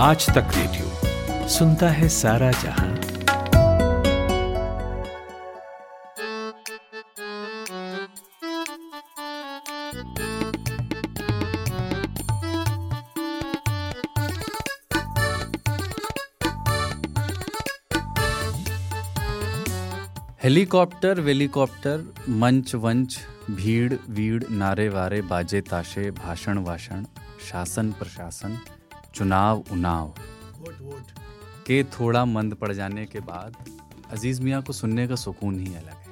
आज तक रेडियो सुनता है सारा जहाँ। हेलीकॉप्टर, वेलीकॉप्टर, मंच, वंच, भीड़, वीड़, नारे वारे, बाजे, ताशे, भाषण वाषण, शासन, प्रशासन चुनाव उनाव। के थोड़ा मंद पड़ जाने के बाद अज़ीज़ मियाँ को सुनने का सुकून ही अलग है।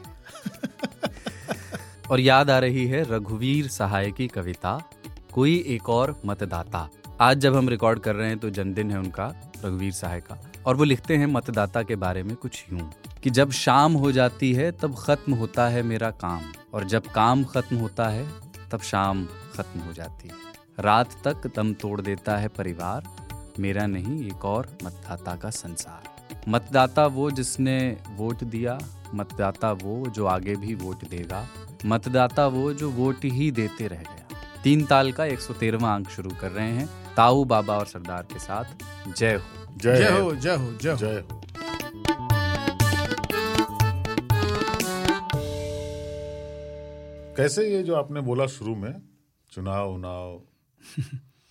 और याद आ रही है रघुवीर सहाय की कविता कोई एक और मतदाता। आज जब हम रिकॉर्ड कर रहे हैं तो जन्मदिन है उनका रघुवीर सहाय का। और वो लिखते हैं मतदाता के बारे में कुछ यूँ कि जब शाम हो जाती है तब खत्म होता है मेरा काम और जब काम खत्म होता है तब शाम खत्म हो जाती है। रात तक दम तोड़ देता है परिवार। मेरा नहीं एक और मतदाता का संसार। मतदाता वो जिसने वोट दिया मतदाता वो जो आगे भी वोट देगा मतदाता वो जो वोट ही देते रह गया। तीन ताल का एक सौ तेरहवा अंक शुरू कर रहे हैं। ताऊ बाबा और सरदार के साथ जय हो। जय हो जय हो जय हो। जय हो। कैसे ये जो आपने बोला शुरू में चुनाव उनाव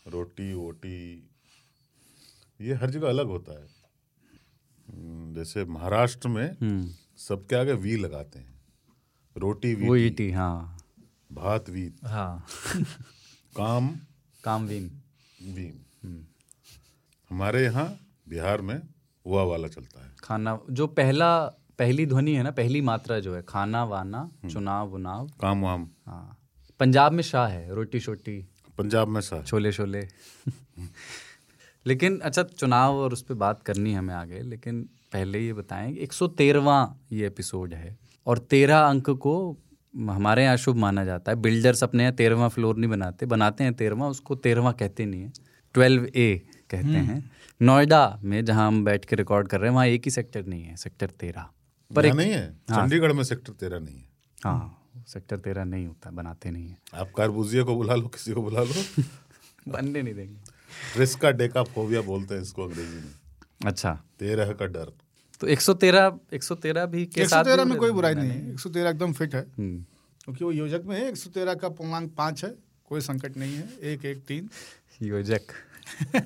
रोटी वोटी ये हर जगह अलग होता है। हम्म, जैसे महाराष्ट्र में सबके आगे वी लगाते हैं। रोटी वो वी ईटी हाँ। भात वी हाँ। काम कामवीन वी। हमारे यहाँ बिहार में हुआ वाला चलता है। खाना जो पहला पहली ध्वनि है ना पहली मात्रा जो है खाना वाना चुनाव उनाव। काम वाम। हाँ। पंजाब में शाह है रोटी शोटी। पंजाब में सा छोले शोले लेकिन अच्छा चुनाव और उस पर बात करनी है हमें आगे लेकिन पहले ये बताएँ एक सौ तेरहवा ये एपिसोड है और तेरह अंक को हमारे यहाँ शुभ माना जाता है। बिल्डर्स अपने यहाँ तेरहवा फ्लोर नहीं बनाते बनाते हैं तेरहवा उसको तेरहवा कहते नहीं है। ट्वेल्व ए कहते हैं। नोएडा में जहाँ हम बैठ के रिकॉर्ड कर रहे हैं वहाँ एक ही सेक्टर नहीं है सेक्टर तेरह। पर एक नहीं है? चंडीगढ़ में सेक्टर तेरह नहीं है। हाँ। सेक्टर तेरह नहीं होता बनाते नहीं है। आप कारबूजिया को बुला लो किसी को बुला लो। बनने नहीं देंगे। रिस्का डेका फोबिया बोलते हैं इसको अंग्रेज़ी में। अच्छा। तेरह का डर। तो 113 113 भी के एक सौ साथ तेरह भी में कोई बुराई नहीं है। एक सौ तेरह एकदम फिट है। हम्म, क्योंकि वो योजक में है एक सौ तेरह का पूर्णांक पाँच है कोई संकट नहीं है। एक एक तीन। योजक।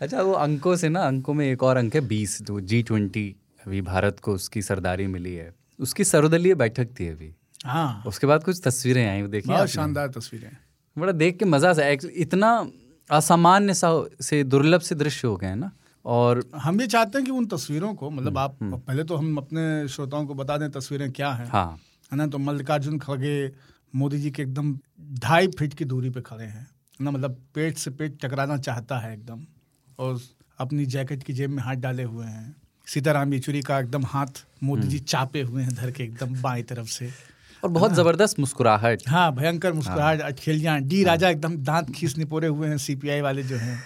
अच्छा वो अंकों से ना अंकों में एक और अंक है बीस। जो जी ट्वेंटी अभी भारत को उसकी सरदारी मिली है। उसकी सर्वदलीय बैठक थी अभी। हाँ। उसके बाद कुछ तस्वीरें आई वो देखिए बहुत शानदार तस्वीरें। बड़ा देख के मज़ा सा इतना असामान्य सा से दुर्लभ से दृश्य हो गए हैं ना? और हम ये चाहते हैं कि उन तस्वीरों को मतलब आप पहले तो हम अपने श्रोताओं को बता दें तस्वीरें क्या हैं। हाँ। है ना तो मल्लिकार्जुन खड़गे मोदी जी के एकदम ढाई फीट की दूरी पे खड़े हैं ना मतलब पेट से पेट टकराना चाहता है एकदम और अपनी जैकेट की जेब में हाथ डाले हुए हैं। सीताराम येचुरी का एकदम हाथ मोदी जी चापे हुए हैं धर के एकदम बाएँ तरफ़ से। और बहुत ज़बरदस्त मुस्कुराहट। हाँ भयंकर मुस्कुराहट हाँ। अटखेलियाँ डी राजा एकदम दांत खींच निपोरे हुए हैं सीपीआई वाले जो हैं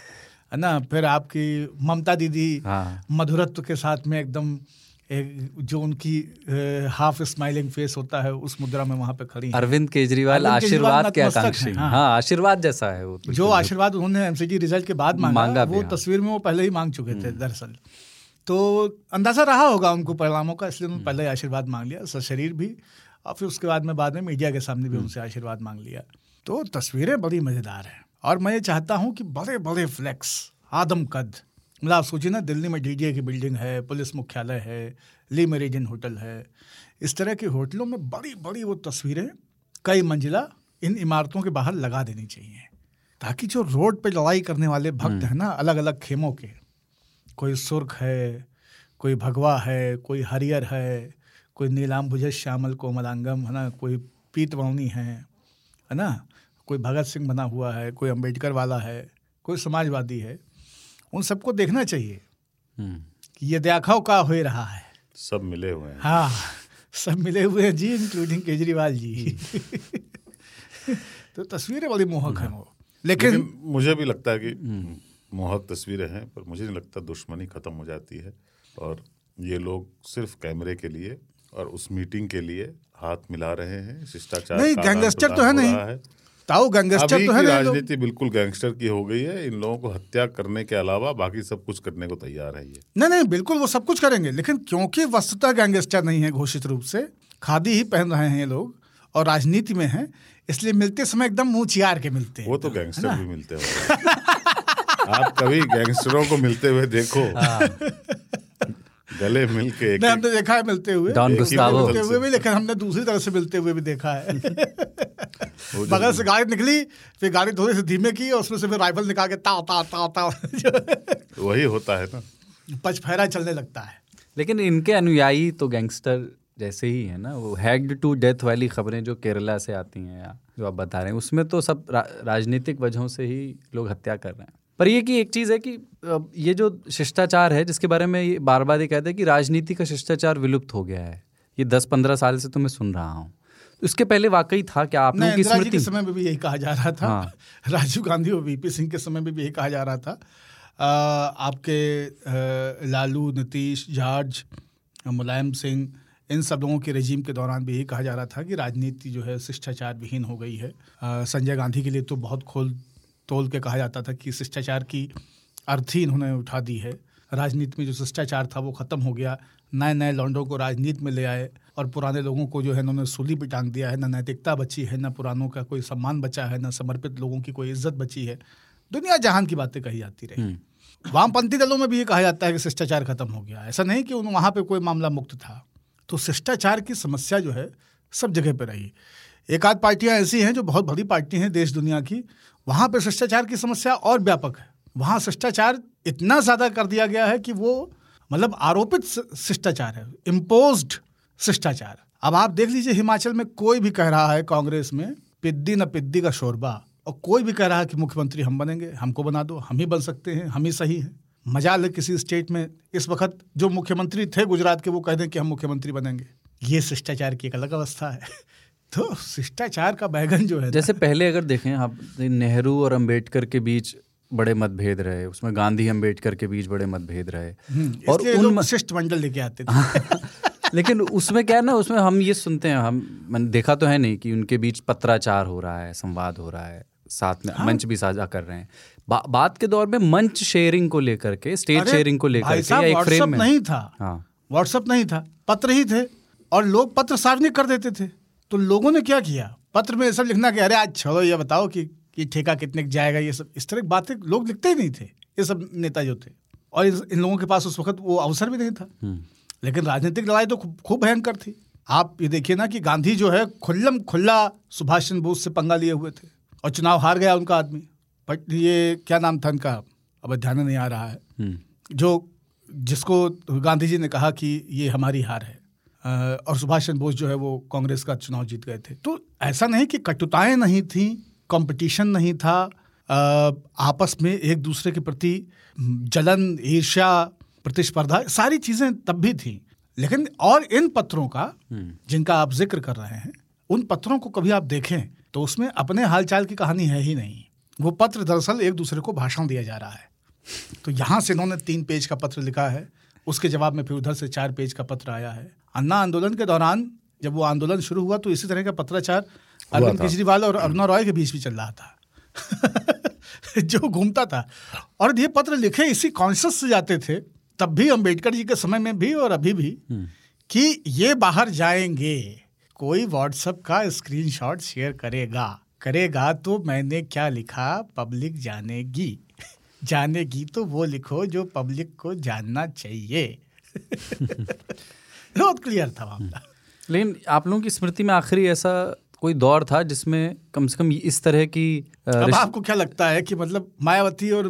है ना? फिर आपकी ममता दीदी हाँ। मधुरत्व के साथ में एकदम एक जो उनकी हाफ़ स्माइलिंग फेस होता है उस मुद्रा में वहाँ पे खड़ी अरविंद केजरीवाल आशीर्वाद के नतमस्तक आकांक्षी। हाँ। हाँ। आशीर्वाद जैसा है वो जो आशीर्वाद उन्होंने एमसीजी रिज़ल्ट के बाद मांगा, मांगा वो हाँ। तस्वीर में वो पहले ही मांग चुके थे दरअसल। तो अंदाज़ा रहा होगा उनको परिणामों का इसलिए उन्होंने पहले आशीर्वाद मांग लिया सशरीर भी और फिर उसके बाद में बाद में मीडिया के सामने भी उनसे आशीर्वाद मांग लिया। तो तस्वीरें बड़ी मज़ेदार हैं और मैं ये चाहता हूँ कि बड़े बड़े फ्लैक्स आदम कद मतलब आप सोचिए ना दिल्ली में डीडीए की बिल्डिंग है पुलिस मुख्यालय है ली मेरिडियन होटल है इस तरह के होटलों में बड़ी बड़ी वो तस्वीरें कई मंजिला इन इमारतों के बाहर लगा देनी चाहिए ताकि जो रोड पे लड़ाई करने वाले भक्त हैं ना अलग अलग खेमों के कोई सुर्ख है कोई भगवा है कोई हरियर है कोई नीलाम भुज श्यामल कोमलांगम है ना कोई पीतवनी है है ना कोई भगत सिंह बना हुआ है कोई अंबेडकर वाला है कोई समाजवादी है उन सबको देखना चाहिए हम्म, कि ये देखाव का हो रहा है। सब मिले हुए हैं। हाँ सब मिले हुए हैं जी इंक्लूडिंग केजरीवाल जी। तो तस्वीरें बड़ी मोहक हैं वो। लेकिन लेकिन मुझे भी लगता है कि मोहक तस्वीरें हैं पर मुझे नहीं लगता दुश्मनी खत्म हो जाती है। और ये लोग सिर्फ़ कैमरे के लिए और उस मीटिंग के लिए हाथ मिला रहे हैं। शिष्टाचार नहीं, गैंगस्टर तो है नहीं। है। ताऊ गैंगस्टर तो है। राजनीति बिल्कुल गैंगस्टर की हो गई है। इन लोगों को हत्या करने के अलावा बाकी सब कुछ करने को तैयार है ये। नहीं नहीं बिल्कुल वो सब कुछ करेंगे लेकिन क्योंकि वस्तुता गैंगस्टर नहीं है घोषित रूप से खादी ही पहन रहे हैं ये लोग और राजनीति में हैं इसलिए मिलते समय एकदम मुँह चियार के मिलते हैं। वो तो गैंगस्टर भी मिलते हो। आप कभी गैंगस्टरों को मिलते हुए देखो। गले मिल के नहीं हमने देखा है मिलते हुए। डॉन गुस्तावो मिलते हुए भी लेकिन हमने दूसरी तरह से मिलते हुए भी देखा है। बगल से गाड़ी निकली फिर गाड़ी थोड़ी सी धीमे की और उसमें से फिर राइफल निकाल के ताव ताव ताव ताव वही होता है ना। पचफेरा चलने लगता है। लेकिन इनके अनुयायी तो गैंगस्टर जैसे ही है ना वो हैग्ड टू डेथ वाली खबरें जो केरला से आती हैं या जो आप बता रहे हैं उसमें तो सब रा, राजनीतिक वजहों से ही लोग हत्या कर रहे हैं। पर ये कि एक चीज़ है कि ये जो शिष्टाचार है जिसके बारे में ये बार बार ये कहते हैं कि राजनीति का शिष्टाचार विलुप्त हो गया है। ये दस पंद्रह साल से तो मैं सुन रहा हूँ। तो इसके पहले वाकई था क्या आप नहीं लोगों की जी के समय में भी यही कहा जा रहा था। हाँ। राजीव गांधी और वीपी सिंह के समय में भी यही कहा जा रहा था। आपके लालू नीतीश जॉर्ज मुलायम सिंह इन सब लोगों के रजीम के दौरान भी यही कहा जा रहा था कि राजनीति जो है शिष्टाचार विहीन हो गई है। संजय गांधी के लिए तो बहुत खोल तोल के कहा जाता था कि शिष्टाचार की अर्थी इन्होंने उठा दी है। राजनीति में जो शिष्टाचार था वो खत्म हो गया। नए नए लौंडों को राजनीति में ले आए और पुराने लोगों को जो है इन्होंने सूली पे टांग दिया है। न नैतिकता बची है न पुरानों का कोई सम्मान बचा है न समर्पित लोगों की कोई इज़्ज़त बची है। दुनिया जहान की बातें कही जाती रही। वामपंथी दलों में भी ये कहा जाता है कि शिष्टाचार खत्म हो गया। ऐसा नहीं कि उन- वहाँ पे कोई मामला मुक्त था। तो शिष्टाचार की समस्या जो है सब जगह पर रही। एक आध पार्टियाँ ऐसी हैं जो बहुत बड़ी पार्टी हैं देश दुनिया की। वहाँ पर शिष्टाचार की समस्या और व्यापक है। वहाँ शिष्टाचार इतना ज़्यादा कर दिया गया है कि वो मतलब आरोपित शिष्टाचार है इम्पोज्ड शिष्टाचार। अब आप देख लीजिए, हिमाचल में कोई भी कह रहा है कांग्रेस में, पिद्दी न पिद्दी का शोरबा, और कोई भी कह रहा है कि मुख्यमंत्री हम बनेंगे, हमको बना दो, हम ही बन सकते हैं, हम ही सही हैं। मजाल है किसी स्टेट में, इस वक्त जो मुख्यमंत्री थे गुजरात के, वो कह दें कि हम मुख्यमंत्री बनेंगे। ये शिष्टाचार की एक अलग अवस्था है। तो शिष्टाचार का बैगन जो है जैसे पहले अगर देखें आप नेहरू और अंबेडकर के बीच बड़े मतभेद रहे उसमें गांधी अंबेडकर के बीच बड़े मतभेद रहे। और इसलिए उन शिष्ट मंडल लेके आते थे। लेकिन उसमें क्या है ना उसमें हम ये सुनते हैं हम मैंने देखा तो है नहीं कि उनके बीच पत्राचार हो रहा है संवाद हो रहा है साथ में हाँ? मंच भी साझा कर रहे हैं। बा, बात के दौर में मंच शेयरिंग को लेकर के स्टेज शेयरिंग को लेकर के एक फ्रेम में। नहीं था। हाँ। व्हाट्सएप नहीं था पत्र ही थे और लोग पत्र सार्वजनिक कर देते थे। तो लोगों ने क्या किया? पत्र में सब लिखना कि अरे आज छोड़ो ये बताओ कि ये ठेका कितने का जाएगा? ये सब इस तरह की बातें लोग लिखते ही नहीं थे ये सब नेता जो थे। और इन, लोगों के पास उस वक्त वो अवसर भी नहीं था। लेकिन राजनीतिक लड़ाई तो खूब भयंकर थी। आप ये देखिए ना कि गांधी जो है खुल्लम खुल्ला सुभाष चंद्र बोस से पंगा लिए हुए थे। और चुनाव हार गया उनका आदमी। बट ये क्या नाम था उनका अब ध्यान नहीं आ रहा है। हम्म। जो जिसको गांधी जी ने कहा कि ये हमारी हार है। और सुभाष चंद्र बोस जो है वो कांग्रेस का चुनाव जीत गए थे। तो ऐसा नहीं कि कटुताएँ नहीं थी कंपटीशन नहीं था आपस में एक दूसरे के प्रति जलन ईर्ष्या प्रतिस्पर्धा सारी चीज़ें तब भी थी। लेकिन और इन पत्रों का जिनका आप ज़िक्र कर रहे हैं उन पत्रों को कभी आप देखें तो उसमें अपने हालचाल की कहानी है ही नहीं। वो पत्र दरअसल एक दूसरे को भाषण दिया जा रहा है। तो यहाँ से इन्होंने तीन पेज का पत्र लिखा है उसके जवाब में फिर उधर से चार पेज का पत्र आया है। अन्ना आंदोलन के दौरान जब वो आंदोलन शुरू हुआ तो इसी तरह का पत्राचार अरविंद केजरीवाल और अरुणा रॉय के बीच भी चल रहा था। जो घूमता था। और ये पत्र लिखे इसी कॉन्शियस से जाते थे तब भी अंबेडकर जी के समय में भी और अभी भी कि ये बाहर जाएँगे कोई व्हाट्सएप का स्क्रीनशॉट शेयर करेगा। करेगा तो मैंने क्या लिखा? पब्लिक जानेगी। जानेगी तो वो लिखो जो पब्लिक को जानना चाहिए। बहुत क्लियर था मामला। लेकिन आप लोगों की स्मृति में आखिरी ऐसा कोई दौर था जिसमें कम से कम इस तरह की अब आपको क्या लगता है कि मतलब मायावती और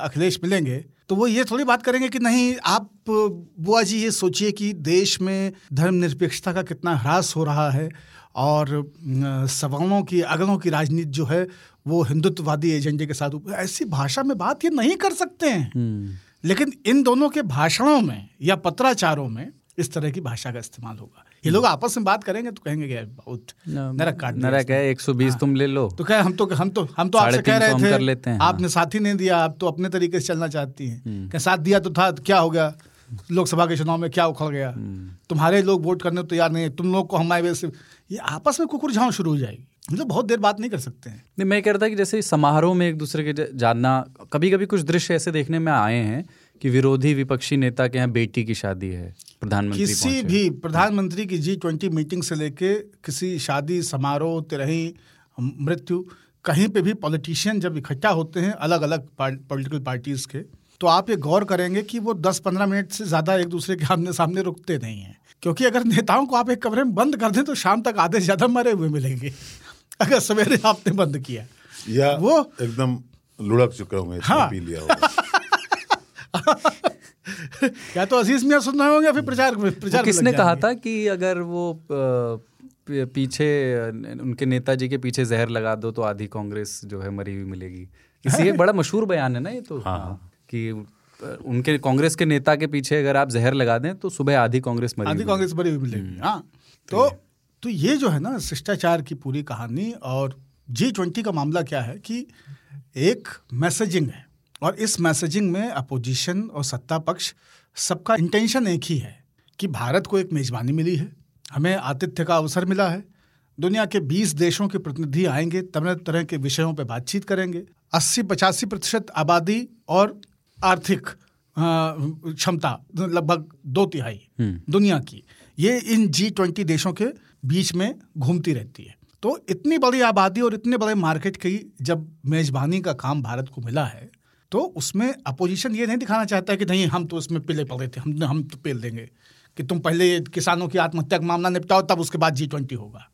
अखिलेश मिलेंगे तो वो ये थोड़ी बात करेंगे कि नहीं आप बुआ जी ये सोचिए कि देश में धर्मनिरपेक्षता का कितना ह्रास हो रहा है और सवर्णों की अगलों की राजनीति जो है वो हिंदुत्ववादी एजेंडे के साथ ऐसी भाषा में बात ये नहीं कर सकते हैं। लेकिन इन दोनों के भाषणों में या पत्राचारों में इस तरह की भाषा का इस्तेमाल होगा। ये लोग आपस में बात करेंगे तो कहेंगे कि बहुत नरक काट नरक है एक सौ बीस तुम ले लो। तो क्या हम तो हम तो हम तो आपसे कह रहे थे कर लेते हैं, हाँ। आपने साथ ही नहीं दिया आप तो अपने तरीके से चलना चाहती हैं। क्या साथ दिया तो था तो क्या हो गया? लोकसभा के चुनाव में क्या उखड़ गया? तुम्हारे लोग वोट करने तैयार नहीं है तुम लोग को हमारे वजह से ये आपस में कुकुर झाँव शुरू हो जाएगी। मतलब बहुत देर बात नहीं कर सकते हैं। नहीं मैं कह रहा था कि जैसे समारोह में एक दूसरे के जानना कभी कभी कुछ दृश्य ऐसे देखने में आए हैं कि विरोधी विपक्षी नेता के यहाँ बेटी की शादी है प्रधानमंत्री किसी भी प्रधानमंत्री की जी ट्वेंटी मीटिंग से लेके किसी शादी समारोह तिरही मृत्यु कहीं पे भी पॉलिटिशियन जब इकट्ठा होते हैं अलग अलग पॉलिटिकल पार्टीज़ के तो आप ये गौर करेंगे कि वो 10-15 मिनट से ज़्यादा एक दूसरे के आमने सामने रुकते नहीं हैं। क्योंकि अगर नेताओं को आप एक कमरे में बंद कर दें तो शाम तक आधे ज़्यादा मरे हुए मिलेंगे। अगर सवेरे आपने बंद किया या वो एकदम लुढ़क चुके होंगे हाँ। पी लिया होगा। या तो अज़ीज़ मियाँ सुन रहे होंगे या फिर प्रचार प्रचार किसने कहा था कि अगर वो पीछे उनके नेताजी के पीछे जहर लगा दो तो आधी कांग्रेस जो है मरी हुई मिलेगी। इसी एक बड़ा मशहूर बयान है ना ये तो। हाँ। कि उनके कांग्रेस के नेता के पीछे अगर आप जहर लगा दें तो सुबह आधी कांग्रेस मरी आधी कांग्रेस मरी हुई मिलेगी हाँ। तो तो ये जो है ना शिष्टाचार की पूरी कहानी और जी ट्वेंटी का मामला क्या है कि एक मैसेजिंग है और इस मैसेजिंग में अपोजिशन और सत्ता पक्ष सबका इंटेंशन एक ही है कि भारत को एक मेजबानी मिली है हमें आतिथ्य का अवसर मिला है दुनिया के 20 देशों के प्रतिनिधि आएँगे तरह तरह के विषयों पर बातचीत करेंगे 80 पचासी प्रतिशत आबादी और आर्थिक क्षमता लगभग दो तिहाई दुनिया की। ये इन जी ट्वेंटी देशों के बीच में घूमती रहती है। तो इतनी बड़ी आबादी और इतने बड़े मार्केट की जब मेजबानी का काम भारत को मिला है तो उसमें अपोजिशन ये नहीं दिखाना चाहता है कि नहीं, हम तो उसमें पिले पड़े थे, हम हम तो पेल देंगे, कि तुम पहले किसानों की आत्महत्या का मामला निपटाओ, तब उसके बाद जी ट्वेंटी होगा।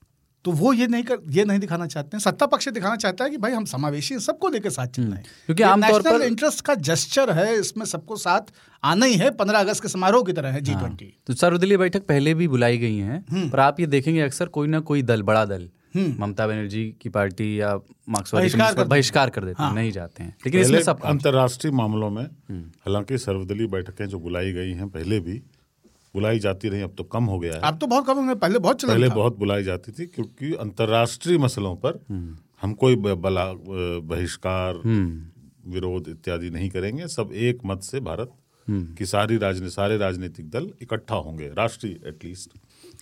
तो वो ये नहीं कर ये नहीं दिखाना चाहते हैं। सत्ता पक्ष दिखाना चाहता है कि भाई हम समावेशी सबको लेकर साथ चल रहे हैं। क्योंकि आमतौर पर- इंटरेस्ट का जेस्चर है इसमें सबको साथ आना ही है पंद्रह अगस्त के समारोह की तरह है जी ट्वेंटी तो सर्वदलीय बैठक पहले भी बुलाई गई है पर आप ये देखेंगे अक्सर कोई ना कोई दल बड़ा दल ममता बनर्जी की पार्टी या मार्क्सवादी बहिष्कार कर पार्टी बहिष्कार कर देते हैं नहीं जाते हैं। लेकिन इसमें सब अंतर्राष्ट्रीय मामलों में हालाँकि सर्वदलीय बैठकें जो बुलाई गई हैं पहले भी बुलाई जाती रही अब तो कम हो गया है। अब तो बहुत कम होंगे पहले बहुत पहले बहुत बुलाई जाती थी क्योंकि अंतर्राष्ट्रीय मसलों पर हम कोई बला बहिष्कार विरोध इत्यादि नहीं करेंगे सब एक मत से भारत की सारी राजनीति सारे राजनीतिक दल इकट्ठा होंगे राष्ट्रीय एटलीस्ट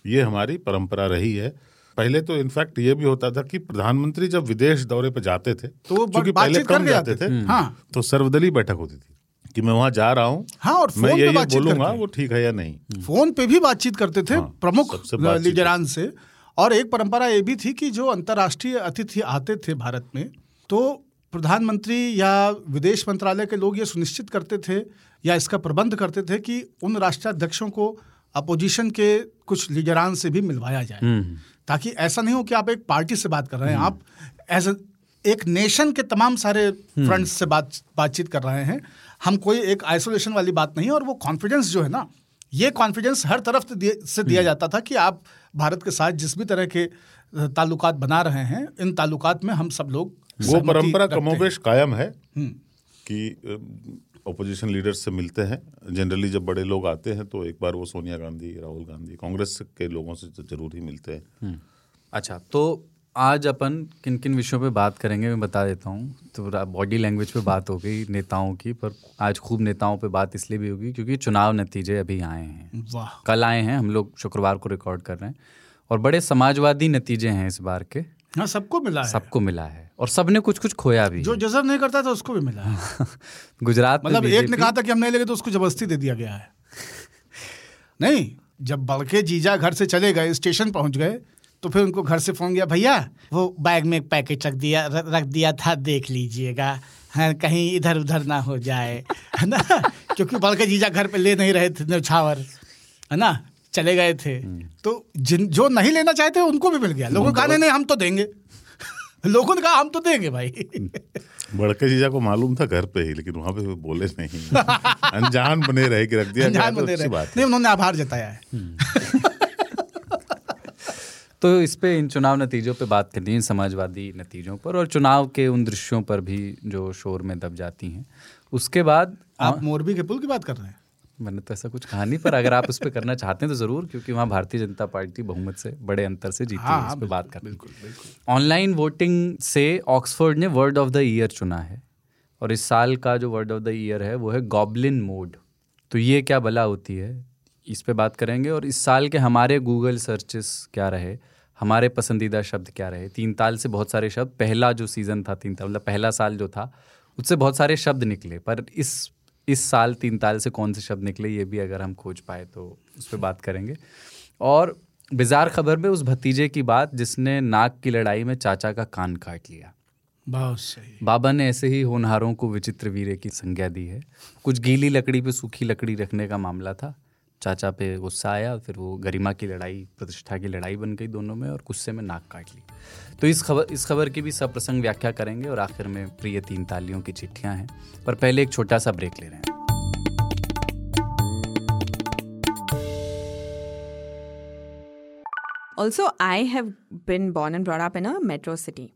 ये हमारी परंपरा रही है। पहले तो इनफैक्ट ये भी होता था कि प्रधानमंत्री जब विदेश दौरे पर जाते थे तो वो क्योंकि पहले कम जाते थे थे। हाँ। तो सर्वदलीय बैठक होती थी। कि मैं वहाँ जा रहा हूँ। हाँ, और मैं फ़ोन ये पे ये बातचीत बोलूँगा वो ठीक है या नहीं? फ़ोन पे भी बातचीत करते थे हाँ, प्रमुख लीडरान से। और एक परंपरा ये भी थी कि जो अंतर्राष्ट्रीय अतिथि आते थे भारत में तो प्रधानमंत्री या विदेश मंत्रालय के लोग ये सुनिश्चित करते थे या इसका प्रबंध करते थे कि उन राष्ट्राध्यक्षों को अपोजिशन के कुछ लीडरान से भी मिलवाया जाए। ताकि ऐसा नहीं हो कि आप एक पार्टी से बात कर रहे हैं। आप एज एक नेशन के तमाम सारे फ्रंट्स से बात बातचीत कर रहे हैं। हम कोई एक आइसोलेशन वाली बात नहीं है और वो कॉन्फिडेंस जो है ना ये कॉन्फिडेंस हर तरफ़ से दिया जाता था कि आप भारत के साथ जिस भी तरह के ताल्लुकात बना रहे हैं इन ताल्लुकात में हम सब लोग वो परंपरा कमोबेश कायम है कि ओपोजिशन लीडर्स से मिलते हैं। जनरली जब बड़े लोग आते हैं तो एक बार वो सोनिया गांधी राहुल गांधी कांग्रेस के लोगों से तो ज़रूर ही मिलते हैं। अच्छा तो आज अपन किन किन विषयों पे बात करेंगे मैं बता देता हूँ। तो बॉडी लैंग्वेज पे बात हो गई नेताओं की पर आज खूब नेताओं पे बात इसलिए भी होगी क्योंकि चुनाव नतीजे अभी आए हैं। वाह। कल आए हैं हम लोग शुक्रवार को रिकॉर्ड कर रहे हैं। और बड़े समाजवादी नतीजे हैं इस बार के। हाँ सबको मिला है। सबको मिला है। और सबने कुछ कुछ खोया भी जो जजब नहीं करता था उसको भी मिला गुजरात में मतलब एक ने कहा था कि हम नहीं लेंगे तो उसको ज़बरदस्ती दे दिया गया है। नहीं जब बड़के जीजा घर से चले गए स्टेशन पहुँच गए तो फिर उनको घर से फ़ोन गया भैया वो बैग में एक पैकेट रख दिया रख दिया था देख लीजिएगा। हाँ कहीं इधर उधर ना हो जाए। है ना? क्योंकि बड़के जीजा घर पे ले नहीं रहे थे न्यौछावर। है ना? चले गए थे। तो जिन जो नहीं लेना चाहते उनको भी मिल गया। लोगों ने कहा नहीं हम तो देंगे। लोगों ने कहा हम तो देंगे भाई। बड़के जीजा को मालूम था घर पे ही लेकिन वहाँ पे बोले नहीं। अनजान बने रहे कि रख दिया अनजान तो अच्छी रहे। नहीं उन्होंने आभार जताया है। तो इस पे इन चुनाव नतीजों पे बात करनी है समाजवादी नतीजों पर और चुनाव के उन दृश्यों पर भी जो शोर में दब जाती हैं। उसके बाद आप मोरबी के पुल की बात कर रहे हैं? मैंने तो ऐसा कुछ कहा नहीं पर अगर आप उस पर करना चाहते हैं तो ज़रूर क्योंकि वहाँ भारतीय जनता पार्टी बहुमत से बड़े अंतर से जीती हाँ, है इस हाँ, पर बात बिल्कुल बिल्कुल ऑनलाइन वोटिंग से ऑक्सफोर्ड ने वर्ड ऑफ़ द ईयर चुना है और इस साल का जो वर्ड ऑफ़ द ईयर है वो है गॉबलिन मोड। तो ये क्या भला होती है? इस पे बात करेंगे और इस साल के हमारे गूगल सर्चेस क्या रहे? हमारे पसंदीदा शब्द क्या रहे? तीन ताल से बहुत सारे शब्द। पहला जो सीज़न था तीन ताल मतलब पहला साल जो था उससे बहुत सारे शब्द निकले पर इस इस साल तीन ताल से कौन से शब्द निकले ये भी अगर हम खोज पाए तो उस पर बात करेंगे। और बिजार खबर में उस भतीजे की बात जिसने नाक की लड़ाई में चाचा का कान काट लिया। बहुत सही। बाबा ने ऐसे ही होनहारों को विचित्र वीरे की संज्ञा दी है। कुछ गीली लकड़ी पे सूखी लकड़ी रखने का मामला था। चाचा पे गुस्सा आया, फिर वो गरिमा की लड़ाई, प्रतिष्ठा की लड़ाई बन गई दोनों में और गुस्से में नाक काट ली। तो इस खबर इस खबर की भी सब प्रसंग व्याख्या करेंगे और आखिर में प्रिय तीन तालियों की चिट्ठियाँ हैं। पर पहले एक छोटा सा ब्रेक ले रहे हैं। Also, I have been born and brought up in a metro city.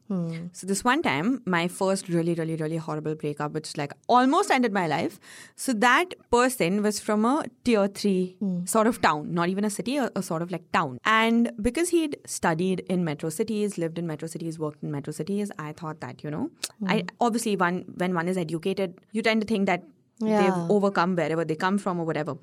So this one time, my first really, really, really horrible breakup, which like almost ended my life. So that person was from a tier three sort of town, not even a city, a, a sort of like town. And because he'd studied in metro cities, lived in metro cities, worked in metro cities, I thought that you know, I obviously one when one is educated, you tend to think that Yeah. they've overcome wherever they come from or whatever.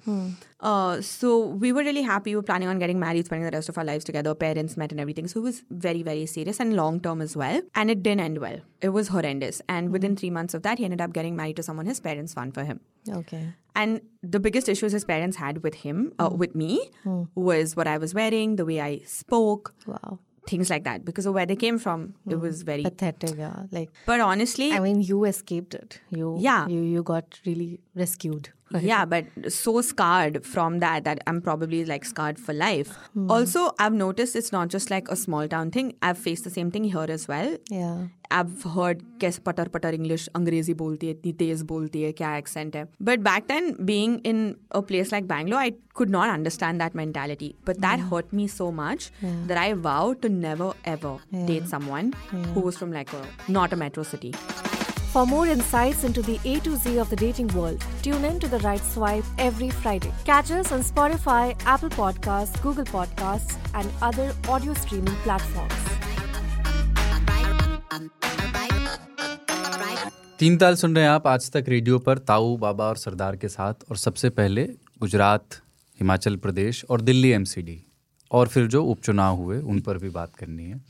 Uh, so we were really happy. We were planning on getting married, spending the rest of our lives together. Parents met and everything. So it was very, very serious and long term as well. And it didn't end well. It was horrendous. And within three months of that, he ended up getting married to someone his parents found for him. Okay. And the biggest issues his parents had with him, uh, with me, was what I was wearing, the way I spoke, Wow. Things like that. Because of where they came from, it hmm. was very. Pathetic, yeah. Like, But honestly, I mean, you escaped it. You, Yeah. You, you got really rescued Yeah, but so scarred from that that I'm probably like scarred for life. Also, I've noticed it's not just like a small town thing. I've faced the same thing here as well. Yeah. I've heard कैसे पटर पटर English अंग्रेजी बोलती है इतनी तेज बोलती है क्या एक्सेंट है but back then being in a place like Bangalore I could not understand that mentality but that hurt me so much that I vow to never ever date someone who was from like not a metro city For more insights into the A to Z of the dating world, tune in to The Right Swipe every Friday. Catch us on Spotify, Apple Podcasts, Google Podcasts, and other audio streaming platforms. तीन ताल सुन रहे हैं आप आज तक radio पर ताऊ बाबा और सरदार के साथ और सबसे पहले गुजरात हिमाचल प्रदेश और दिल्ली एमसीडी और फिर जो उपचुनाव हुए उन पर भी बात करनी है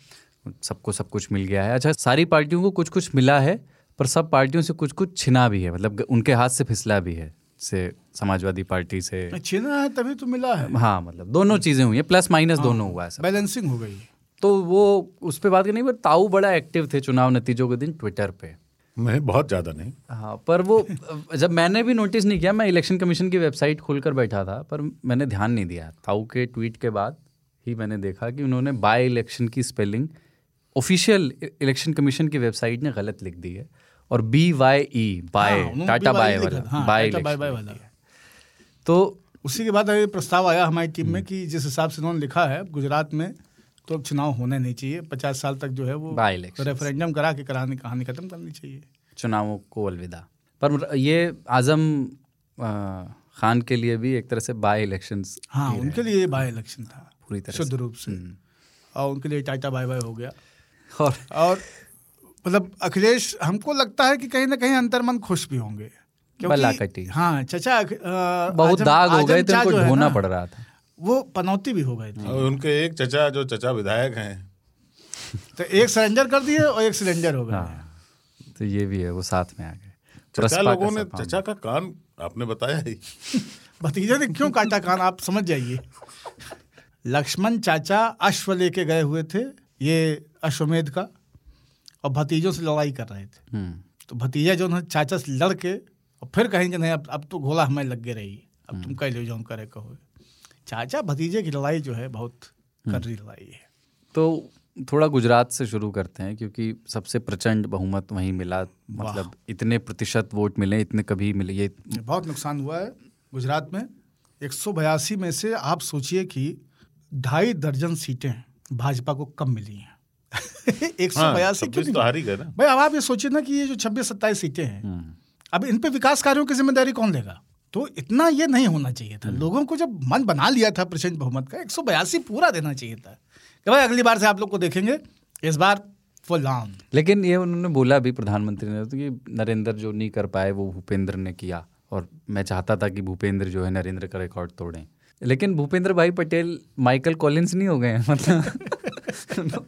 सबको सब कुछ मिल गया है अच्छा सारी पार्टियों को कुछ कुछ मिला है पर सब पार्टियों से कुछ कुछ छिना भी है मतलब उनके हाथ से फिसला भी है से समाजवादी पार्टी से। छिना है तभी तो मिला है। हाँ मतलब दोनों चीज़ें हुई हैं प्लस माइनस हाँ, दोनों हुआ है सब। बैलेंसिंग हो गई। तो वो उस पर बात करनी पर ताऊ बड़ा एक्टिव थे चुनाव नतीजों के दिन ट्विटर पे। नहीं बहुत ज़्यादा नहीं। हाँ पर वो जब मैंने भी नोटिस नहीं किया मैं इलेक्शन कमीशन की वेबसाइट खोलकर बैठा था पर मैंने ध्यान नहीं दिया। ताऊ के ट्वीट के बाद ही मैंने देखा कि उन्होंने बाय इलेक्शन की स्पेलिंग ऑफिशियल इलेक्शन कमीशन की वेबसाइट ने गलत लिख दी है। और बी वाई ई बाय हाँ, टाटा बाय वाला हाँ, बाय बाय वाला। तो उसी के बाद ये प्रस्ताव आया हमारी टीम में कि जिस हिसाब से उन्होंने लिखा है गुजरात में तो अब चुनाव होने नहीं चाहिए। पचास साल तक जो है वो. रेफरेंडम करा के कराने कहानी खत्म करनी चाहिए। चुनावों को अलविदा। पर ये आज़म खान के लिए भी एक तरह से बाय इलेक्शंस हाँ उनके लिए बाय इलेक्शन था पूरी तरह शुद्ध रूप से। और उनके लिए टाटा बाय बाय हो गया। और और मतलब अखिलेश हमको लगता है कि कहीं ना कहीं अंतर्मन खुश भी होंगे कटी। हाँ चचा बहुत दाग हो गए थे उनको ढोना पड़ रहा था। वो पनौती भी हो गए थे। और उनके एक चचा जो चचा विधायक हैं। तो एक सरेंडर कर दिए और एक सिलेंडर हो गए। हाँ तो ये भी है वो साथ में आ गए। चचा लोगों ने चचा का कान आपने बताया ही। भतीजे ने क्यों काटा कान? आप समझ जाइए। लक्ष्मण चाचा अश्व लेके गए हुए थे ये अश्वमेध का। और भतीजों से लड़ाई कर रहे थे। हम्म, तो भतीजा जो है चाचा से लड़ के और फिर कहेंगे नहीं अब अब तो घोला हमें लग गए रही अब तुम कह लो जो हम करे कहो। चाचा भतीजे की लड़ाई जो है बहुत कर्री लड़ाई है। तो थोड़ा गुजरात से शुरू करते हैं क्योंकि सबसे प्रचंड बहुमत वहीं मिला। मतलब इतने प्रतिशत वोट मिले इतने कभी मिले ये बहुत नुकसान हुआ है गुजरात में। एक सौ बयासी में से आप सोचिए कि ढाई दर्जन सीटें भाजपा को कम मिली हैं। एक सौ हाँ बयासी तो हार ही गए ना। भाई अब आप ये सोचिए ना कि ये जो छब्बीस सत्ताईस सीटें हैं अब इन पे विकास कार्यों की ज़िम्मेदारी कौन लेगा? तो इतना ये नहीं होना चाहिए था। लोगों को जब मन बना लिया था प्रचंड बहुमत का एक सौ बयासी पूरा देना चाहिए था। कि भाई अगली बार से आप लोग को देखेंगे इस बार फुल ऑन लेकिन ये उन्होंने बोला भी प्रधानमंत्री ने तो कि नरेंद्र जो नहीं कर पाए वो भूपेंद्र ने किया। और मैं चाहता था कि भूपेंद्र जो है नरेंद्र का रिकॉर्ड तोड़ें। लेकिन भूपेंद्र भाई पटेल माइकल कॉलिंस नहीं हो गए मतलब।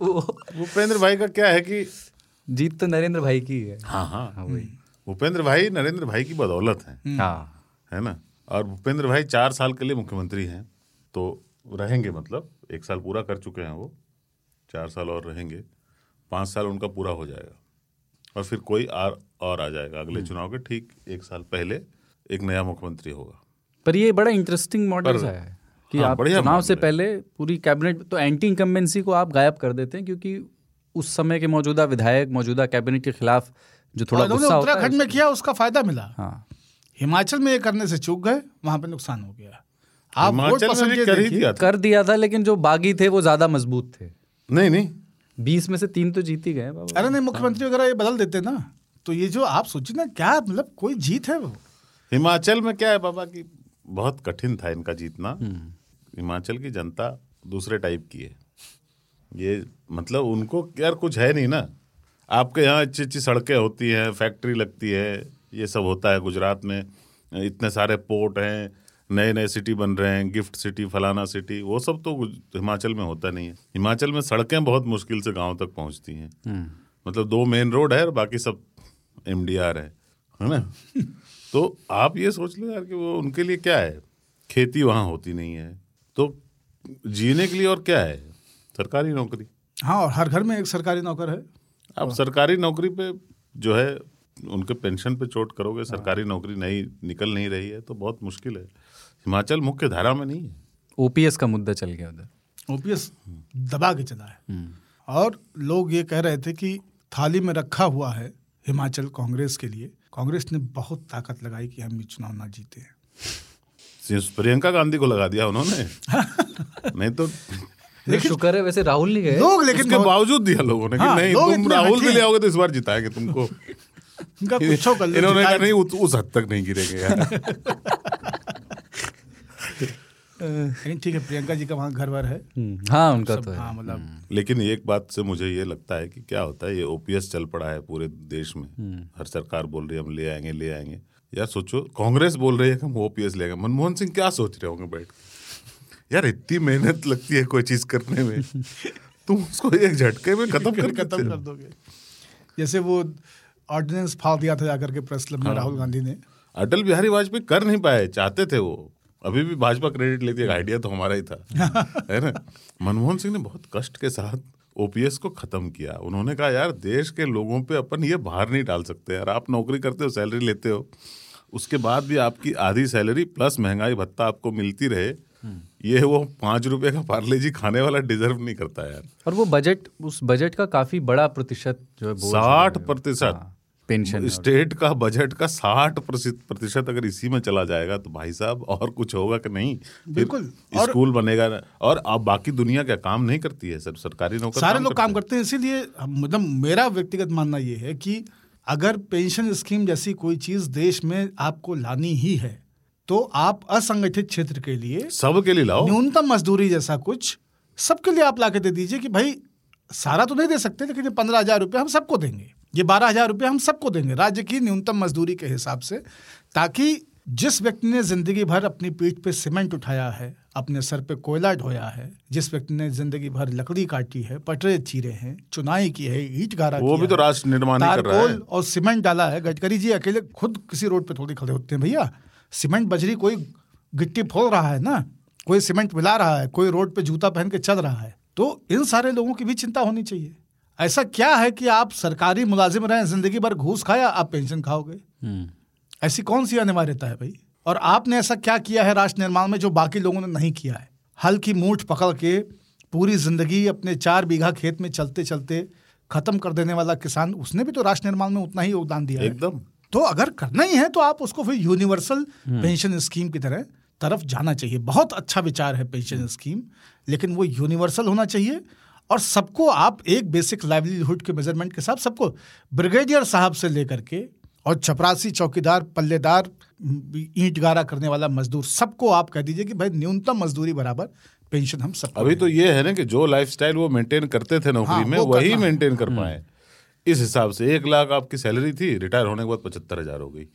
वो भूपेंद्र भाई का क्या है कि जीत तो नरेंद्र भाई की है। हाँ हाँ। भूपेंद्र भाई नरेंद्र भाई की बदौलत है। हाँ। है ना? और भूपेंद्र भाई चार साल के लिए मुख्यमंत्री हैं तो रहेंगे मतलब एक साल पूरा कर चुके हैं वो चार साल और रहेंगे पाँच साल उनका पूरा हो जाएगा। और फिर कोई और और आ जाएगा अगले चुनाव के ठीक एक साल पहले एक नया मुख्यमंत्री होगा। पर ये बड़ा इंटरेस्टिंग मॉडल है। कि हाँ, आप चुनाव से पहले पूरी कैबिनेट तो एंटी इनकम्बेंसी को आप गायब कर देते हैं क्योंकि उस समय के मौजूदा विधायक मौजूदा कैबिनेट के खिलाफ जो थोड़ा गुस्सा उत्तराखंड में किया उसका फ़ायदा मिला। हाँ। हिमाचल में ये करने से चूक गए वहाँ पे नुकसान हो गया। आप वोट हिमाचल में कर ही दिया कर दिया था लेकिन जो बागी थे वो ज़्यादा मज़बूत थे। नहीं नहीं। बीस में से तीन तो जीत ही गए अरे नहीं मुख्यमंत्री वगैरह ये बदल देते ना। तो ये जो आप सोचिए ना क्या मतलब कोई जीत है वो? हिमाचल में क्या है बाबा कि बहुत कठिन था इनका जीतना। हिमाचल की जनता दूसरे टाइप की है। ये मतलब उनको यार कुछ है नहीं ना। आपके यहाँ अच्छी अच्छी सड़कें होती हैं फैक्ट्री लगती है ये सब होता है गुजरात में। इतने सारे पोर्ट हैं नए नए सिटी बन रहे हैं गिफ्ट सिटी फलाना सिटी वो सब तो हिमाचल में होता नहीं है। हिमाचल में सड़कें बहुत मुश्किल से गाँव तक पहुँचती हैं। मतलब दो मेन रोड है और बाकी सब एम डी है है ना? तो आप ये सोच लो यार कि वो उनके लिए क्या है? खेती वहाँ होती नहीं है। तो जीने के लिए और क्या है? सरकारी नौकरी। हाँ और हर घर में एक सरकारी नौकर है। अब सरकारी नौकरी पे जो है उनके पेंशन पे चोट करोगे सरकारी नौकरी नहीं निकल नहीं रही है तो बहुत मुश्किल है। हिमाचल मुख्य धारा में नहीं है। ओपीएस का मुद्दा चल गया उधर। ओपीएस दबा के चला है। और लोग ये कह रहे थे कि थाली में रखा हुआ है हिमाचल कांग्रेस के लिए। कांग्रेस ने बहुत ताकत लगाई कि हम ये चुनाव ना जीते। सिर्फ़ प्रियंका गांधी को लगा दिया उन्होंने। नहीं तो लेकिन शुक्र है वैसे राहुल नहीं गए। लोग लेकिन उसके बहुत- बावजूद दिया लोगों ने कि हाँ, नहीं तुम राहुल भी ले आओगे तो इस बार जिताएँगे तुमको। इनका कर इन्होंने कहा नहीं उस, उस हद तक नहीं गिरेंगे यार. ठीक है प्रियंका जी का वहाँ घर वर है। हम्म, हाँ उनका तो है। हाँ मतलब लेकिन एक बात से मुझे ये लगता है कि क्या होता है ये ओपीएस चल पड़ा है पूरे देश में। हर सरकार बोल रही है हम ले आएँगे ले आएँगे। यार सोचो कांग्रेस बोल रही है कि हम ओपीएस ले आएँगे मनमोहन सिंह क्या सोच रहे होंगे बैठ यार इतनी मेहनत लगती है कोई चीज़ करने में। तुम उसको एक झटके में खत्म कर खत्म कर दोगे। जैसे वो ऑर्डिनेंस फाड़ दिया था जाकर के प्रेस क्लब में राहुल गांधी ने। अटल बिहारी वाजपेयी कर नहीं पाए चाहते थे वो। अभी भी भाजपा क्रेडिट लेती है आइडिया तो हमारा ही था। है ना? मनमोहन सिंह ने बहुत कष्ट के साथ ओपीएस को खत्म किया। उन्होंने कहा यार देश के लोगों पे अपन ये भार नहीं डाल सकते। यार आप नौकरी करते हो सैलरी लेते हो। उसके बाद भी आपकी आधी सैलरी प्लस महँगाई भत्ता आपको मिलती रहे ये वो पाँच रुपए का पार्ले जी खाने वाला डिजर्व नहीं करता यार। और वो बजट उस बजट का काफ़ी बड़ा प्रतिशत जो है साठ प्रतिशत। हाँ, पेंशन स्टेट का बजट का साठ प्रतिशत अगर इसी में चला जाएगा तो भाई साहब और कुछ होगा कि नहीं? बिल्कुल। और- स्कूल बनेगा और अब बाकी दुनिया क्या काम नहीं करती है? सर सरकारी नौकर सारे लोग काम करते करते हैं इसीलिए मतलब मेरा व्यक्तिगत मानना ये है कि अगर पेंशन स्कीम जैसी कोई चीज़ देश में आपको लानी ही है तो आप असंगठित क्षेत्र के लिए सबके लिए लाओ। न्यूनतम मजदूरी जैसा कुछ सबके लिए आप लाके दे दीजिए कि भाई सारा तो नहीं दे सकते लेकिन ये पंद्रह हज़ार रुपये हम सबको देंगे। ये बारह हज़ार रुपये हम सबको देंगे राज्य की न्यूनतम मजदूरी के हिसाब से ताकि जिस व्यक्ति ने ज़िंदगी भर अपनी पीठ पे सीमेंट उठाया है अपने सर पे कोयला ढोया है जिस व्यक्ति ने ज़िंदगी भर लकड़ी काटी है पटरे चीरे हैं चुनाई की है ईट गारा वो भी तो राष्ट्र निर्माण कर रहा है। और सीमेंट डाला है। गडकरी जी अकेले खुद किसी रोड पे थोड़ी खड़े होते हैं भैया। सीमेंट बजरी कोई गिट्टी फोड़ रहा है ना? कोई सीमेंट मिला रहा है कोई रोड पे जूता पहन के चल रहा है। तो इन सारे लोगों की भी चिंता होनी चाहिए। ऐसा क्या है कि आप सरकारी मुलाजिम रहे ज़िंदगी भर घूस खाया आप पेंशन खाओगे? हम्म, ऐसी कौन सी अनिवार्यता है भाई? और आपने ऐसा क्या किया है राष्ट्र निर्माण में जो बाकी लोगों ने नहीं किया है? हल की मूठ पकड़ के पूरी ज़िंदगी अपने चार बीघा खेत में चलते चलते खत्म कर देने वाला किसान उसने भी तो राष्ट्र निर्माण में उतना ही योगदान दिया एकदम। तो अगर करना ही है तो आप उसको फिर यूनिवर्सल पेंशन स्कीम की तरह तरफ़ जाना चाहिए। बहुत अच्छा विचार है पेंशन स्कीम लेकिन वो यूनिवर्सल होना चाहिए। और सबको आप एक बेसिक लाइवलीहुड के मेज़रमेंट के साथ सबको ब्रिगेडियर साहब से लेकर के और चपरासी चौकीदार पल्लेदार ईंट गारा करने वाला मजदूर सबको आप कह दीजिए कि भाई न्यूनतम मजदूरी बराबर पेंशन हम सबको अभी तो ये है ना कि जो लाइफस्टाइल वो मेंटेन करते थे नौकरी हाँ, में वही। मेंटेन कर पाए। इस हिसाब से एक लाख आपकी सैलरी थी रिटायर होने के बाद पचहत्तर हज़ार हो गई।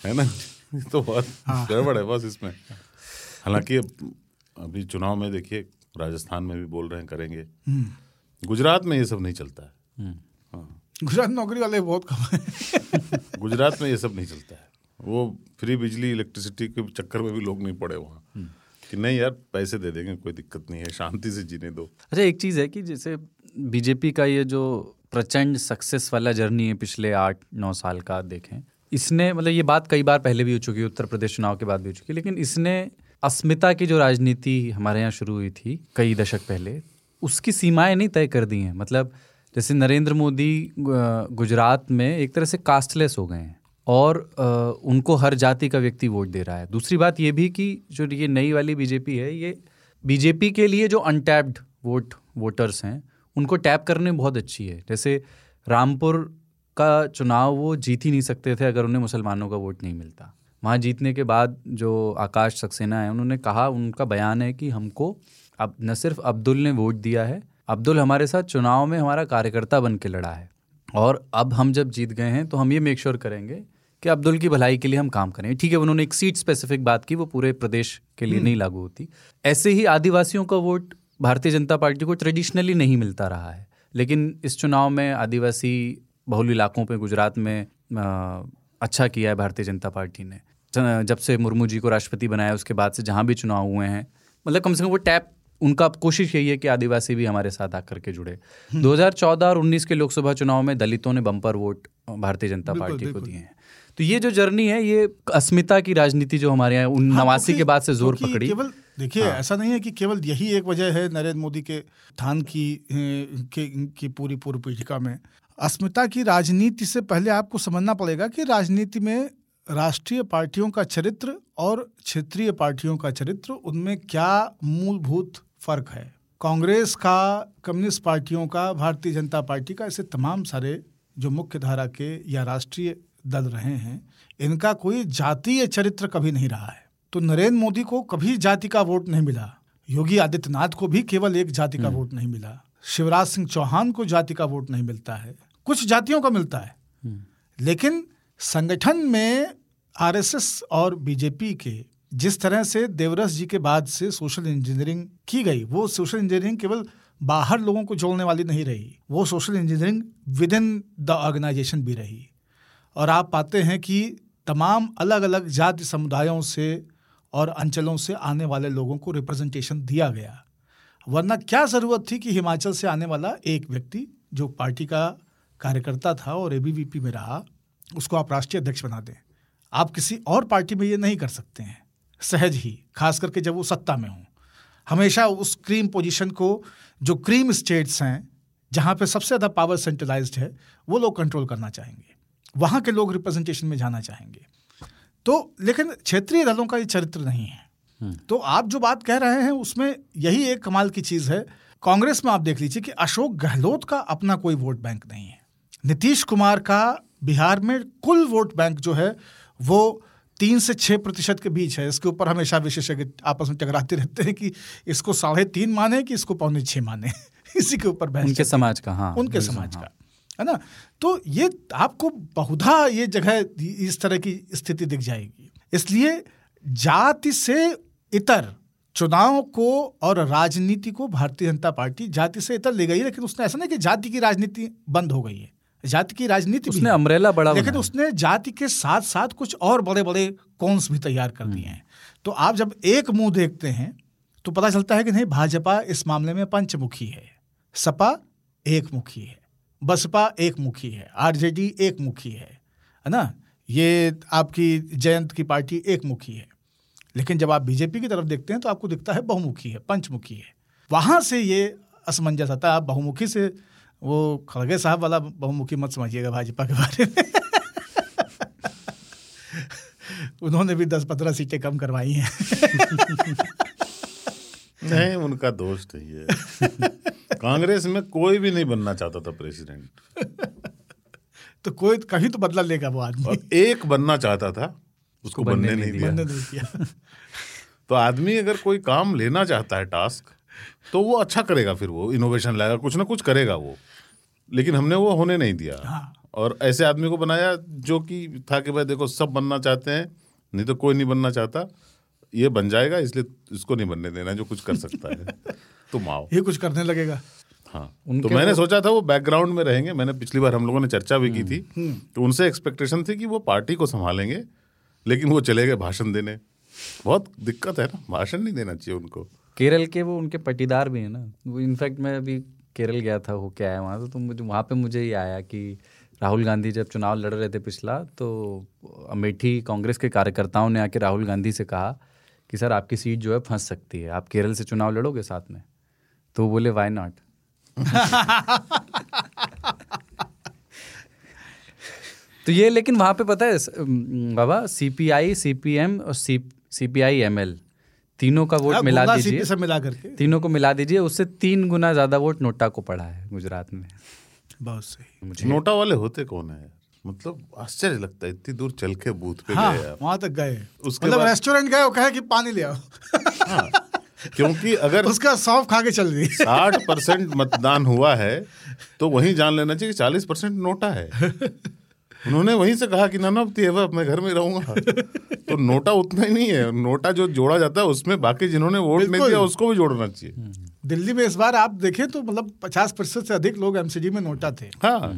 है ना? तो बहुत हाँ। गड़बड़ है बस इसमें। हालाँकि अभी चुनाव में देखिए राजस्थान में भी बोल रहे हैं करेंगे। हम्म। गुजरात में ये सब नहीं चलता है। गुजरात नौकरी वाले बहुत कम है। गुजरात में ये सब नहीं चलता है। वो फ्री बिजली इलेक्ट्रिसिटी के चक्कर में भी लोग नहीं पड़े वहाँ। कि नहीं यार पैसे दे देंगे कोई दिक्कत नहीं है शांति से जीने दो। अच्छा एक चीज़ है कि जैसे बीजेपी का ये जो प्रचंड सक्सेस वाला जर्नी है पिछले आठ नौ साल का देखें इसने मतलब ये बात कई बार पहले भी हो चुकी है उत्तर प्रदेश चुनाव के बाद भी हो चुकी है लेकिन इसने अस्मिता की जो राजनीति हमारे यहाँ शुरू हुई थी कई दशक पहले उसकी सीमाएँ नहीं तय कर दी हैं। मतलब जैसे नरेंद्र मोदी गुजरात में एक तरह से कास्टलेस हो गए हैं और उनको हर जाति का व्यक्ति वोट दे रहा है। दूसरी बात ये भी कि जो ये नई वाली बीजेपी है, ये बीजेपी के लिए जो अनटैप्ड वोट वोटर्स हैं, उनको टैप करने बहुत अच्छी है। जैसे रामपुर का चुनाव वो जीत ही नहीं सकते थे अगर उन्हें मुसलमानों का वोट नहीं मिलता। वहाँ जीतने के बाद जो आकाश सक्सेना है, उन्होंने कहा, उनका बयान है कि हमको अब न सिर्फ़ अब्दुल ने वोट दिया है अब्दुल हमारे साथ चुनाव में हमारा कार्यकर्ता बन के लड़ा है। और अब हम जब जीत गए हैं तो हम ये मेक श्योर करेंगे कि अब्दुल की भलाई के लिए हम काम करें। ठीक है उन्होंने एक सीट स्पेसिफिक बात की वो पूरे प्रदेश के लिए नहीं लागू होती। ऐसे ही आदिवासियों का वोट भारतीय जनता पार्टी को ट्रेडिशनली नहीं मिलता रहा है। लेकिन इस चुनाव में आदिवासी बहुल इलाकों पे गुजरात में अ, अच्छा किया है भारतीय जनता पार्टी ने। जब से मुर्मू जी को राष्ट्रपति बनाया उसके बाद से जहाँ भी चुनाव हुए हैं मतलब कम से कम वो टैप उनका कोशिश यही है कि आदिवासी भी हमारे साथ आकर के जुड़े। 2014 और 19 के लोकसभा चुनाव में दलितों ने bumper vote Bharatiya Janata party को दिए हैं। तो ये जो जर्नी है ये अस्मिता की राजनीति जो हमारे यहाँ उन हाँ, नवासी के बाद से ज़ोर पकड़ी। केवल देखिए ऐसा नहीं है कि केवल यही एक वजह है नरेंद्र मोदी के थान की के, की पूरी पूर्व पीठिका में। अस्मिता की राजनीति से पहले आपको समझना पड़ेगा कि राजनीति में राष्ट्रीय पार्टियों का चरित्र और क्षेत्रीय पार्टियों का चरित्र उनमें क्या मूलभूत फ़र्क है। कांग्रेस का कम्युनिस्ट पार्टियों का भारतीय जनता पार्टी का ऐसे तमाम सारे जो मुख्य धारा के या राष्ट्रीय दल रहे हैं इनका कोई जातीय चरित्र कभी नहीं रहा है। तो नरेंद्र मोदी को कभी जाति का वोट नहीं मिला। योगी आदित्यनाथ को भी केवल एक जाति का वोट नहीं मिला। शिवराज सिंह चौहान को जाति का वोट नहीं मिलता है। कुछ जातियों का मिलता है। लेकिन संगठन में आरएसएस और बीजेपी के जिस तरह से देवरस जी के बाद से सोशल इंजीनियरिंग की गई, वो सोशल इंजीनियरिंग केवल बाहर लोगों को जोड़ने वाली नहीं रही, वो social engineering within the organisation भी रही। और आप पाते हैं कि तमाम अलग अलग जाति समुदायों से और अंचलों से आने वाले लोगों को रिप्रेजेंटेशन दिया गया। वरना क्या ज़रूरत थी कि हिमाचल से आने वाला एक व्यक्ति, जो पार्टी का कार्यकर्ता था और एबीवीपी में रहा, उसको आप राष्ट्रीय अध्यक्ष बना दें। आप किसी और पार्टी में ये नहीं कर सकते हैं। सहज ही खास करके जब वो सत्ता में हों। हमेशा उस क्रीम पोजीशन को जो क्रीम स्टेट्स हैं जहाँ पे सबसे ज़्यादा पावर सेंट्रलाइज्ड है वो लोग कंट्रोल करना चाहेंगे। वहाँ के लोग रिप्रेजेंटेशन में जाना चाहेंगे। तो लेकिन क्षेत्रीय दलों का ये चरित्र नहीं है। तो आप जो बात कह रहे हैं उसमें यही एक कमाल की चीज़ है। कांग्रेस में आप देख लीजिए कि अशोक गहलोत का अपना कोई वोट बैंक नहीं है। नीतीश कुमार का बिहार में कुल वोट बैंक जो है वो तीन से छः प्रतिशत के बीच है। इसके ऊपर हमेशा विशेषज्ञ आपस में टकराते रहते हैं कि इसको साढ़े तीन माने कि इसको पौने छः माने। इसी के ऊपर बहस उनके समाज का हाँ उनके समाज हाँ। का है ना? तो ये आपको बहुधा ये जगह इस तरह की स्थिति दिख जाएगी। इसलिए जाति से इतर चुनाव को और राजनीति को भारतीय जनता पार्टी जाति से इतर ले गई लेकिन उसने ऐसा नहीं कि जाति की राजनीति बंद हो गई है। जाति की राजनीति उसने। अम्ब्रेला बड़ा लेकिन उसने जाति के साथ साथ कुछ और बड़े बड़े कौन्स भी तैयार कर दिए हैं। तो आप जब एक मुँह देखते हैं तो पता चलता है कि नहीं भाजपा इस मामले में पंचमुखी है। सपा एक मुखी है। बसपा एक मुखी है। आरजेडी एक मुखी है। है ना? ये आपकी जयंत की पार्टी एक मुखी है। लेकिन जब आप बीजेपी की तरफ़ देखते हैं तो आपको दिखता है बहुमुखी है पंचमुखी है। वहाँ से ये असमंजस आता है। आप बहुमुखी से वो खड़गे साहब वाला बहुमुखी मत समझिएगा भाजपा के बारे में। उन्होंने भी दस पंद्रह सीटें कम करवाई हैं। नहीं उनका दोष नहीं है। कांग्रेस में कोई भी नहीं बनना चाहता था प्रेसिडेंट। तो कोई कहीं तो बदला लेगा वो आदमी। और एक बनना चाहता था उसको बनने बनने नहीं दिया। बनने नहीं किया तो आदमी अगर कोई काम लेना चाहता है टास्क तो वो अच्छा करेगा फिर वो इनोवेशन लाएगा कुछ ना कुछ करेगा वो। लेकिन हमने वो होने नहीं दिया। हाँ। और ऐसे आदमी को बनाया जो कि था कि भाई देखो सब बनना चाहते हैं नहीं तो कोई नहीं बनना चाहता। ये बन जाएगा इसलिए इसको नहीं बनने देना जो कुछ कर सकता है। तुम आओ। ये कुछ करने लगेगा। हाँ। तो मैंने सोचा था वो बैकग्राउंड में रहेंगे। मैंने पिछली बार हम लोगों ने चर्चा भी की थी। हम्म, तो उनसे एक्सपेक्टेशन थी कि वो पार्टी को संभालेंगे लेकिन वो चले गए भाषण देने। बहुत दिक्कत है ना भाषण नहीं देना चाहिए उनको। केरल के वो उनके पटीदार भी हैं ना। वो इनफैक्ट मैं अभी केरल गया था, होके आया वहाँ से तो मुझे, वहाँ पे मुझे ये आया कि राहुल गांधी जब चुनाव लड़ रहे थे पिछला तो अमेठी कांग्रेस के कार्यकर्ताओं ने आके राहुल गांधी से कहा कि, सर, आपकी सीट जो है, फंस सकती है। आप केरल से चुनाव लड़ोगे साथ में? तो बोले वाई नॉट तो ये, लेकिन वहाँ पे पता है बाबा C P I C P M और C C P I M L तीनों का वोट हाँ, मिला दीजिए। सीपी से मिला करके। तीनों को मिला दीजिए। उससे तीन गुना ज़्यादा वोट नोटा को पड़ा है गुजरात में। बहुत सही। नोटा वाले होते कौन है? मतलब आश्चर्य लगता है इतनी दूर चल के बूथ पे हाँ गए वहाँ तक गए। उसके मतलब रेस्टोरेंट गए वो कहे कि पानी ले आओ। हाँ क्योंकि अगर उसका सौंफ खा के चल रही साठ परसेंट मतदान हुआ है तो वहीं जान लेना चाहिए चालीस परसेंट नोटा है। उन्होंने वहीं से कहा कि नाना अब मैं घर में रहूँगा। तो नोटा उतना ही नहीं है। नोटा जो जोड़ा जाता है उसमें बाकी जिन्होंने वोट नहीं दिया उसको भी जोड़ना चाहिए। दिल्ली में इस बार आप देखें तो मतलब पचास प्रतिशत से अधिक लोग एमसीडी में नोटा थे। हाँ।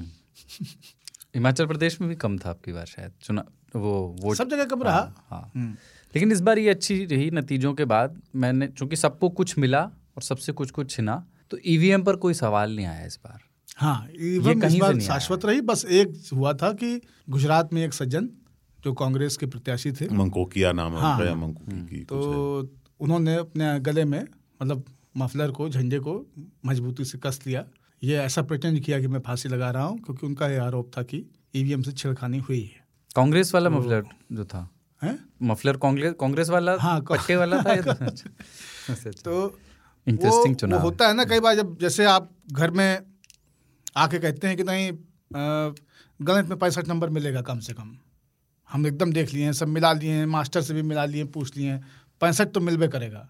हिमाचल प्रदेश में भी कम था आपकी बार शायद चुना वो वोट। सब जगह कम रहा। हाँ लेकिन इस बार ये अच्छी रही नतीजों के बाद मैंने चूँकि सबको कुछ मिला और सबसे कुछ कुछ छिना तो ईवीएम पर कोई सवाल नहीं आया इस बार। हाँ इस बार शाश्वत रही बस एक हुआ था कि गुजरात में एक सज्जन जो कांग्रेस के प्रत्याशी थे। मंकोकिया नाम हाँ, उनका या हाँ। मंकोकी की तो उन्होंने अपने गले में मतलब मफलर को झंडे को मजबूती से कस लिया। ये ऐसा प्रिटेंड किया कि मैं फांसी लगा रहा हूँ क्योंकि उनका ये आरोप था कि ईवीएम से छेड़खानी हुई है। कांग्रेस वाला मफलर जो था? हैं? मफलर कांग्रेस कांग्रेस वाला हाँ, पट्टे वाला था तो- अच्छा, अच्छा। तो Interesting वो- चुनाव होता है ना कई बार जब जैसे आप घर में आके कहते हैं कि नहीं गणित में पैंसठ नंबर मिलेगा कम से कम। हम एकदम देख लिए हैं, सब मिला लिए हैं, मास्टर से भी मिला लिए पूछ लिए हैं। पैंसठ तो मिलबे करेगा।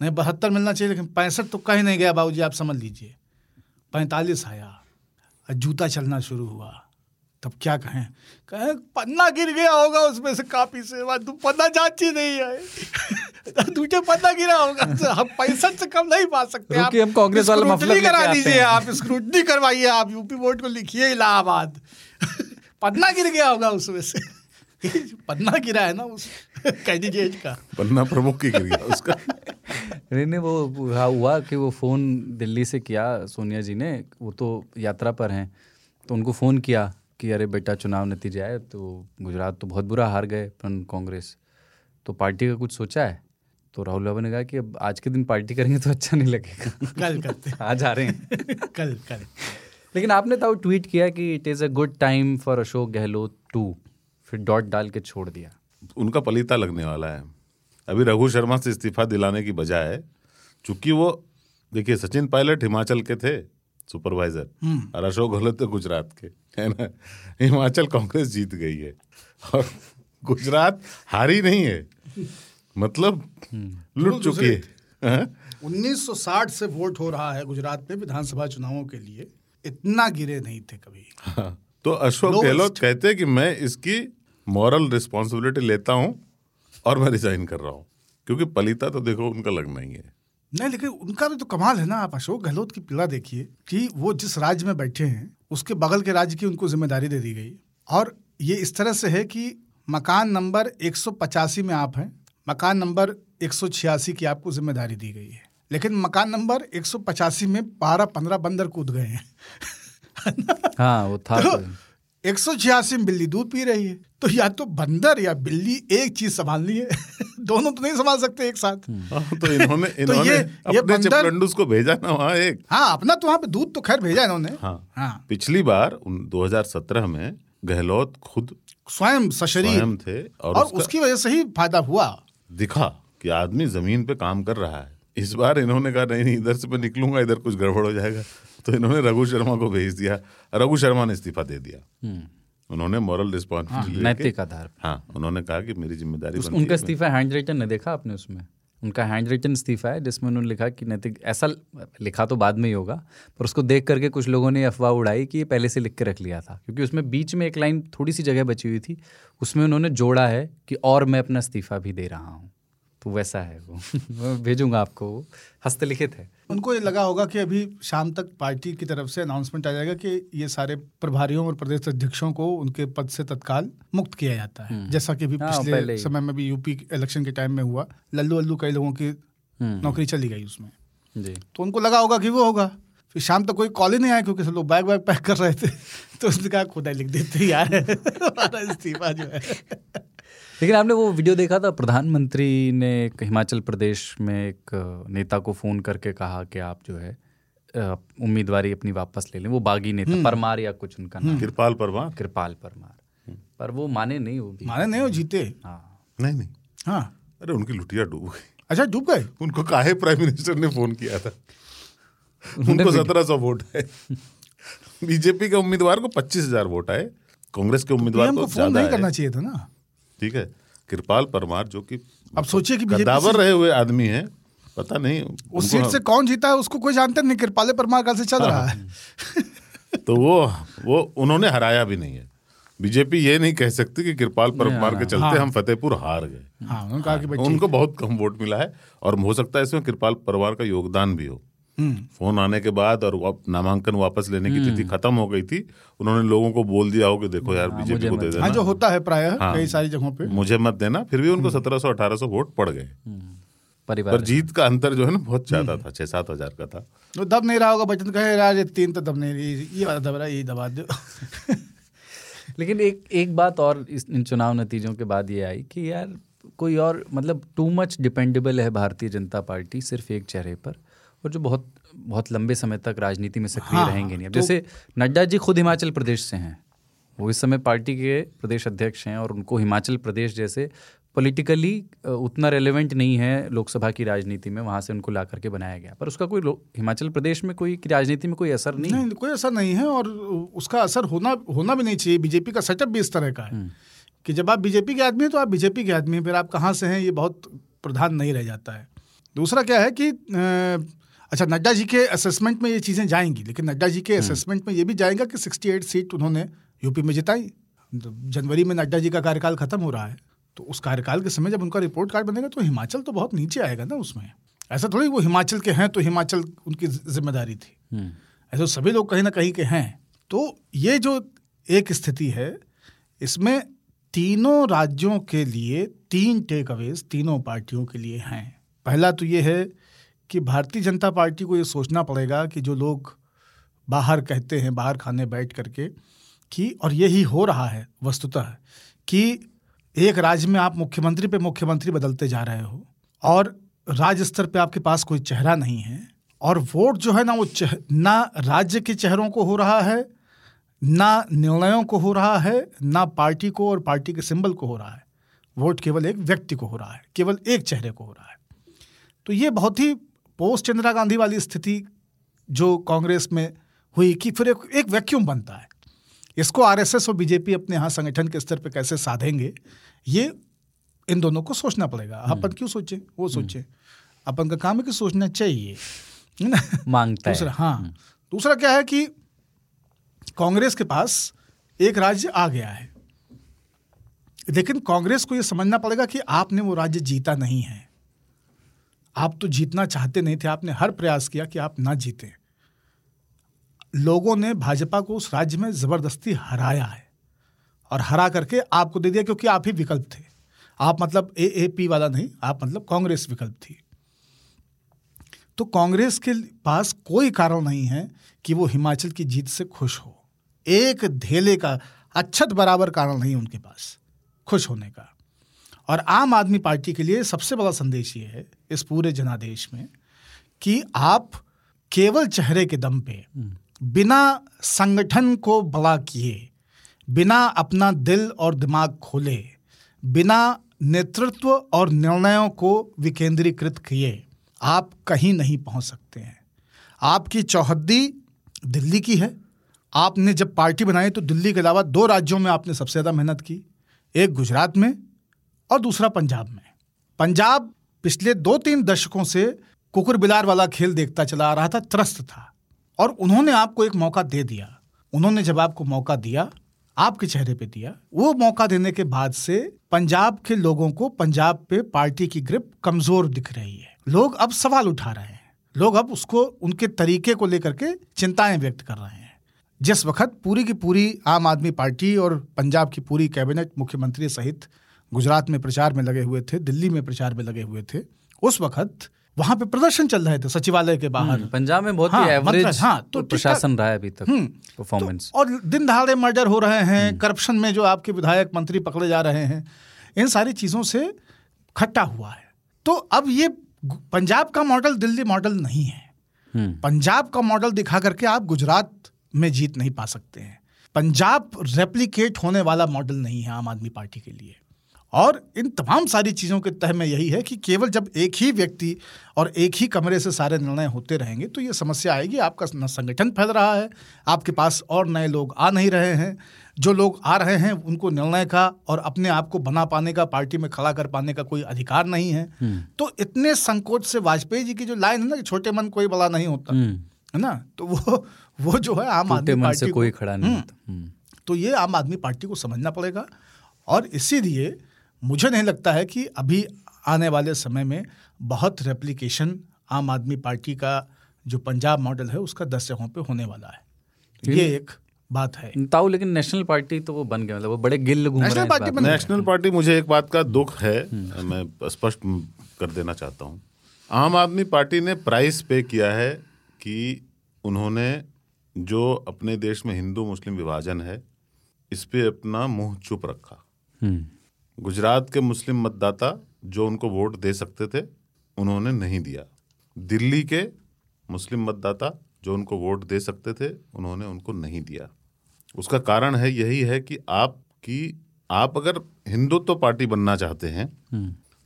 नहीं, बहत्तर मिलना चाहिए, लेकिन पैंसठ तो कहीं नहीं गया बाबूजी, आप समझ लीजिए। पैंतालीस आया जूता चलना शुरू हुआ। तब क्या कहें? कहें पन्ना गिर गया होगा उसमें से कापी से। तू पन्ना जांची नहीं है। तुझे पन्ना गिरा होगा। तो हम पैंसठ से कम नहीं पा सकते। रुकिए, हम कांग्रेस वाला मफलर करा हैं। आप स्क्रूटनी करवाइए। आप यूपी बोर्ड को लिखिए इलाहाबाद। पन्ना गिर गया होगा उसमें से। पन्ना गिरा है ना उस कैंडिडेट का पन्ना प्रमुख की गिर गया उसका। नहीं नहीं वो हुआ हुआ कि वो फ़ोन दिल्ली से किया सोनिया जी ने। वो तो यात्रा पर हैं। तो उनको फ़ोन किया। कि अरे बेटा चुनाव नतीजे आए तो गुजरात तो बहुत बुरा हार गए अपन कांग्रेस। तो पार्टी का कुछ सोचा है? तो राहुल बाबा ने कहा कि अब आज के दिन पार्टी करेंगे तो अच्छा नहीं लगेगा। कल करते आज आ रहे हैं। कल कल। लेकिन आपने तो ट्वीट किया कि it is a good time for Ashok Gehlot to फिर डॉट डाल के छोड़ दिया। उनका पलीता लगने वाला है। अभी रघु शर्मा से इस्तीफा दिलाने की बजाय चूँकि वो देखिए सचिन पायलट हिमाचल के थे सुपरवाइजर और अशोक गहलोत तो गुजरात के। है ना? हिमाचल कांग्रेस जीत गई है। और गुजरात हारी नहीं है। मतलब लुट चुकी है। हाँ? 1960 से वोट हो रहा है गुजरात में विधानसभा चुनावों के लिए। इतना गिरे नहीं थे कभी। हाँ। तो अशोक गहलोत कहते हैं कि मैं इसकी मॉरल रिस्पॉन्सिबिलिटी लेता हूँ और मैं रिजाइन कर रहा हूँ। क्योंकि पलीता तो देखो उनका लगना ही है। नहीं लेकिन उनका भी तो कमाल है ना। आप अशोक गहलोत की पीड़ा देखिए कि वो जिस राज्य में बैठे हैं उसके बगल के राज्य की उनको ज़िम्मेदारी दे दी गई। और ये इस तरह से है कि मकान नंबर 185 में आप हैं मकान नंबर 186 की आपको ज़िम्मेदारी दी गई है। लेकिन मकान नंबर 185 में 12 15 बंदर कूद गए हैं। हाँ वो था तो- एक सौ छियासी में बिल्ली दूध पी रही है। तो या तो बंदर या बिल्ली एक चीज़ संभालनी है। दोनों तो नहीं संभाल सकते एक साथ। हाँ, तो इन्होंने इन्होंने ये- ये अपने बंदर- चिपलंडूस को भेजा ना वहाँ एक। हाँ अपना तो वहाँ पे दूध तो खैर भेजा इन्होंने। हाँ। हाँ। पिछली बार उन 2017 में गहलोत खुद स्वयं सशरीर। स्वयं थे और, और उसकी वजह से ही फ़ायदा हुआ। दिखा कि आदमी ज़मीन पे काम कर रहा है। इस बार इन्होंने कहा नहीं नहीं इधर से मैं निकलूँगा इधर कुछ गड़बड़ हो जाएगा। तो इन्होंने रघु शर्मा को भेज दिया। रघु शर्मा ने इस्तीफा दे दिया। उन्होंने मॉरल रिस्पॉन्सिबिलिटी हम्म। नैतिक आधार। हाँ उन्होंने कहा कि मेरी ज़िम्मेदारी उनका इस्तीफा हैंड रिटन है देखा आपने उसमें? उनका हैंड रिटन इस्तीफा है जिसमें उन्होंने लिखा कि नैतिक ऐसा लिखा तो बाद में ही होगा पर उसको देख करके कुछ लोगों ने अफवाह उड़ाई कि ये पहले से लिख के रख लिया था क्योंकि उसमें बीच में एक लाइन थोड़ी सी जगह बची हुई थी उसमें उन्होंने जोड़ा है कि और मैं अपना इस्तीफा भी दे रहा हूँ। तो वैसा है वो। भेजूँगा आपको हस्तलिखित है। उनको ये लगा होगा कि अभी शाम तक पार्टी की तरफ़ से अनाउंसमेंट आ जाएगा कि ये सारे प्रभारियों और प्रदेश अध्यक्षों को उनके पद से तत्काल मुक्त किया जाता है। जैसा कि अभी हाँ, पिछले समय में भी यूपी इलेक्शन के टाइम में हुआ। लल्लू अल्लू कई लोगों की नौकरी चली गई उसमें। जी। तो उनको लगा होगा कि वो होगा। फिर शाम तक तो कोई कॉल ही नहीं आया क्योंकि सब लोग बैग बैग पैक कर रहे थे। तो उसने कहा खुदा लिख देते यार। हमारा इस्तीफा जो है। लेकिन आपने वो वीडियो देखा था प्रधानमंत्री ने हिमाचल प्रदेश में एक नेता को फ़ोन करके कहा कि आप जो है उम्मीदवारी अपनी वापस ले लें। वो बागी नेता परमार या कुछ उनका नाम। कृपाल परमार। कृपाल परमार। पर वो माने नहीं वो भी। माने नहीं वो जीते। हाँ। नहीं नहीं। हाँ। अरे उनकी लुटिया डूब गई। अच्छा डूब गए? उनको काहे प्राइम मिनिस्टर ने फ़ोन किया था? उनको सत्रह सौ वोट है बीजेपी के उम्मीदवार को पच्चीस हज़ार वोट आए। कांग्रेस के उम्मीदवार को को फ़ोन नहीं करना चाहिए था ना। ठीक है? कृपाल परमार जो कि अब सोचिए कि बीजेपी कदावर रहे हुए आदमी हैं पता नहीं उस सीट से कौन जीता है उसको कोई जानते नहीं कृपाले परमार कल से चल हाँ, रहा है। तो वो वो उन्होंने हराया भी नहीं है। बीजेपी ये नहीं कह सकती कि कृपाल परमार के चलते हाँ। हम फतेहपुर हार गए। हाँ उन्होंने कहा कि भाई उनको बहुत कम वोट मिला है और हो सकता है इसमें कृपाल परमार का योगदान भी हो। फ़ोन आने के बाद और वाप- नामांकन वापस लेने की तिथि खत्म हो गई थी। उन्होंने लोगों को बोल दिया हो कि देखो यार बीजेपी को दे हाँ देना जो होता है प्राय हाँ। कई सारी जगहों पे। मुझे मत देना फिर भी उनको सत्रह सौ अठारह सौ वोट पड़ गए। पर जीत का अंतर जो है ना बहुत ज़्यादा था छह सात हज़ार का था। वो दब नहीं रहा होगा बचन कहे यार ये तीन तो दब नहीं रही ये वाला दब रहा है ये दबा दो। लेकिन एक एक बात और इस इन चुनाव नतीजों के बाद ये आई कि यार कोई और मतलब टू मच डिपेंडेबल है भारतीय जनता पार्टी सिर्फ़ एक चेहरे पर। और जो बहुत बहुत लंबे समय तक राजनीति में सक्रिय हाँ, रहेंगे नहीं। अब तो- जैसे नड्डा जी खुद हिमाचल प्रदेश से हैं। वो इस समय पार्टी के प्रदेश अध्यक्ष हैं और उनको हिमाचल प्रदेश जैसे पॉलिटिकली उतना रेलेवेंट नहीं है लोकसभा की राजनीति में वहाँ से उनको ला करके बनाया गया। पर उसका कोई हिमाचल प्रदेश में कोई राजनीति में कोई असर नहीं? नहीं कोई असर नहीं है और उसका असर होना होना भी नहीं चाहिए। बीजेपी का सेटअप भी इस तरह का है कि जब आप बीजेपी के आदमी हैं तो आप बीजेपी के आदमी हैं फिर आप कहाँ से हैं ये बहुत प्रधान नहीं रह जाता है। दूसरा क्या है कि अच्छा नड्डा जी के असेसमेंट में ये चीज़ें जाएँगी लेकिन नड्डा जी के असेसमेंट में ये भी जाएगा कि 68 सीट उन्होंने यूपी में जिताई। तो जनवरी में नड्डा जी का कार्यकाल खत्म हो रहा है तो उस कार्यकाल के समय जब उनका रिपोर्ट कार्ड बनेगा तो हिमाचल तो बहुत नीचे आएगा ना उसमें। ऐसा थोड़ी वो हिमाचल के हैं तो हिमाचल उनकी ज़िम्मेदारी थी। ऐसे तो सभी लोग कहीं ना कहीं के हैं। तो ये जो एक स्थिति है इसमें तीनों राज्यों के लिए तीन टेक अवेज तीनों पार्टियों के लिए हैं। पहला तो ये है कि भारतीय जनता पार्टी को ये सोचना पड़ेगा कि जो लोग बाहर कहते हैं, बाहर खाने बैठ करके कि, और यही हो रहा है वस्तुतः, कि एक राज्य में आप मुख्यमंत्री पे मुख्यमंत्री बदलते जा रहे हो और राज्य स्तर पे आपके पास कोई चेहरा नहीं है और वोट जो है ना वो चेह- ना राज्य के चेहरों को हो रहा है, ना निर्णयों को हो रहा है, ना पार्टी को और पार्टी के सिंबल को हो रहा है। वोट केवल एक व्यक्ति को हो रहा है, केवल एक चेहरे को हो रहा है। तो ये बहुत ही पोस्ट इंदिरा गांधी वाली स्थिति जो कांग्रेस में हुई कि फिर एक, एक वैक्यूम बनता है। इसको आरएसएस और बीजेपी अपने यहाँ संगठन के स्तर पर कैसे साधेंगे ये इन दोनों को सोचना पड़ेगा। अपन क्यों सोचें? वो सोचें। अपन का काम है कि सोचना चाहिए। है ना? माँगता है। दूसरा हाँ। दूसरा क्या है कि कांग्रेस के पास एक राज्य आ गया है। लेकिन कांग्रेस को यह समझना पड़ेगा कि आपने वो राज्य जीता नहीं है। आप तो जीतना चाहते नहीं थे, आपने हर प्रयास किया कि आप ना जीते। लोगों ने भाजपा को उस राज्य में ज़बरदस्ती हराया है और हरा करके आपको दे दिया क्योंकि आप ही विकल्प थे। आप मतलब ए ए पी वाला नहीं, आप मतलब कांग्रेस विकल्प थी। तो कांग्रेस के पास कोई कारण नहीं है कि वो हिमाचल की जीत से खुश हो। एक धेले का अच्छत बराबर कारण नहीं उनके पास, खुश होने का। और आम आदमी पार्टी के लिए सबसे बड़ा संदेश ये है इस पूरे जनादेश में कि आप केवल चेहरे के दम पे बिना संगठन को बड़ा किए बिना अपना दिल और दिमाग खोले बिना नेतृत्व और निर्णयों को विकेंद्रीकृत किए आप कहीं नहीं पहुँच सकते हैं। आपकी चौहद्दी दिल्ली की है। आपने जब पार्टी बनाई तो दिल्ली के अलावा दो राज्यों में आपने सबसे ज़्यादा मेहनत की एक गुजरात में और दूसरा पंजाब में। पंजाब पिछले दो तीन दशकों से कुकुर बिलार वाला खेल देखता चला आ रहा था, त्रस्त था। और उन्होंने आपको एक मौका दे दिया। उन्होंने जब आपको मौका दिया, आपके चेहरे पे दिया, वो मौका देने के बाद से पंजाब के लोगों को पंजाब पे पार्टी की ग्रिप कमज़ोर दिख रही है। लोग अब सवाल उठा रहे हैं। लोग अब उसको, उनके तरीके को लेकर के चिंताएँ व्यक्त कर रहे हैं। जिस वक्त पूरी की पूरी आम आदमी पार्टी और पंजाब की पूरी कैबिनेट मुख्यमंत्री सहित गुजरात में प्रचार में लगे हुए थे दिल्ली में प्रचार में लगे हुए थे उस वक्त वहाँ पे प्रदर्शन चल रहे थे सचिवालय के बाहर। हम्म, पंजाब में बहुत हाँ, ही एवरेज मतलब, हाँ, तो प्रशासन रहा है अभी तक हम्म, परफॉर्मेंस तो, और दिन दहाड़े मर्डर हो रहे हैं करप्शन में जो आपके विधायक मंत्री पकड़े जा रहे हैं इन सारी चीज़ों से खट्टा हुआ है। तो अब ये पंजाब का मॉडल दिल्ली मॉडल नहीं है। हम्म। पंजाब का मॉडल दिखा करके आप गुजरात में जीत नहीं पा सकते हैं। पंजाब रेप्लीकेट होने वाला मॉडल नहीं है आम आदमी पार्टी के लिए। और इन तमाम सारी चीज़ों के तह में यही है कि केवल जब एक ही व्यक्ति और एक ही कमरे से सारे निर्णय होते रहेंगे तो ये समस्या आएगी आपका न संगठन फैल रहा है आपके पास और नए लोग आ नहीं रहे हैं। जो लोग आ रहे हैं उनको निर्णय का और अपने आप को बना पाने का पार्टी में खड़ा कर पाने का कोई अधिकार नहीं है। तो इतने संकोच से वाजपेयी जी की जो लाइन है ना कि छोटे मन कोई बड़ा नहीं होता है ना? तो वो वो जो है आम आदमी पार्टी से कोई खड़ा नहीं हम्म। हम्म। तो ये आम आदमी पार्टी को समझना पड़ेगा और इसीलिए मुझे नहीं लगता है कि अभी आने वाले समय में बहुत रेप्लिकेशन आम आदमी पार्टी का जो पंजाब मॉडल है उसका दस जगहों पे होने वाला है। ये एक बात है। ताऊ लेकिन नेशनल पार्टी तो वो बन गया मतलब वो बड़े गिल्ल घूम रहे नेशनल हैं पार्टी बन नेशनल पार्टी मुझे एक बात का दुख है मैं स्पष्ट कर देना चाहता हूँ। आम आदमी पार्टी ने प्राइस पे किया है कि उन्होंने जो अपने देश में हिंदू मुस्लिम विभाजन है इस पे अपना मुँह चुप रखा। हम्म, गुजरात के मुस्लिम मतदाता जो उनको वोट दे सकते थे उन्होंने नहीं दिया। दिल्ली के मुस्लिम मतदाता जो उनको वोट दे सकते थे उन्होंने उनको नहीं दिया। उसका कारण है यही है कि आपकी आप अगर हिंदुत्व तो पार्टी बनना चाहते हैं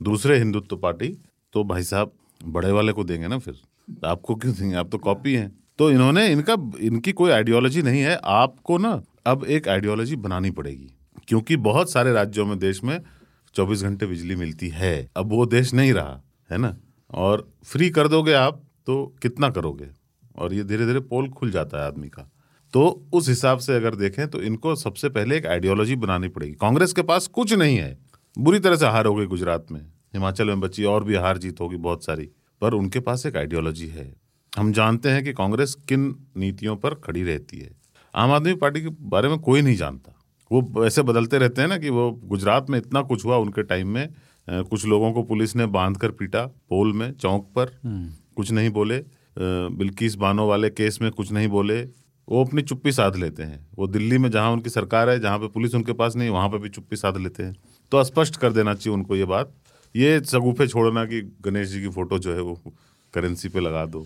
दूसरे हिंदुत्व तो पार्टी तो भाई साहब बड़े वाले को देंगे ना फिर। आपको क्यों देंगे? आप तो कॉपी हैं। तो इन्होंने इनका इनकी कोई आइडियोलॉजी नहीं है। आपको ना अब एक आइडियोलॉजी बनानी पड़ेगी। क्योंकि बहुत सारे राज्यों में देश में 24 घंटे बिजली मिलती है। अब वो देश नहीं रहा, है ना? और फ्री कर दोगे आप तो कितना करोगे? और ये धीरे धीरे पोल खुल जाता है आदमी का। तो उस हिसाब से अगर देखें तो इनको सबसे पहले एक आइडियोलॉजी बनानी पड़ेगी। कांग्रेस के पास कुछ नहीं है। बुरी तरह से हार हो गई गुजरात में। हिमाचल में बची, और भी हार जीत होगी बहुत सारी। पर उनके पास एक आइडियोलॉजी है। हम जानते हैं कि कांग्रेस किन नीतियों पर खड़ी रहती है। आम आदमी पार्टी के बारे में कोई नहीं जानता। वो ऐसे बदलते रहते हैं ना कि वो गुजरात में इतना कुछ हुआ उनके टाइम में कुछ लोगों को पुलिस ने बाँध कर पीटा पोल में चौक पर। कुछ नहीं बोले। बिल्किस बानो वाले केस में कुछ नहीं बोले। वो अपनी चुप्पी साध लेते हैं। वो दिल्ली में जहाँ उनकी सरकार है जहाँ पे पुलिस उनके पास नहीं वहाँ पे भी चुप्पी साध लेते हैं। तो स्पष्ट कर देना चाहिए उनको ये बात। ये सगुफे छोड़ना कि गणेश जी की फ़ोटो जो है वो करेंसी पे लगा दो।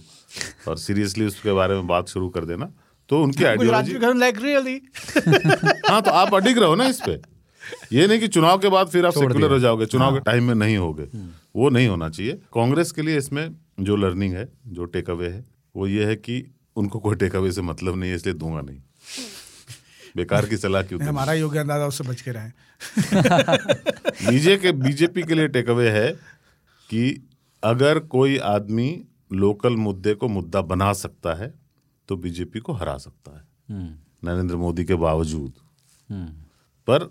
और सीरियसली उसके बारे में बात शुरू कर देना। तो उनकी आइडियोलॉजी लाइक रियली हाँ तो आप अडिग रहो ना इस पे। ये नहीं कि चुनाव के बाद फिर आप सेक्युलर हो जाओगे चुनाव के टाइम में नहीं होगे। वो नहीं होना चाहिए। कांग्रेस के लिए इसमें जो लर्निंग है जो टेक अवे है वो ये है कि उनको कोई टेक अवे से मतलब नहीं है इसलिए दूँगा नहीं। बेकार की सलाह क्यों हमारा योग्य अंदाज़ा उससे बच के रहें बीजे के बीजेपी के लिए टेक अवे है कि अगर कोई आदमी लोकल मुद्दे को मुद्दा बना सकता है तो बीजेपी को हरा सकता है। नरेंद्र मोदी के बावजूद। पर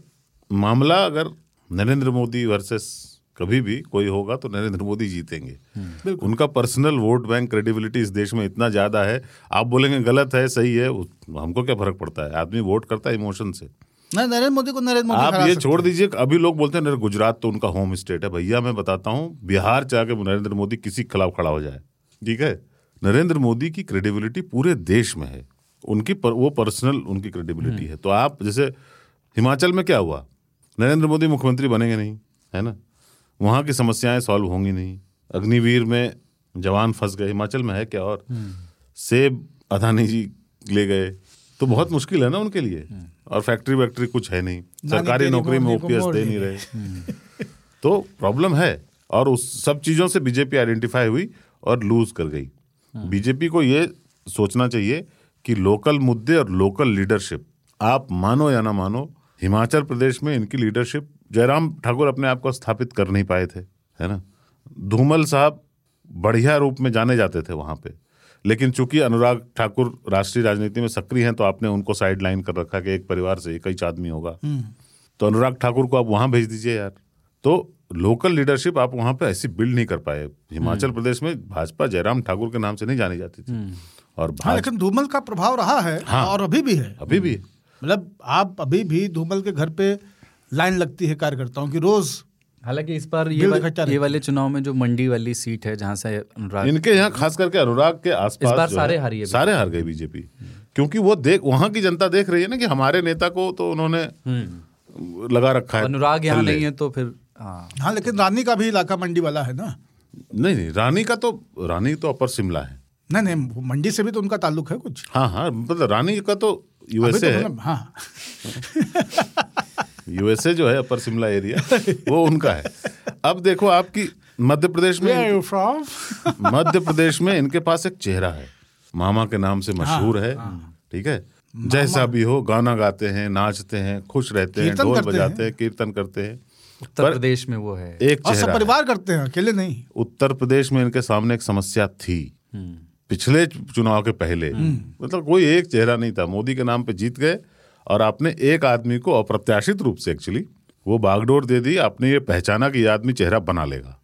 मामला अगर नरेंद्र मोदी वर्सेस कभी भी कोई होगा तो नरेंद्र मोदी जीतेंगे। उनका पर्सनल वोट बैंक क्रेडिबिलिटी इस देश में इतना ज़्यादा है आप बोलेंगे गलत है सही है हमको क्या फ़र्क पड़ता है? आदमी वोट करता है इमोशन से। नहीं नरेंद्र मोदी को नरेंद्र मोदी आप ये छोड़ दीजिए अभी लोग बोलते हैं गुजरात तो उनका होम स्टेट है। भैया मैं बताता हूँ बिहार चाह के नरेंद्र मोदी किसी के खिलाफ खड़ा हो जाए। ठीक है? नरेंद्र मोदी की क्रेडिबिलिटी पूरे देश में है। उनकी पर, वो पर्सनल उनकी क्रेडिबिलिटी है। तो आप जैसे हिमाचल में क्या हुआ? नरेंद्र मोदी मुख्यमंत्री बनेंगे नहीं है ना? वहाँ की समस्याएँ सॉल्व होंगी नहीं। अग्निवीर में जवान फंस गए। हिमाचल में है क्या और? सेब अदानी जी ले गए। तो बहुत मुश्किल है ना उनके लिए। और फैक्ट्री वैक्ट्री कुछ है नहीं। सरकारी नौकरी में ओपीएस दे नहीं रहे। तो प्रॉब्लम है। और उस सब चीज़ों से बीजेपी आइडेंटिफाई हुई और लूज कर गई। बीजेपी को ये सोचना चाहिए कि लोकल मुद्दे और लोकल लीडरशिप आप मानो या ना मानो हिमाचल प्रदेश में इनकी लीडरशिप जयराम ठाकुर अपने आप को स्थापित कर नहीं पाए थे है ना? धूमल साहब बढ़िया रूप में जाने जाते थे वहाँ पे लेकिन चूँकि अनुराग ठाकुर राष्ट्रीय राजनीति में सक्रिय हैं तो आपने उनको साइड लाइन कर रखा कि एक परिवार से एक ही आदमी होगा। तो अनुराग ठाकुर को आप वहाँ भेज दीजिए यार। तो लोकल लीडरशिप आप वहाँ पे ऐसी बिल्ड नहीं कर पाए। हिमाचल प्रदेश में भाजपा जयराम ठाकुर के नाम से नहीं जानी जाती थी। और हाँ लेकिन धूमल का प्रभाव रहा है हाँ। और अभी भी है। अभी भी। मतलब आप अभी भी धूमल के घर पे लाइन लगती है कार्यकर्ताओं की रोज। हालाँकि इस बार ये वा, ये वाले चुनाव में जो मंडी वाली सीट है जहाँ से अनुराग इनके यहाँ खास करके अनुराग के आसपास इस बार सारे हारी सारे हार गए बीजेपी। क्योंकि वो देख वहाँ की जनता देख रही है ना कि हमारे नेता को तो उन्होंने लगा रखा है अनुराग यहाँ नहीं है तो फिर हाँ हाँ लेकिन रानी का भी इलाका मंडी वाला है ना? नहीं नहीं रानी का तो रानी तो अपर शिमला है। नहीं नहीं मंडी से भी तो उनका ताल्लुक है कुछ? हाँ हाँ मतलब रानी का तो यूएसए तो है। मतलब हाँ। यूएसए जो है अपर शिमला एरिया वो उनका है। अब देखो आपकी मध्य प्रदेश में मध्य प्रदेश में इनके पास एक चेहरा है। मामा के नाम से मशहूर है ठीक है? जैसा भी हो गाना गाते हैं नाचते हैं खुश रहते हैं ढोल बजाते हैं। हैं कीर्तन करते हैं। उत्तर प्रदेश में वो है। एक और सब परिवार करते हैं अकेले नहीं। उत्तर प्रदेश में इनके सामने एक समस्या थी। पिछले चुनाव के पहले। मतलब कोई एक चेहरा नहीं था। मोदी के नाम पे जीत गए और आपने एक आदमी को अप्रत्याशित रूप से एक्चुअली वो बागडोर दे दी आपने ये पहचाना कि ये आदमी चेहरा बना लेगा।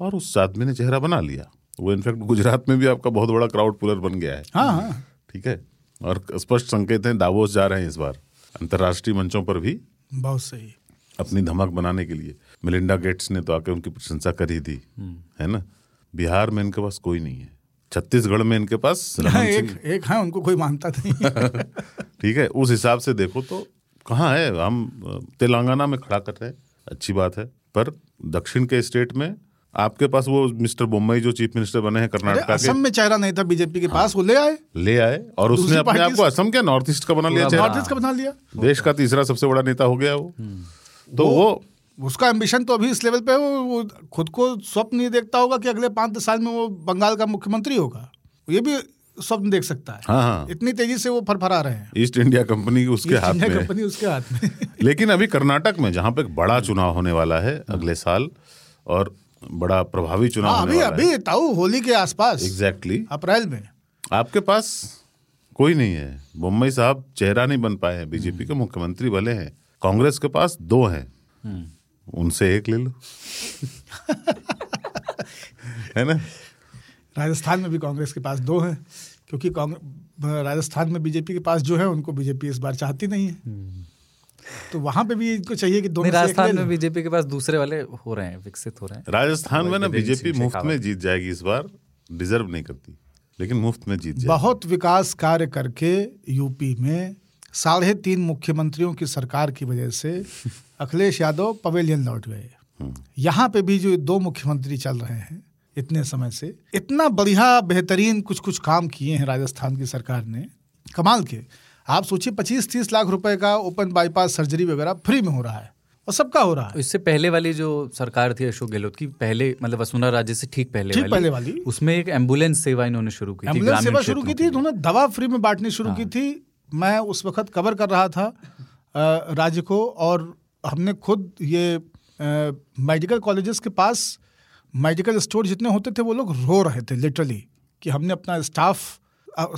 और उस आदमी ने चेहरा बना लिया। वो इनफैक्ट गुजरात में भी आपका बहुत बड़ा क्राउड पुलर बन गया है। हाँ हाँ। ठीक है? और स्पष्ट संकेत हैं दावोस जा रहे हैं इस बार। अंतर्राष्ट्रीय मंचों पर भी। बहुत सही। अपनी धमक बनाने के लिए। मिलिंडा गेट्स ने तो आके उनकी प्रशंसा करी थी है ना? बिहार में इनके पास कोई नहीं है। छत्तीसगढ़ में इनके पास हाँ, एक एक है उनको कोई मानता नहीं ठीक है उस हिसाब से देखो तो कहाँ है? हम तेलंगाना में खड़ा कर रहे हैं अच्छी बात है। पर दक्षिण के स्टेट में आपके पास वो मिस्टर बोम्बई जो चीफ मिनिस्टर बने हैं कर्नाटका असम में चेहरा नहीं था बीजेपी के पास वो ले आए। ले आए और उसने अपने आप को असम क्या नॉर्थ ईस्ट का बना लिया नॉर्थ ईस्ट का बना लिया। देश का तीसरा सबसे बड़ा नेता हो गया वो। तो वो उसका एम्बिशन तो अभी इस लेवल पे है वो, वो खुद को स्वप्न नहीं देखता होगा कि अगले पाँच दस साल में वो बंगाल का मुख्यमंत्री होगा। ये भी स्वप्न देख सकता है। हाँ हाँ। इतनी तेज़ी से वो फरफरा रहे हैं। ईस्ट इंडिया कंपनी उसके हाथ में। कंपनी उसके हाथ में। लेकिन अभी कर्नाटक में जहाँ पे बड़ा चुनाव होने वाला है अगले साल और बड़ा प्रभावी चुनाव हाँ अभी अभी ताऊ होली के आसपास एग्जैक्टली अप्रैल में। आपके पास कोई नहीं है। मुंबई साहब चेहरा नहीं बन पाए हैं। बीजेपी के मुख्यमंत्री भले हैं। कांग्रेस के पास दो हैं। उनसे एक ले लो। है ना? राजस्थान में भी कांग्रेस के पास दो हैं क्योंकि राजस्थान में बीजेपी के पास जो है उनको बीजेपी इस बार चाहती नहीं है। तो वहाँ पे भी इनको चाहिए कि दोनों राजस्थान में बीजेपी के पास दूसरे वाले हो रहे हैं विकसित हो रहे हैं। राजस्थान में ना बीजेपी मुफ़्त में जीत जाएगी इस बार डिजर्व नहीं करती लेकिन मुफ़्त में जीत बहुत विकास कार्य करके यूपी में साढ़े तीन मुख्यमंत्रियों की सरकार की वजह से अखिलेश यादव पवेलियन लौट गए। यहाँ पे भी जो दो मुख्यमंत्री चल रहे हैं इतने समय से इतना बढ़िया बेहतरीन कुछ कुछ काम किए हैं राजस्थान की सरकार ने। कमाल के। आप सोचिए पच्चीस तीस लाख रुपए का ओपन बाईपास सर्जरी वगैरह फ्री में हो रहा है और सबका हो रहा है। इससे पहले वाली जो सरकार थी अशोक गहलोत की पहले मतलब वसुंधरा राज्य से ठीक पहले ठीक वाली पहले वाली। उसमें एक एंबुलेंस सेवा इन्होंने शुरू की थी एंबुलेंस सेवा शुरू की थी उन्होंने दवा फ्री में बांटनी शुरू की थी मैं उस वक्त कवर कर रहा था राज्य को और हमने खुद ये मेडिकल कॉलेजेस के पास मेडिकल स्टोर जितने होते थे वो लोग रो रहे थे लिटरली कि हमने अपना स्टाफ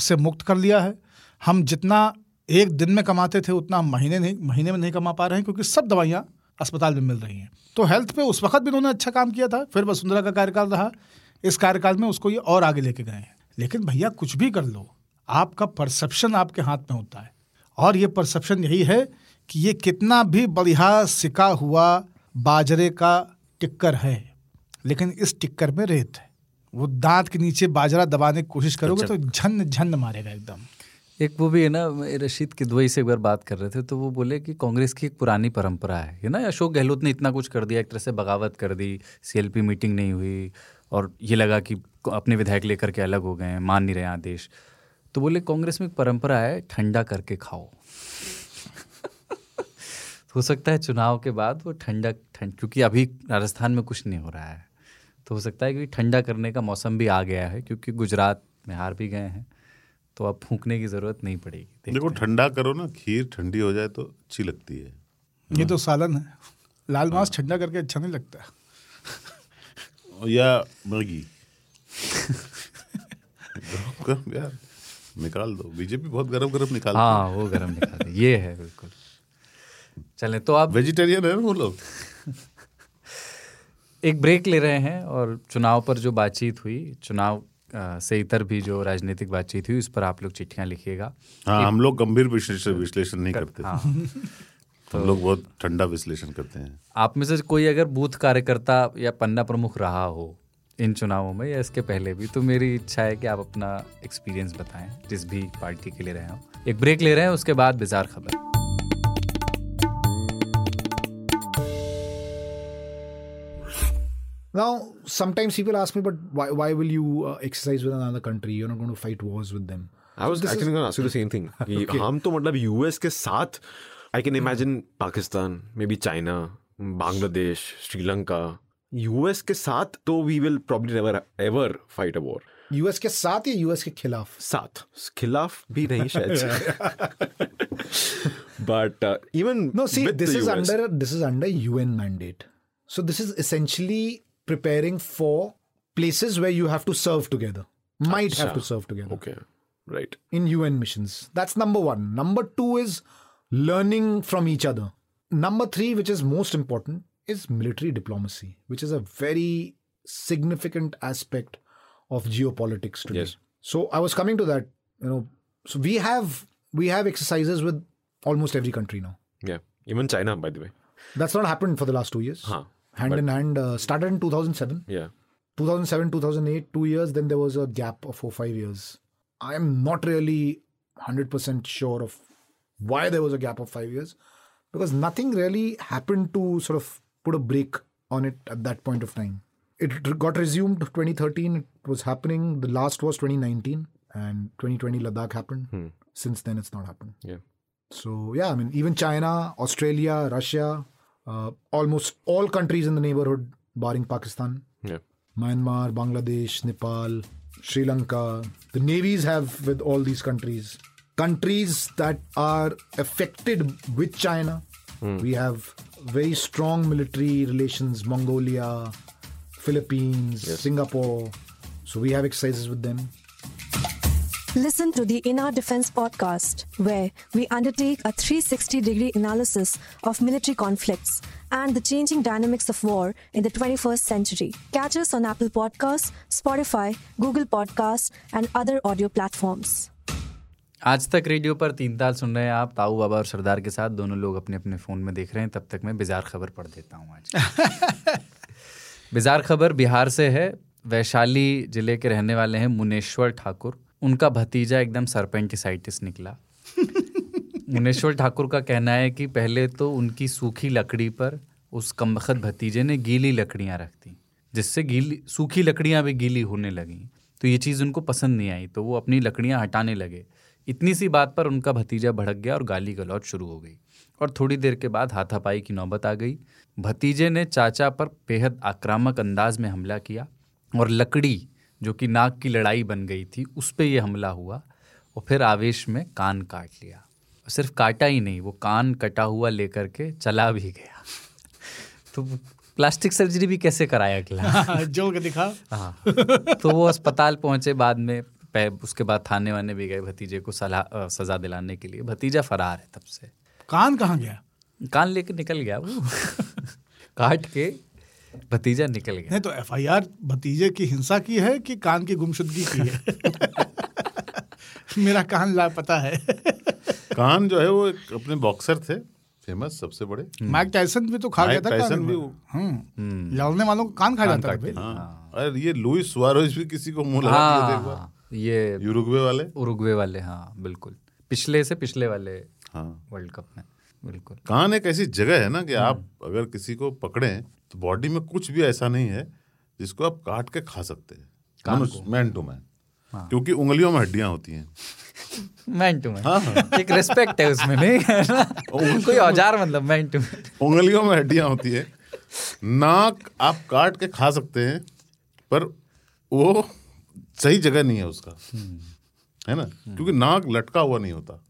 से मुक्त कर लिया है। हम जितना एक दिन में कमाते थे उतना महीने नहीं, महीने में नहीं कमा पा रहे हैं क्योंकि सब दवाइयाँ अस्पताल में मिल रही हैं। तो हेल्थ पे उस वक्त भी उन्होंने अच्छा काम किया था, फिर वसुंधरा का कार्यकाल रहा। इस कार्यकाल में उसको ये और आगे लेके गए हैं। लेकिन भैया कुछ भी कर लो। आपका परसेप्शन आपके हाथ में होता है। और ये परसेप्शन यही है कि ये कितना भी बढ़िया सिका हुआ बाजरे का टिक्कर है लेकिन इस टिक्कर में रेत है। वो दांत के नीचे बाजरा दबाने की कोशिश करोगे तो झन झन मारेगा एकदम। एक वो भी है ना रशीद किदवई से एक बार बात कर रहे थे तो वो बोले कि कांग्रेस की एक पुरानी परंपरा है ना? अशोक गहलोत ने इतना कुछ कर दिया एक तरह से बगावत कर दी सीएलपी मीटिंग नहीं हुई और ये लगा कि अपने विधायक लेकर के अलग हो गए हैं मान नहीं रहे आदेश। तो बोले कांग्रेस में एक परंपरा है ठंडा करके खाओ। हो सकता है चुनाव के बाद वो ठंडा ठंड क्योंकि अभी राजस्थान में कुछ नहीं हो रहा है। तो हो सकता है कि ठंडा करने का मौसम भी आ गया है क्योंकि गुजरात में हार भी गए हैं तो अब फूकने की ज़रूरत नहीं पड़ेगी। देखो ठंडा करो ना खीर ठंडी हो जाए तो अच्छी लगती है। ये तो सालन है। लाल मांस ठंडा करके अच्छा नहीं लगता। या गरम यार। निकाल दो। बीजेपी बहुत गरम गरम निकाल हाँ वो गर्म निकाल ये है बिल्कुल। चलें तो आप वेजिटेरियन है वो लोग? एक ब्रेक ले रहे हैं और चुनाव पर जो बातचीत हुई चुनाव से इतर भी जो राजनीतिक बातचीत हुई उस पर आप लोग चिट्ठियाँ लिखिएगा। हाँ हम लोग गंभीर विश्लेषण विश्लेषण नहीं करते। हाँ। तो हम लोग बहुत ठंडा विश्लेषण करते हैं। आप में से कोई अगर बूथ कार्यकर्ता या पन्ना प्रमुख रहा हो इन चुनावों में या इसके पहले भी तो मेरी इच्छा है कि आप अपना एक्सपीरियंस बताएँ जिस भी पार्टी के लिए रहे हो एक ब्रेक ले रहे हैं उसके बाद बिजार खबर Now, sometimes people ask me, but why, why will you uh, exercise with another country? You're not going to fight wars with them. I was This is- going to ask you the same thing. कि हम तो मतलब US के साथ I can imagine Pakistan maybe China Bangladesh Sri Lanka US के साथ तो we will probably never ever fight a war US के साथ या US के खिलाफ साथ खिलाफ भी नहीं शायद but even No, see, this is under this is under UN mandate. So this is essentially preparing for places where you have to serve together. Might have to serve together okay right in UN missions. That's number one. Number two is learning from each other. Number three, which is most important, is military diplomacy, which is a very significant aspect of geopolitics today. Yes. So I was coming to that, you know. So we have we have exercises with almost every country now. Yeah, even China, by the way. That's not happened for the last two years. Huh. Hand but, in hand uh, started in 2007. Yeah. 2007, 2008, two years. Then there was a gap of four five years. I am not really 100% sure of why there was a gap of five years because nothing really happened to sort of put a break on it at that point of time. It got resumed 2013. It was happening. The last was 2019 and 2020 Ladakh happened. Since then, it's not happened. या So yeah, I mean, even China, Australia, Russia, uh, almost all countries in the neighborhood, barring Pakistan, या Myanmar, Bangladesh, Nepal, Sri Lanka. The navies have with all these countries. Countries that are affected with China. We have very strong military relations. Mongolia, Philippines, Singapore. So we have exercises with them. Listen to the In Our Defense podcast, where we undertake a 360 degree analysis of military conflicts and the changing dynamics of war in the 21st century. Catch us on Apple Podcasts, Spotify, Google Podcasts, and other audio platforms. आज तक radio पर तीन ताल सुन रहे हैं आप ताऊ बाबा और सरदार के साथ। दोनों लोग अपने अपने फ़ोन में देख रहे हैं तब तक मैं बिजार खबर पढ़ देता हूँ आज। बिजार खबर बिहार से है। वैशाली ज़िले के रहने वाले हैं मुनेश्वर ठाकुर। उनका भतीजा एकदम सरपेंटिसाइटिस निकला। मुनेश्वर ठाकुर का कहना है कि पहले तो उनकी सूखी लकड़ी पर उस कमबख्त भतीजे ने गीली लकड़ियाँ रख दी जिससे गीली सूखी लकड़ियाँ भी गीली होने लगीं। तो ये चीज़ उनको पसंद नहीं आई तो वो अपनी लकड़ियाँ हटाने लगे। इतनी सी बात पर उनका भतीजा भड़क गया और गाली गलौज शुरू हो गई। और थोड़ी देर के बाद हाथापाई की नौबत आ गई। भतीजे ने चाचा पर बेहद आक्रामक अंदाज में हमला किया और लकड़ी जो कि नाक की लड़ाई बन गई थी उस पर यह हमला हुआ और फिर आवेश में कान काट लिया। सिर्फ़ काटा ही नहीं वो कान कटा हुआ लेकर के चला भी गया। तो प्लास्टिक सर्जरी भी कैसे कराया अगला? जोड़ के दिखा। हाँ। तो वो अस्पताल पहुँचे बाद में उसके बाद थाने वाने भी गए भतीजे को सलाह सजा दिलाने के लिए। भतीजा फरार है तब से। कान कहाँ गया? कान लेके निकल गया वो। काट के भतीजा निकल गया। नहीं तो एफआईआर भतीजे की हिंसा की है कि कान की गुमशुदगी की है? मेरा कान लापता है। कान जो है वो एक अपने बॉक्सर थे फ़ेमस सबसे बड़े। माइक टाइसन भी तो खा गया था टायसन कान भी हम्म। लड़ने वालों को कान खा जाता था। के। हाँ। अरे ये लुइस सुआरोज भी किसी को मुँह लगा हाँ। ये यूरुग्वे वाले? उरुग्वे वाले हाँ बिल्कुल। पिछले से पिछले वाले हाँ। वर्ल्ड कप में बिल्कुल। कान एक ऐसी जगह है ना कि आप अगर किसी को पकड़े तो बॉडी में कुछ भी ऐसा नहीं है जिसको आप काट के खा सकते हैं। कान मैन टू मैन क्योंकि उंगलियों में हड्डियाँ होती हैं। मैन टू मैन एक रिस्पेक्ट है उसमें नहीं? है ना? कोई औज़ार मतलब मैन टू मैन उंगलियों में हड्डियाँ होती है। नाक आप काट के खा सकते हैं पर वो सही जगह नहीं है उसका। है ना? क्योंकि नाक लटका हुआ नहीं होता।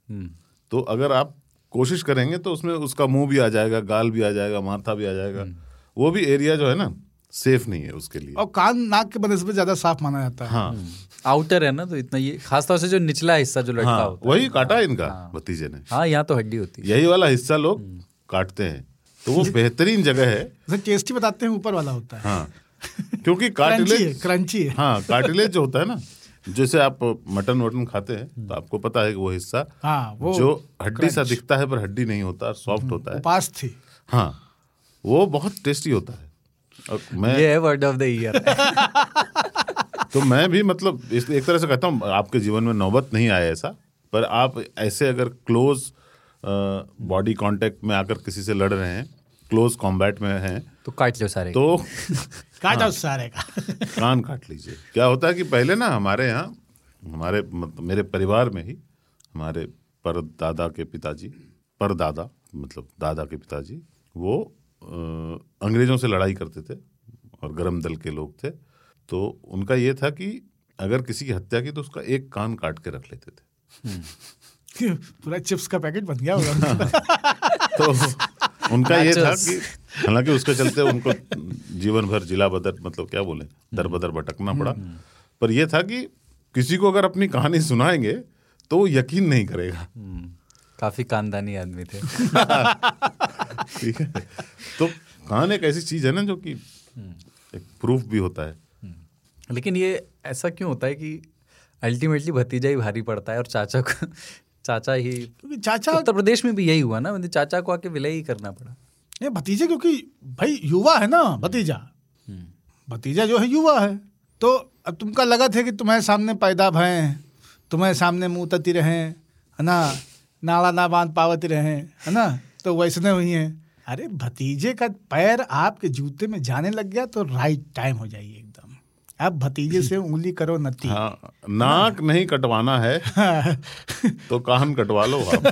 तो अगर आप कोशिश करेंगे तो उसमें उसका मुँह भी आ जाएगा गाल भी आ जाएगा माथा भी आ जाएगा। वो भी एरिया जो है ना सेफ़ नहीं है उसके लिए। और कान नाक के बनस्बत ज़्यादा साफ़ माना जाता है। हाँ। आउटर है ना तो इतना ये खासतौर से जो निचला हिस्सा जो लटका हाँ होता वही है। काटा है इनका भतीजे ने। हाँ यहाँ तो हड्डी होती है। यही वाला हिस्सा लोग काटते हैं। तो वो बेहतरीन जगह है। टेस्टी बताते हैं ऊपर वाला होता है। हाँ। क्योंकि कार्टिलेज क्रंची है हाँ। कार्टिलेज जो होता है ना जैसे आप मटन वटन खाते हैं तो आपको पता है कि वो हिस्सा हाँ, वो जो हड्डी सा दिखता है पर हड्डी नहीं होता सॉफ्ट होता है। उपास थी। हाँ वो बहुत टेस्टी होता है। और मैं ये वर्ड ऑफ़ द ईयर तो मैं भी मतलब इस एक तरह से कहता हूँ आपके जीवन में नौबत नहीं आया ऐसा पर आप ऐसे अगर क्लोज बॉडी कांटेक्ट में आकर किसी से लड़ रहे हैं क्लोज कॉम्बैट में हैं तो काट लो सारे। तो काटा उस सारे का। कान काट लीजिए। क्या होता है कि पहले ना हमारे यहाँ हमारे मतलब मेरे परिवार में ही हमारे पर दादा के पिताजी परदादा मतलब दादा के पिताजी वो अंग्रेज़ों से लड़ाई करते थे और गरम दल के लोग थे। तो उनका ये था कि अगर किसी की हत्या की तो उसका एक कान काट के रख लेते थे। पूरा चिप्स का पैकेट बन गया होगा। तो उनका ये था कि हालाँकि उसके चलते उनको जीवन भर जिला बदर मतलब क्या बोले दर बदर भटकना पड़ा। पर यह था कि किसी को अगर अपनी कहानी सुनाएँगे तो वो यकीन नहीं करेगा। काफ़ी कानदानी आदमी थे। ठीक है। तो कान एक ऐसी चीज़ है ना जो कि एक प्रूफ भी होता है। लेकिन ये ऐसा क्यों होता है कि अल्टीमेटली भतीजा ही भारी पड़ता है और चाचा को चाचा ही चाचा उत्तर प्रदेश में भी यही हुआ ना मतलब चाचा को आके विलय ही करना पड़ा। ये भतीजे क्योंकि भाई युवा है ना भतीजा। भतीजा जो है युवा है। तो अब तुमका लगा थे कि तुम्हारे सामने पैदा भय तुम्हारे सामने मुँह तती रहे है ना? नाला ना बाँध पावती रहे है ना? तो वैसने हुई हैं। अरे भतीजे का पैर आपके जूते में जाने लग गया तो राइट टाइम हो जाइए। अब भतीजे से उंगली करो नती हाँ नाक नहीं कटवाना है तो कान कटवा लो आप।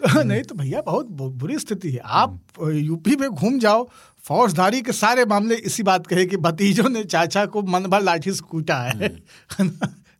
तो नहीं तो भैया बहुत बुरी स्थिति है। आप यूपी में घूम जाओ फौजदारी के सारे मामले इसी बात कहे कि भतीजों ने चाचा को मन भर लाठी से कूटा है है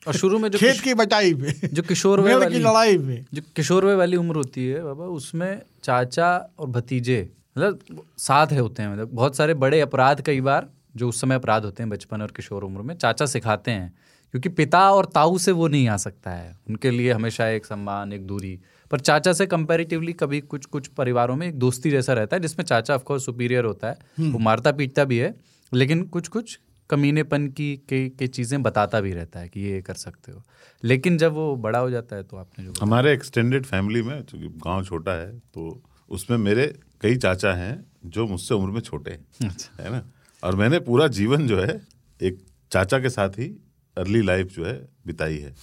और शुरू में जो खेत की बटाई में जो किशोर वाली लड़ाई में। जो किशोरवे वाली उम्र होती है बाबा उसमें चाचा और भतीजे मतलब साथ है होते हैं मतलब बहुत सारे बड़े अपराध कई बार जो उस समय अपराध होते हैं बचपन और किशोर उम्र में चाचा सिखाते हैं क्योंकि पिता और ताऊ से वो नहीं आ सकता है। उनके लिए हमेशा एक सम्मान एक दूरी। पर चाचा से कंपैरेटिवली कभी कुछ कुछ परिवारों में एक दोस्ती जैसा रहता है जिसमें चाचा ऑफकोर्स सुपीरियर होता है। वो मारता पीटता भी है लेकिन कुछ कुछ कमीनेपन की के, के चीज़ें बताता भी रहता है कि ये कर सकते हो। लेकिन जब वो बड़ा हो जाता है तो आपने जो हमारे एक्सटेंडेड फैमिली में चूँकि गाँव छोटा है तो उसमें मेरे कई चाचा हैं जो मुझसे उम्र में छोटे हैं अच्छा। है ना? और मैंने पूरा जीवन जो है एक चाचा के साथ ही अर्ली लाइफ जो है बिताई है।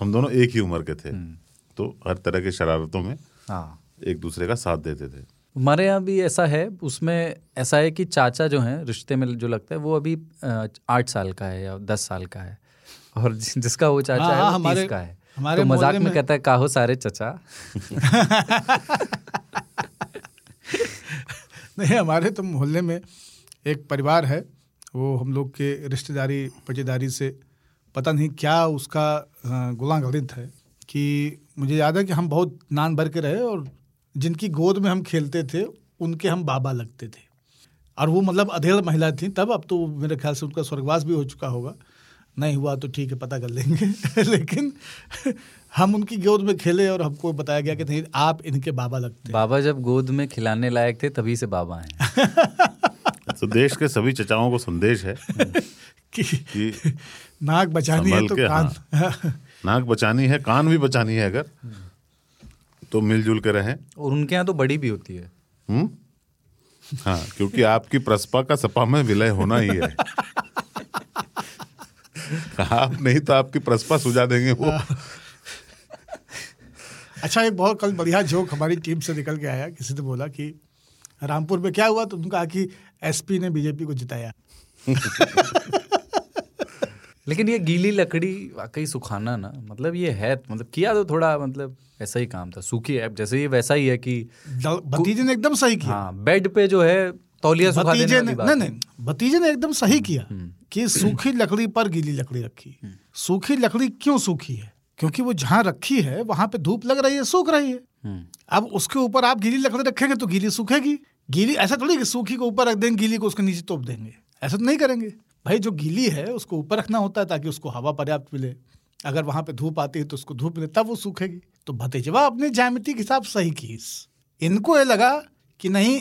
हम दोनों एक ही उम्र के थे। तो हर तरह के शरारतों में हाँ। एक दूसरे का साथ देते थे। हमारे यहाँ भी ऐसा है उसमें ऐसा है कि चाचा जो है रिश्ते में जो लगता है वो अभी आठ साल का है या दस साल का है। और जिसका वो चाचा हाँ, है हाँ, वो हमारे- तीस का है। हमारे तो मज़ाक में में- कहता है काहो सारे चचा। नहीं, हमारे तो मोहल्ले में एक परिवार है, वो हम लोग के रिश्तेदारी पचेदारी से पता नहीं क्या उसका गुला गलित है कि मुझे याद है कि हम बहुत नान भर के रहे और जिनकी गोद में हम खेलते थे, उनके हम बाबा लगते थे। और वो मतलब अधेड़ महिला थी तब, अब तो मेरे ख्याल से उनका स्वर्गवास भी हो चुका होगा। नहीं हुआ तो ठीक है, पता कर लेंगे। लेकिन हम उनकी गोद में खेले और हमको बताया गया कि नहीं आप इनके बाबा लगते हैं। बाबा जब गोद में खिलाने लायक थे तभी से बाबा हैं। तो देश के सभी चचाओं को संदेश है कि कि नाक बचानी है तो कान। नाक बचानी है कान भी बचानी है अगर तो मिलजुल के रहें। और उनके यहाँ तो बड़ी भी होती है। हम्म? हाँ क्योंकि आपकी प्रसपा का सपा में विलय होना ही है। आप नहीं तो आपकी प्रसपा सुझा देंगे वो। अच्छा एक बहुत कल बढ़िया जोक हमारी टीम से निकल के आया। किसी ने बोला कि रामपुर में क्या हुआ? तो उन्होंने कहा कि एसपी ने बीजेपी को जिताया। लेकिन ये गीली लकड़ी वाकई सुखाना ना मतलब ये है मतलब किया तो थोड़ा मतलब ऐसा ही काम था सूखी है। जैसे ये वैसा ही है कि भतीजे ने एकदम सही किया। हाँ बेड पे जो है तौलिया सुखा देने भतीजे ने नहीं नहीं भतीजे ने एकदम सही किया कि सूखी लकड़ी पर गीली लकड़ी रखी। सूखी लकड़ी क्यों सूखी है? क्योंकि वो जहाँ रखी है वहाँ पे धूप लग रही है सूख रही है। अब उसके ऊपर आप गीली लकड़ी रखेंगे तो गीली सूखेगी। गीली ऐसा थोड़ी कि सूखी को ऊपर रख देंगे गीली को उसके नीचे तोप देंगे। ऐसा तो नहीं करेंगे। भाई जो गीली है उसको ऊपर रखना होता है ताकि उसको हवा पर्याप्त मिले। अगर वहाँ पे धूप आती है तो उसको धूप मिले तब वो सूखेगी। तो भतीजवा अपने ज्यामिति के हिसाब सही की। इनको ये लगा कि नहीं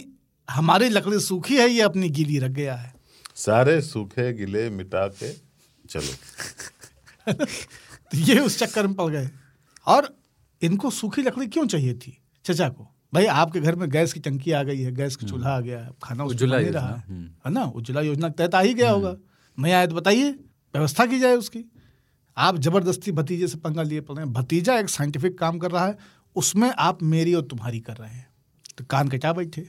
हमारी लकड़ी सूखी है ये अपनी गीली रख गया है। सारे सूखे गिले मिटा के चलो। ये उस चक्कर में पड़ गए। और इनको सूखी लकड़ी क्यों चाहिए थी? चचा को। भाई आपके घर में गैस की टंकी आ गई है गैस का चूल्हा आ गया है खाना उज्ज्वला ही योजना, रहा। है है ना? उज्ज्वला योजना के तहत आ ही गया होगा। नहीं आया तो बताइए व्यवस्था की जाए उसकी। आप ज़बरदस्ती भतीजे से पंगा लिए पड़ रहे हैं। भतीजा एक साइंटिफिक काम कर रहा है उसमें आप मेरी और तुम्हारी कर रहे हैं। तो कान कटा बैठे।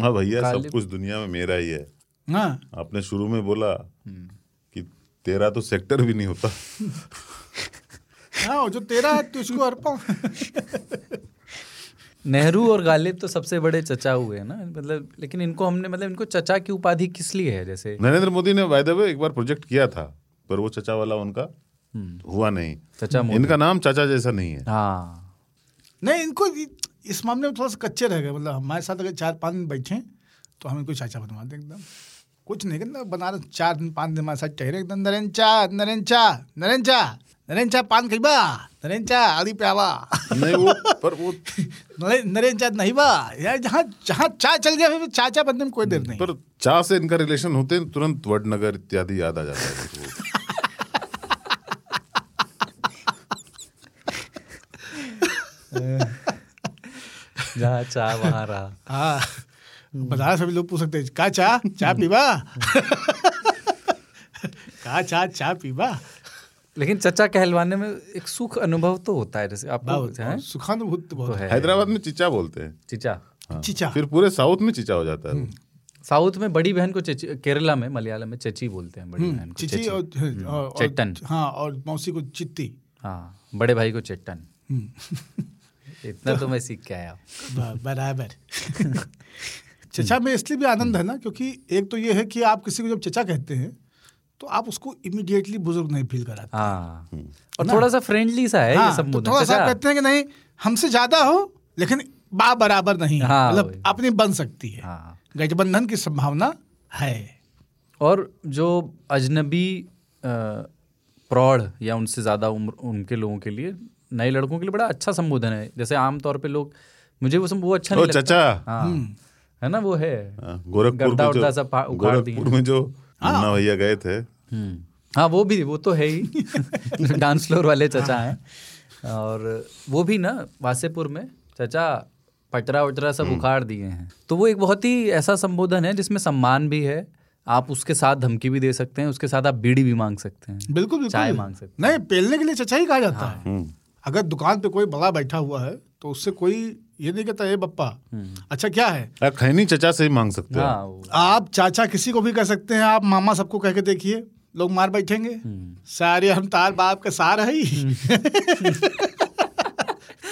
हाँ भैया सब कुछ दुनिया में मेरा ही है। हाँ। आपने शुरू में बोला कि तेरा तो सेक्टर भी नहीं होता। हाँ जो तेरा है तो अर्पण। नेहरू और गालिब तो सबसे बड़े चचा हुए हैं ना मतलब लेकिन इनको हमने मतलब इनको चचा की उपाधि किस लिए है जैसे? नरेंद्र मोदी ने वायदे एक बार प्रोजेक्ट किया था पर वो चचा वाला उनका हुआ नहीं। चचा इनका नाम चाचा जैसा नहीं है। हाँ। नहीं इनको इस मामले में थोड़ा सा कच्चे रह गए मतलब हमारे साथ अगर चार पाँच दिन बैठे तो हम इनको चाचा बनवा दें एकदम। कुछ नहीं करना बना रहे चार दिन पाँच दिन हमारे साथ ठहरे एकदम नरेंद्र चा नरेंद्र चा नरेंद्र चा नरेंद्र चा पान खइबा नरेंद्र चा आली पे आवा नहीं वो पर वो नरे- नरेंद्र चा नहीं बा. यार जहाँ जहाँ चा चल गया फिर चाचा बनने में कोई देर नहीं. पर चा से इनका रिलेशन होते हैं तुरंत वडनगर इत्यादि याद आ जाता है। मुझको। जहाँ चाह वहाँ रहा। हाँ। बता सभी लोग पूछ सकते हैं का चा? चा पीबा का चा चा पीबा लेकिन चचा कहलवाने में एक सुख अनुभव तो होता है जैसे आपको है? सुखानुभूत तो बहुत है। हैदराबाद में चिचा बोलते हैं। चिचा। हाँ। चिचा। फिर पूरे साउथ में चिचा हो जाता है। साउथ में बड़ी बहन को चेची केरला में मलयालम में चची बोलते हैं बड़ी बहन को चिची और, और, और चेट्टन। हाँ और मौसी को चित्ती। हाँ बड़े भाई को चेट्टन इतना तो मैं सीख के आया बराबर। चचा में इसलिए भी आनंद है ना क्योंकि एक तो ये है कि आप किसी को जब चचा कहते हैं तो आप उसको इमीडिएटली बुज़ुर्ग नहीं फील कराते। हाँ। और थोड़ा सा फ्रेंडली सा है ये हाँ, सब तो थोड़ा सा कहते हैं कि नहीं हमसे ज़्यादा हो लेकिन बा बराबर नहीं। है हाँ, मतलब अपनी बन सकती है। हाँ। गठबंधन की संभावना है। और जो अजनबी प्रौढ़ या उनसे ज़्यादा उम्र उनके लोगों के लिए नए लड़कों के लिए बड़ा अच्छा संबोधन है। जैसे आमतौर पे लोग मुझे वो वो अच्छा नहीं लगता। चचा। हाँ। है ना वो है। हाँ, गोरखपुर में जो जो मुन्ना भैया गए थे। हम्म। हाँ वो भी वो तो है ही। डांस फ्लोर वाले चचा हैं। और वो भी ना वासेपुर में चचा पटरा वटरा सब उखाड़ दिए हैं। तो वो एक बहुत ही ऐसा संबोधन है जिसमें सम्मान भी है। आप उसके साथ धमकी भी दे सकते हैं उसके साथ आप बीड़ी भी मांग सकते हैं। बिल्कुल बिल्कुल। चाय मांग सकते हैं। नहीं पेलने के लिए चचा ही कहा जाता है। हम्म। अगर दुकान पे कोई बड़ा बैठा हुआ है तो उससे कोई ये नहीं कहता ये बप्पा अच्छा क्या है? आप खैनी चचा से ही मांग सकते हैं। हैं आप चाचा किसी को भी कह सकते हैं आप मामा सबको कह के देखिए लोग मार बैठेंगे। सारे हम तार बाप के सार है ही।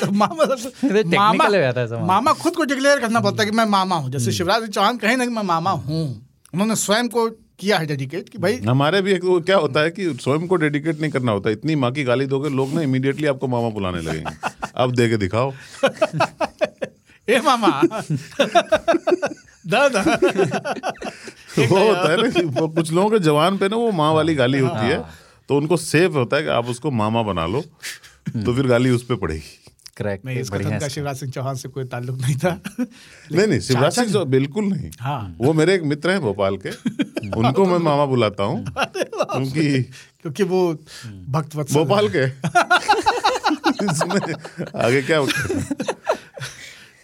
तो मामा सबसे मामा है मामा। खुद को डिक्लेयर करना पड़ता है कि मैं मामा हूँ। जैसे शिवराज सिंह चौहान कहे ना कि मैं मामा हूँ। उन्होंने स्वयं को किया है डेडिकेट कि भाई हमारे भी एक वो क्या होता है कि स्वयं को डेडिकेट नहीं करना होता। इतनी माँ की गाली दोगे लोग ना इमीडिएटली आपको मामा बुलाने लगेंगे। अब दे के दिखाओ। ए मामा दादा। वो होता है ना कुछ लोगों के जवान पे ना वो माँ वाली गाली होती है तो उनको सेफ़ होता है कि आप उसको मामा बना लो तो फिर गाली उस पर पड़ेगी। करेक्ट नहीं इस कथन का शिवराज सिंह चौहान से कोई ताल्लुक नहीं था। नहीं नहीं शिवराज सिंह चौहान बिल्कुल नहीं। हाँ। वो मेरे एक मित्र हैं भोपाल के उनको मैं मामा बुलाता हूँ। क्योंकि क्योंकि वो भक्त भोपाल के। इसमें आगे क्या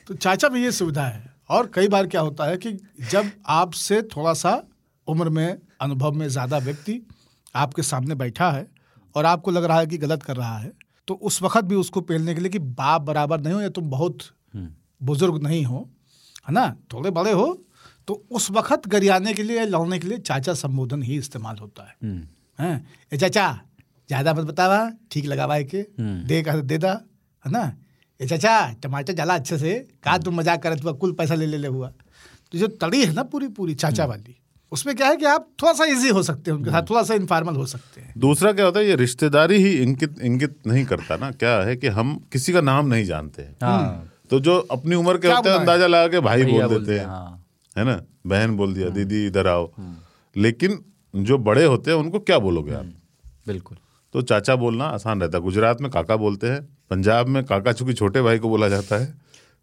तो चाचा में ये सुविधा है। और कई बार क्या होता है कि जब आपसे थोड़ा सा उम्र में अनुभव में ज़्यादा व्यक्ति आपके सामने बैठा है और आपको लग रहा है कि गलत कर रहा है तो उस वक्त भी उसको पेलने के लिए कि बाप बराबर नहीं हो या तुम बहुत बुज़ुर्ग नहीं हो है ना? थोड़े बड़े हो तो उस वक्त गरियाने के लिए लड़ने के लिए चाचा संबोधन ही इस्तेमाल होता है। हम्म। हैं? ए चाचा ज़्यादा मत बतावा ठीक लगावा के दे कर दे दा है ना? ए चाचा टमाटर डाला अच्छे से कहा तुम मज़ाक करत हुआ कुल पैसा ले ले ले हुआ। तो जो तड़ी है ना पूरी पूरी चाचा वाली उसमें क्या है कि आप थोड़ा सा इजी हो सकते हैं उनके साथ थोड़ा सा इनफॉर्मल हो सकते हैं। दूसरा क्या होता है ये रिश्तेदारी ही इंगित इंगित नहीं करता ना। क्या है कि हम किसी का नाम नहीं जानते हैं। हाँ। तो जो अपनी उम्र के होते हैं अंदाज़ा लगा के भाई बोल देते हैं, हैं। हाँ। है ना? बहन बोल दिया दीदी इधर आओ। लेकिन जो बड़े होते हैं उनको क्या बोलोगे आप? बिल्कुल। तो चाचा बोलना आसान रहता है। गुजरात में काका बोलते हैं पंजाब में काका चूँकि छोटे भाई को बोला जाता है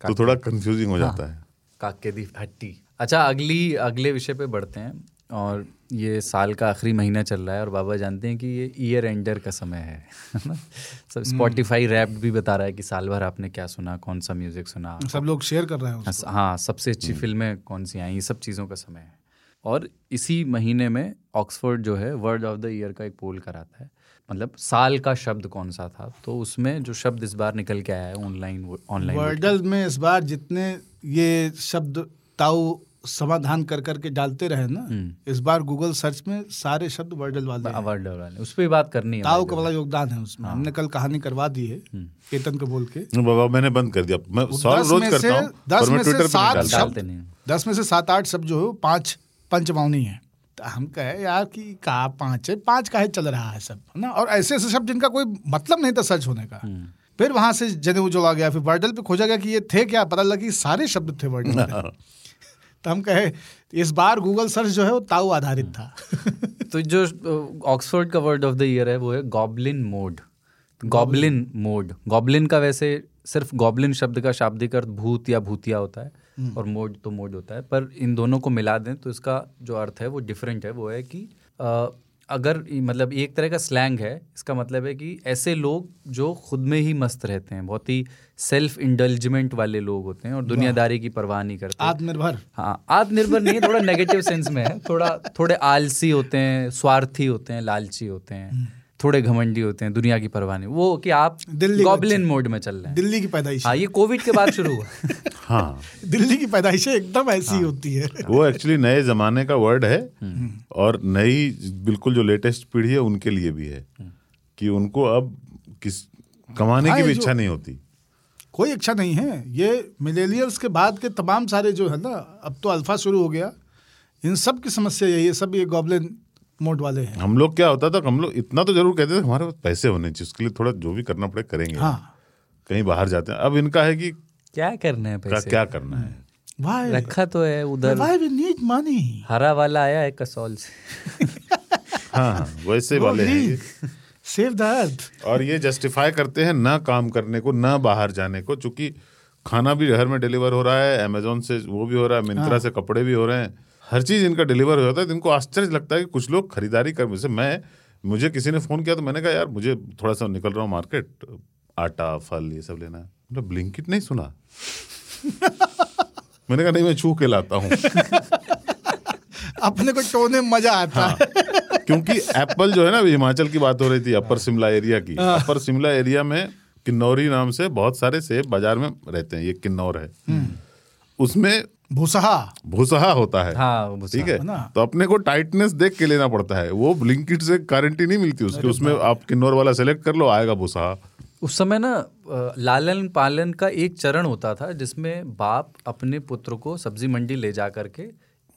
तो थोड़ा कंफ्यूजिंग हो जाता है। काके दी हट्टी। अच्छा अगली अगले विषय पे बढ़ते हैं और ये साल का आखिरी महीना चल रहा है और बाबा जानते हैं कि ये ईयर एंडर का समय है है सब स्पॉटिफाई रैप भी बता रहा है कि साल भर आपने क्या सुना कौन सा म्यूज़िक सुना। सब लोग शेयर कर रहे हैं उसको। हाँ, हाँ सबसे अच्छी फ़िल्में कौन सी आई ये सब चीज़ों का समय है। और इसी महीने में ऑक्सफोर्ड जो है वर्ड ऑफ़ द ईयर का एक पोल कराता है मतलब साल का शब्द कौन सा था? तो उसमें जो शब्द इस बार निकल के आया है ऑनलाइन ऑनलाइन वर्डल में इस बार जितने ये शब्द ताऊ समाधान कर करके डालते रहे ना इस बार गूगल सर्च में सारे शब्द वर्डल वाले हैं। वर्ड वाले। उस पर बात करनी है ताऊ का बड़ा योगदान है उसमें। हाँ। हमने कल कहानी करवा दी है केतन को बोल के। बाबा मैंने बंद कर दिया। मैं रोज में करता से हूँ दस में से सात शब्द दस में से सात आठ शब्द जो है पाँच पंचमावनी है। हम कहे यार कि कहा पाँच है पाँच का है चल रहा है सब है ना? और ऐसे ऐसे शब्द जिनका कोई मतलब नहीं था सर्च होने का। फिर वहाँ से जनेऊ जोड़ा गया फिर वर्डल पे खोजा गया कि ये थे क्या? पता लगा कि सारे शब्द थे वर्डल में तो हम कहे इस बार गूगल सर्च जो है वो ताऊ आधारित था। तो जो ऑक्सफोर्ड का वर्ड ऑफ़ द ईयर है वो है goblin mode. Goblin. Mode. Goblin का वैसे सिर्फ़ गॉबलिन शब्द का शाब्दिक अर्थ भूत या भूतिया होता है। और मोड तो मोड होता है पर इन दोनों को मिला दें तो इसका जो अर्थ है वो डिफरेंट है वो है कि अ, अगर मतलब एक तरह का स्लैंग है इसका मतलब है कि ऐसे लोग जो खुद में ही मस्त रहते हैं बहुत ही सेल्फ इंडल्जमेंट वाले लोग होते हैं और दुनियादारी की परवाह नहीं करते। आत्मनिर्भर। हाँ आत्मनिर्भर नहीं है थोड़ा नेगेटिव सेंस में है थोड़ा थोड़े आलसी होते हैं स्वार्थी होते हैं लालची होते हैं। थोड़े घमंडी होते हैं दुनिया की परवाह नहीं। वो कि आप दिल्ली गॉबलिन मोड में चल रहे हैं। दिल्ली की पैदाइश। हाँ ये कोविड के बाद शुरू हुआ। हाँ। दिल्ली की पैदाइशें एकदम ऐसी हाँ। होती है। वो एक्चुअली नए जमाने का वर्ड है और नई बिल्कुल जो लेटेस्ट पीढ़ी है उनके लिए भी है। कि उनको अब किस कमाने हाँ, की भी इच्छा नहीं होती। कोई इच्छा नहीं है। ये मिलेनियल्स के बाद के तमाम सारे जो है ना अब तो अल्फ़ा शुरू हो गया। इन सब की समस्या यही है सब ये गॉबलिन मोड वाले हैं। हम लोग क्या होता था हम लोग इतना तो ज़रूर कहते थे हमारे पास पैसे होने चाहिए उसके लिए थोड़ा जो भी करना पड़े करेंगे। हाँ। कहीं बाहर जाते हैं। अब इनका है कि क्या करना है पैसे? क्या करना है? वाई रखा तो है उधर। नीड मनी हरा वाला आया है कसौल से। हाँ हाँ वैसे वाले हैं। सेव द अर्थ और ये जस्टिफाई करते हैं ना काम करने को ना बाहर जाने को चूँकि खाना भी घर में डिलीवर हो रहा है अमेजोन से वो भी हो रहा है मिंत्रा हाँ। से कपड़े भी हो रहे हैं। हर चीज़ इनका डिलीवर हो जाता है तो इनको आश्चर्य लगता है कि कुछ लोग खरीदारी कर जैसे मैं मुझे किसी ने फ़ोन किया तो मैंने कहा यार मुझे थोड़ा सा निकल रहा हूँ मार्केट आटा फल ये सब लेना है। मतलब ब्लिंकिट नहीं सुना। मैंने कहा नहीं मैं छू के लाता हूँ। अपने को टोने में मज़ा आता है क्योंकि एप्पल जो है ना अभी हिमाचल की बात हो रही थी अपर शिमला एरिया की। अपर शिमला एरिया में किन्नौरी नाम से बहुत सारे सेब बाज़ार में रहते हैं ये किन्नौर है। उसमें भूसहा। भूसहा होता है। हाँ ठीक है? ना। तो अपने को टाइटनेस देख के लेना पड़ता है। वो ब्लिंकिट से गारंटी नहीं मिलती उसकी। उसमें आप किन्नौर वाला सेलेक्ट कर लो आएगा भूसहा। उस समय ना लालन पालन का एक चरण होता था जिसमें बाप अपने पुत्र को सब्ज़ी मंडी ले जा करके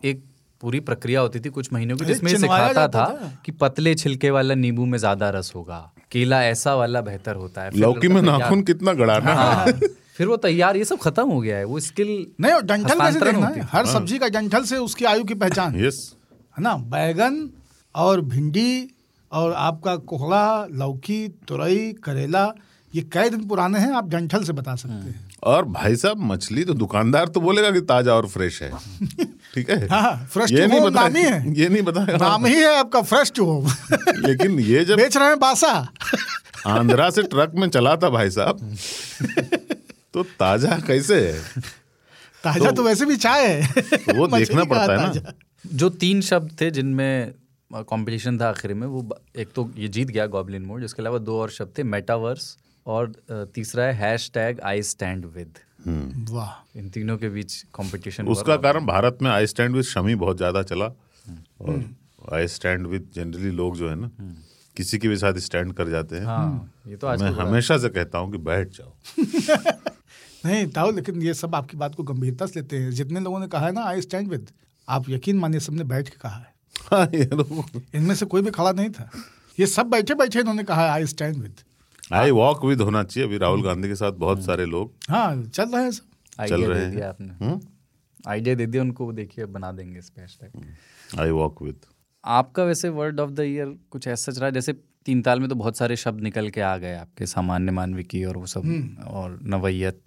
एक पूरी प्रक्रिया होती थी कुछ महीनों की जिसमें सिखाता था था। कि पतले छिलके वाला नींबू में ज़्यादा रस होगा केला ऐसा वाला बेहतर होता है। लौकी में नाखून कितना गड़ाना। हाँ। फिर वो तैयार ये सब खत्म हो गया है वो स्किल नहीं डंठल कैसे देखना है? हर सब्ज़ी का डंठल से उसकी आयु की पहचान। यस है ना? बैगन और भिंडी और आपका कोहड़ा लौकी तुरई करेला ये कई दिन पुराने हैं आप डंठल से बता सकते हैं। और भाई साहब मछली तो दुकानदार तो बोलेगा कि ताज़ा और फ्रेश है। ठीक है? हाँ, fresh ये नहीं बता ही है। ये नहीं बताया। नाम ही है आपका फ्रेश टू होम लेकिन ये जब बेच रहे हैं बासा। आंध्रा से ट्रक में चला था भाई साहब। तो ताज़ा कैसे है? ताज़ा तो तो वैसे भी चाय है। वो देखना पड़ता है ना। जो तीन शब्द थे जिनमें कंपटीशन था आखिर में वो एक तो ये जीत गया गॉबलिन मोड इसके अलावा दो और शब्द थे मेटावर्स और तीसरा है hashtag I stand with वाह। इन तीनों के बीच कंपटीशन उसका कारण भारत में आई स्टैंड विद शमी बहुत ज़्यादा चला। और आई स्टैंड विद जनरली लोग जो है ना किसी के भी साथ स्टैंड कर जाते हैं। हाँ ये तो आज मैं हमेशा से कहता हूँ कि बैठ जाओ। नहीं ताऊ लेकिन ये सब आपकी बात को गंभीरता से लेते हैं। जितने लोगों ने कहा है ना आई स्टैंड विद आप यकीन मानिए सबने बैठ के कहा है। हाँ इनमें से कोई भी खड़ा नहीं था। ये सब बैठे बैठे इन्होंने कहा I stand with I walk with होना चाहिए। अभी राहुल गांधी के साथ बहुत सारे लोग। हाँ चल रहे हैं सब। चल आइडिया रहे दे हैं। दिया आपने। हम्म? आइडिया दे दिया उनको देखिए बना देंगे इस पे hashtag। आई वॉक विद आपका वैसे वर्ड ऑफ़ द ईयर कुछ ऐसा चल रहा जैसे तीन ताल में तो बहुत सारे शब्द निकल के आ गए आपके सामान्य मानविकी और वो सब और नवैयत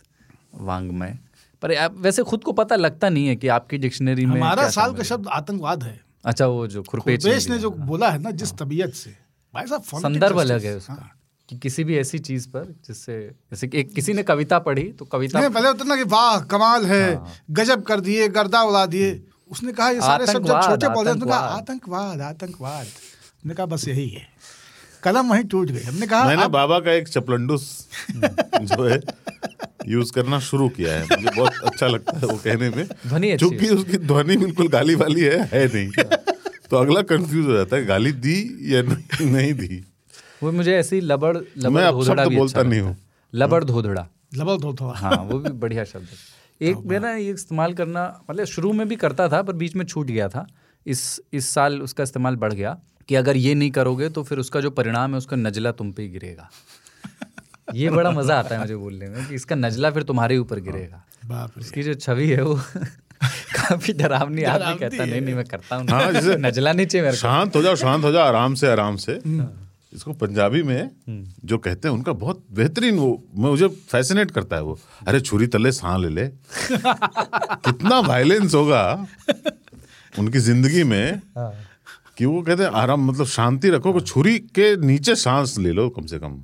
वांग्मय पर आप वैसे खुद को पता लगता नहीं है कि आपकी डिक्शनरी में हमारा साल का शब्द आतंकवाद है। अच्छा वो जो खुरपेच खुरपेश ने जो बोला है ना जिस तबीयत से। भाई साहब संदर्भ अलग है उसका हाँ। कि किसी भी ऐसी चीज़ पर जिससे जैसे कि एक किसी ने कविता पढ़ी तो कविता नहीं पहले होता ना कि वाह कमाल है गजब कर दिए गर्दा उड़ा दिए। उसने कहा ये सारे आतंकवाद, छोटे पौधे आतंकवाद। आतंकवाद आतंकवाद। कहा बस यही है। कलम वहीं टूट गई। हमने कहा मैंने अब- बाबा का एक चपलंडुस जो है यूज़ करना शुरू किया है। मुझे बहुत अच्छा लगता है वो कहने में। ध्वनि अच्छी क्योंकि उसकी ध्वनि बिल्कुल गाली वाली है है नहीं। तो अगला कंफ्यूज हो जाता है गाली दी या नहीं नहीं दी? वो मुझे ऐसी लबड़ लबड़ मैं धोधड़ा भी बोलता अच्छा नहीं हूँ। लबड़ धोधड़ा। लबल धो हाँ वो भी बढ़िया शब्द है। एक मेरा ये इस्तेमाल करना मतलब शुरू में भी करता था पर बीच में छूट गया था। इस इस साल उसका इस्तेमाल बढ़ गया। कि अगर ये नहीं करोगे तो फिर उसका जो परिणाम है उसका नजला तुम पे गिरेगा। ये बड़ा मज़ा आता है मुझे बोलने में कि इसका नजला फिर तुम्हारे ऊपर गिरेगा। बाप उसकी जो छवि है वो काफ़ी डरावनी आदमी कहता नहीं नहीं मैं करता हूँ। हाँ, नजला नहीं चाहिए मेरे शांत हो जाओ शांत हो जाओ आराम से आराम से। इसको पंजाबी में जो कहते हैं उनका बहुत बेहतरीन वो मुझे फैसिनेट करता है वो। अरे छुरी तले सांस ले ले। कितना वायलेंस होगा उनकी ज़िंदगी में। कि वो कहते हैं आराम मतलब शांति रखो कि छुरी के नीचे सांस ले लो कम से कम।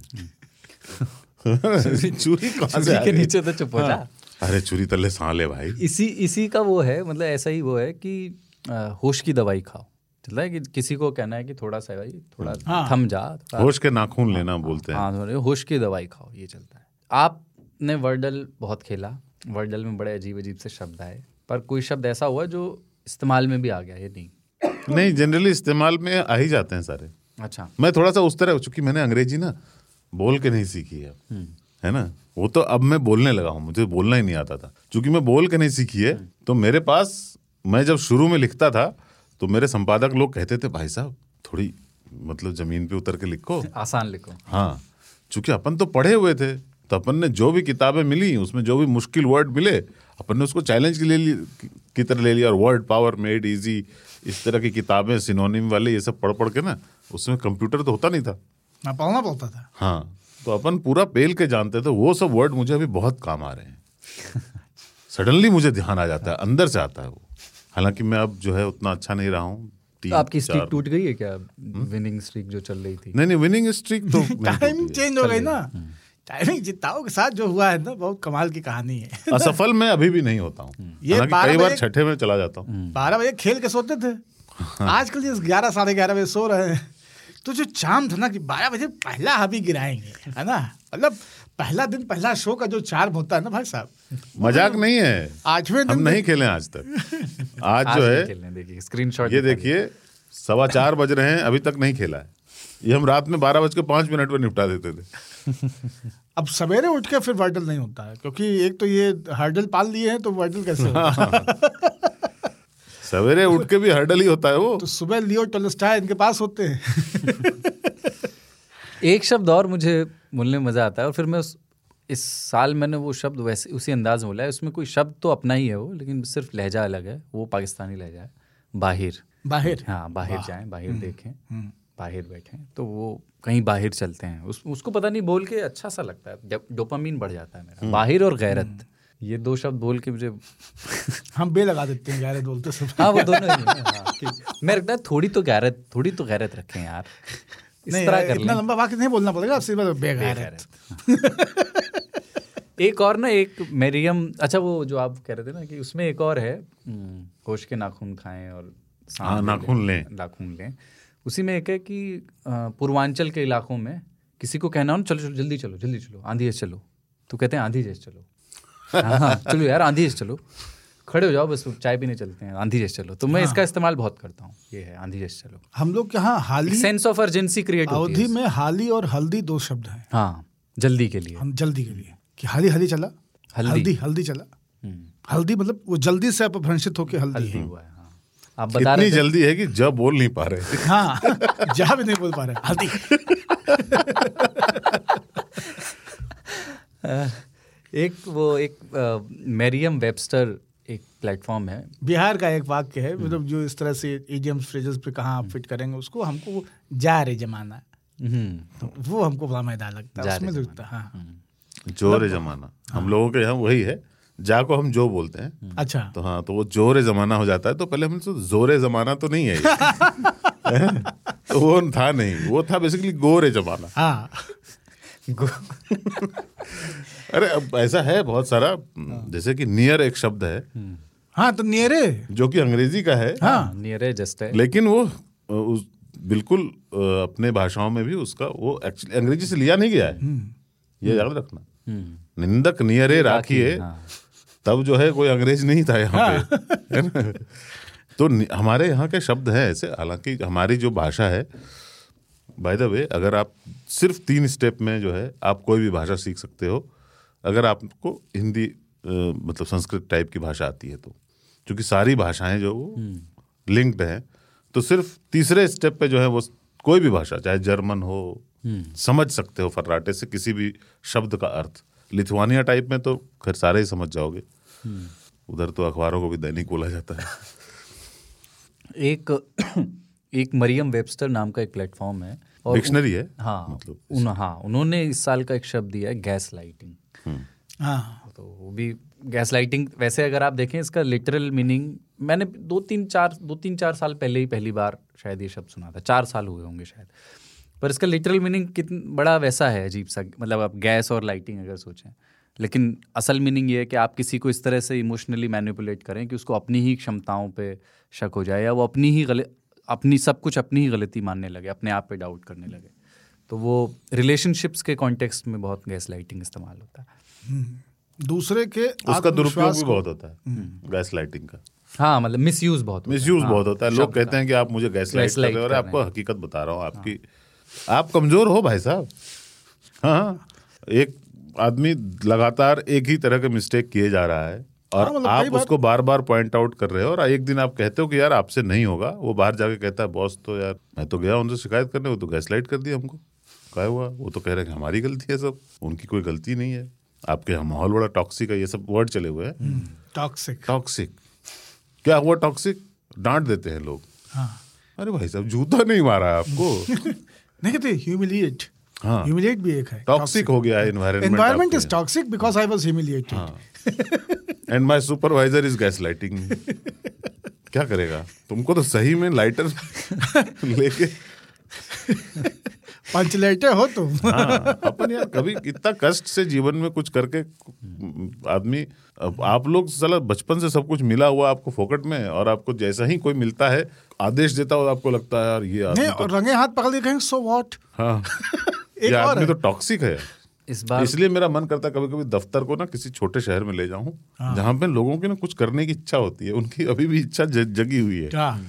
छुरी के नीचे तो चुप हो जा। हाँ। अरे छुरी तले सांस ले भाई। इसी इसी का वो है मतलब ऐसा ही वो है कि होश की दवाई खाओ। चलता है कि किसी को कहना है कि थोड़ा सा भाई थोड़ा हाँ। थम जा थोड़ा- होश के नाखून लेना बोलते हैं। हाँ होश की दवाई खाओ ये चलता है। आपने वर्डल बहुत खेला वर्डल में बड़े अजीब अजीब से शब्द आए पर कोई शब्द ऐसा हुआ जो इस्तेमाल में भी आ गया ये नहीं? नहीं जनरली इस्तेमाल में आ ही जाते हैं सारे। अच्छा। मैं थोड़ा सा उस तरह चूँकि मैंने अंग्रेज़ी ना बोल के नहीं सीखी है। है ना? वो तो अब मैं बोलने लगा हूँ मुझे बोलना ही नहीं आता था। चूँकि मैं बोल के नहीं सीखी है तो मेरे पास मैं जब शुरू में लिखता था तो मेरे संपादक लोग कहते थे भाई साहब थोड़ी मतलब ज़मीन पे उतर के लिखो। आसान लिखो। हाँ। चूँकि अपन तो पढ़े हुए थे तो अपन ने जो भी किताबें मिली उसमें जो भी मुश्किल वर्ड मिले अपन ने उसको चैलेंज के लिए की तरह ले लिया और वर्ड पावर मेड इजी इस तरह की किताबें सिनोनिम वाले ये सब पढ़ पढ़ के ना उसमें कंप्यूटर तो होता नहीं था। ना पढ़ना पड़ता था। हाँ तो अपन पूरा पेल के जानते थे वो सब वर्ड मुझे अभी बहुत काम आ रहे हैं। सडनली मुझे ध्यान आ जाता है अंदर से आता है वो। हालाँकि मैं अब जो है उतना अच्छा नहीं रहा हूँ तो आपकी स्ट्रीक टूट गई है क्या? विनिंग स्ट्रीक जो चल रही थी। नहीं नहीं विनिंग स्ट्रीक तो टाइम चेंज हो। गई ना। टाइमिंग जिताओ के साथ जो हुआ है ना बहुत कमाल की कहानी है। असफल मैं अभी भी नहीं होता हूँ। ये कई बार छठे में चला जाता हूँ। बारह बजे खेल के सोते थे। आजकल ये ग्यारह साढ़े ग्यारह बजे सो रहे हैं। तो जो चाम था ना कि बारह बजे पहला हावी गिराएँगे है ना? मतलब पहला दिन पहला शो का जो चार्म होता है ना भाई साहब। मज़ाक नहीं है। आठवें हम नहीं खेले आज तक। आज आज जो है खेलने देखिए स्क्रीनशॉट ये देखिए सवा चार बज रहे हैं अभी तक नहीं खेला है। ये हम रात में बारह बज के पाँच मिनट में निपटा देते थे। अब सवेरे उठ के फिर वर्डल नहीं होता है क्योंकि एक तो ये हर्डल पाल लिए हैं तो वर्डल कैसे होगा? सवेरे उठ के भी हर्डल ही होता है वो। तो सुबह लियो टोलस्टाय इनके पास होते हैं। एक शब्द और मुझे बोलने में मज़ा आता है और फिर मैं उस इस साल मैंने वो शब्द वैसे उसी अंदाज में बोला है। उसमें कोई शब्द तो अपना ही है वो लेकिन सिर्फ़ लहजा अलग है वो पाकिस्तानी लहजा है बाहिर। बाहर? हाँ बाहर जाएँ बाहर देखें। बाहर बैठें तो वो कहीं बाहर चलते हैं। उस, उसको पता नहीं बोल के अच्छा सा लगता है। जब डोपामीन बढ़ जाता है मेरा बाहिर और गैरत। ये दो शब्द बोल के मुझे हम बे लगा देते हैं गैरत बोलते सब। हाँ वो दोनों ही हाँ, मैं रखता है थोड़ी तो गैरत थोड़ी तो गैरत रखें यार। इस तरह कर इतना लंबा वाक्य नहीं बोलना पड़ेगा आपसे बेगैरत। एक और ना एक मेरियम अच्छा वो जो आप कह रहे थे ना कि उसमें एक और है हम्म, होश के नाखून खाएँ और हाँ, ले नाखून लें। नाखून लें। उसी में एक है कि पूर्वांचल के इलाकों में किसी को कहना हो ना चलो चलो जल्दी चलो जल्दी चलो आंधी जैसे चलो। तो कहते हैं आंधी जैसे चलो। हाँ हाँ, चलो यार आंधी जैसे चलो। खड़े हो जाओ बस चाय पीने चलते हैं आंधी जैसे चलो। तो मैं हाँ। इसका इस्तेमाल बहुत करता हूँ ये है आंधी जैसे चलो। हम लोग यहाँ हाली सेंस ऑफ़ अर्जेंसी क्रिएट अवधि में हाली और हल्दी दो शब्द हैं। हाँ जल्दी के लिए। हम जल्दी के लिए। कि हाली हाली चला हल्दी। हल्दी हल्दी चला। हल्दी मतलब वो जल्दी से अपभ्रंशित होके हल्दी हुआ हाँ। आप बता इतनी रहे थे? जल्दी है कि जब बोल नहीं पा रहे। हाँ जहाँ भी नहीं बोल पा रहे हल्दी। एक वो एक मेरियम वेबस्टर एक प्लेटफॉर्म है। बिहार का एक वाक्य है मतलब जो इस तरह से इडियम्स फ्रेजेस पे कहाँ आप फिट करेंगे उसको हमको जा रे जमाना। हम्म, तो वो हमको बड़ा मैदान लगता है उसमें लगता है हाँ। ज़ोर जमाना। हम लोगों के यहाँ वही है। जा को हम जो बोलते हैं अच्छा। तो हाँ तो वो जोरे जमाना हो जाता है तो पहले हम तो जोरे जमाना तो नहीं है तो वो था नहीं वो था बेसिकली गोरे जमाना। हाँ। अरे अब ऐसा है बहुत सारा जैसे कि नियर एक शब्द है। हाँ तो नियरे जो कि अंग्रेज़ी का है। हाँ। नियर जस्ट है। लेकिन वो उस बिल्कुल अपने भाषाओं में भी उसका वो एक्चुअली अंग्रेज़ी से लिया नहीं गया है। ये याद रखना। निंदक नियरे राखिए हाँ। तब जो है कोई अंग्रेज़ नहीं था यहाँ पे है। ना? तो हमारे यहाँ के शब्द हैं ऐसे हालाँकि हमारी जो भाषा है बाय द वे अगर आप सिर्फ़ तीन स्टेप में जो है आप कोई भी भाषा सीख सकते हो अगर आपको हिंदी मतलब संस्कृत टाइप की भाषा आती है तो क्योंकि सारी भाषाएँ जो वो लिंक्ड हैं तो सिर्फ़ तीसरे स्टेप पे जो है वो कोई भी भाषा चाहे जर्मन हो समझ सकते हो फर्राटे से किसी भी शब्द का अर्थ। लिथुआनिया टाइप में तो खैर सारे ही समझ जाओगे। उधर तो अखबारों को भी दैनिक बोला जाता है। एक एक मरियम वेबस्टर नाम का एक प्लेटफॉर्म है और डिक्शनरी है? हाँ मतलब उन, हाँ उन्होंने इस साल का एक शब्द दिया है गैस लाइटिंग। हाँ। तो वो भी गैस लाइटिंग वैसे अगर आप देखें इसका लिटरल मीनिंग मैंने दो तीन चार दो तीन चार साल पहले ही पहली बार शायद ये शब्द सुना था चार साल हुए होंगे शायद। पर इसका लिटरल मीनिंग कितना बड़ा वैसा है अजीब सा मतलब आप गैस और लाइटिंग अगर सोचें लेकिन असल मीनिंग ये है कि आप किसी को इस तरह से इमोशनली मैनिपुलेट करें कि उसको अपनी ही क्षमताओं पे शक हो जाए या वो अपनी ही गलत अपनी सब कुछ अपनी ही गलती मानने लगे अपने आप पे डाउट करने लगे। तो वो रिलेशनशिप्स के कॉन्टेक्स्ट में बहुत गैस लाइटिंग इस्तेमाल होता है। दूसरे के उसका दुरुपयोग भी बहुत होता है गैस लाइटिंग का। हाँ मतलब मिस यूज़ बहुत होता मिस यूज़ हाँ, बहुत होता है। लोग कहते हैं कि आप मुझे गैस लाइट कर रहे हो और आपको हकीकत बता रहा हूँ आपकी आप कमज़ोर हो भाई साहब। हाँ एक आदमी लगातार एक ही तरह के मिस्टेक किए जा रहा है और हाँ, मतलब आप उसको बार बार पॉइंट आउट कर रहे हो और एक दिन आप कहते हो कि यार आपसे नहीं होगा वो बाहर जाके कहता है बॉस तो यार मैं तो गया उनसे शिकायत करने वो तो गैस लाइट कर दिया हमको। क्या हुआ? वो तो कह रहे हैं हमारी गलती है सब उनकी कोई गलती नहीं है। आपके यहाँ माहौल बड़ा टॉक्सिक है ये सब वर्ड चले हुए हैं। टॉक्सिक टॉक्सिक क्या हुआ टॉक्सिक डांट देते हैं लोग। हाँ। अरे भाई साहब जूता नहीं मारा है आपको। नहीं कहते ह्यूमिलिएट हाँ। ह्यूमिलिएट भी एक है। टॉक्सिक हो गया है environment environment is toxic because I was humiliated and my supervisor is gaslighting क्या करेगा? तुमको तो सही में लाइटर लेके पंच लाइटे हो तुम। हाँ अपन यार कभी इतना कष्ट से जीवन में कुछ करके आदमी आप लोग साला बचपन से सब कुछ मिला हुआ आपको फोकट में और आपको जैसा ही कोई मिलता है आदेश देता हो आपको लगता है यार ये नहीं तो और रंगे हाथ पकड़ के कहेंगे सो व्हाट हाँ। एक और है। तो टॉक्सिक है इस बार इसलिए मेरा मन करता है कभी कभी दफ्तर को ना किसी छोटे शहर में ले जाऊँ जहाँ पे लोगों की ना कुछ करने की इच्छा होती है उनकी अभी भी इच्छा ज- जगी हुई है। क्या?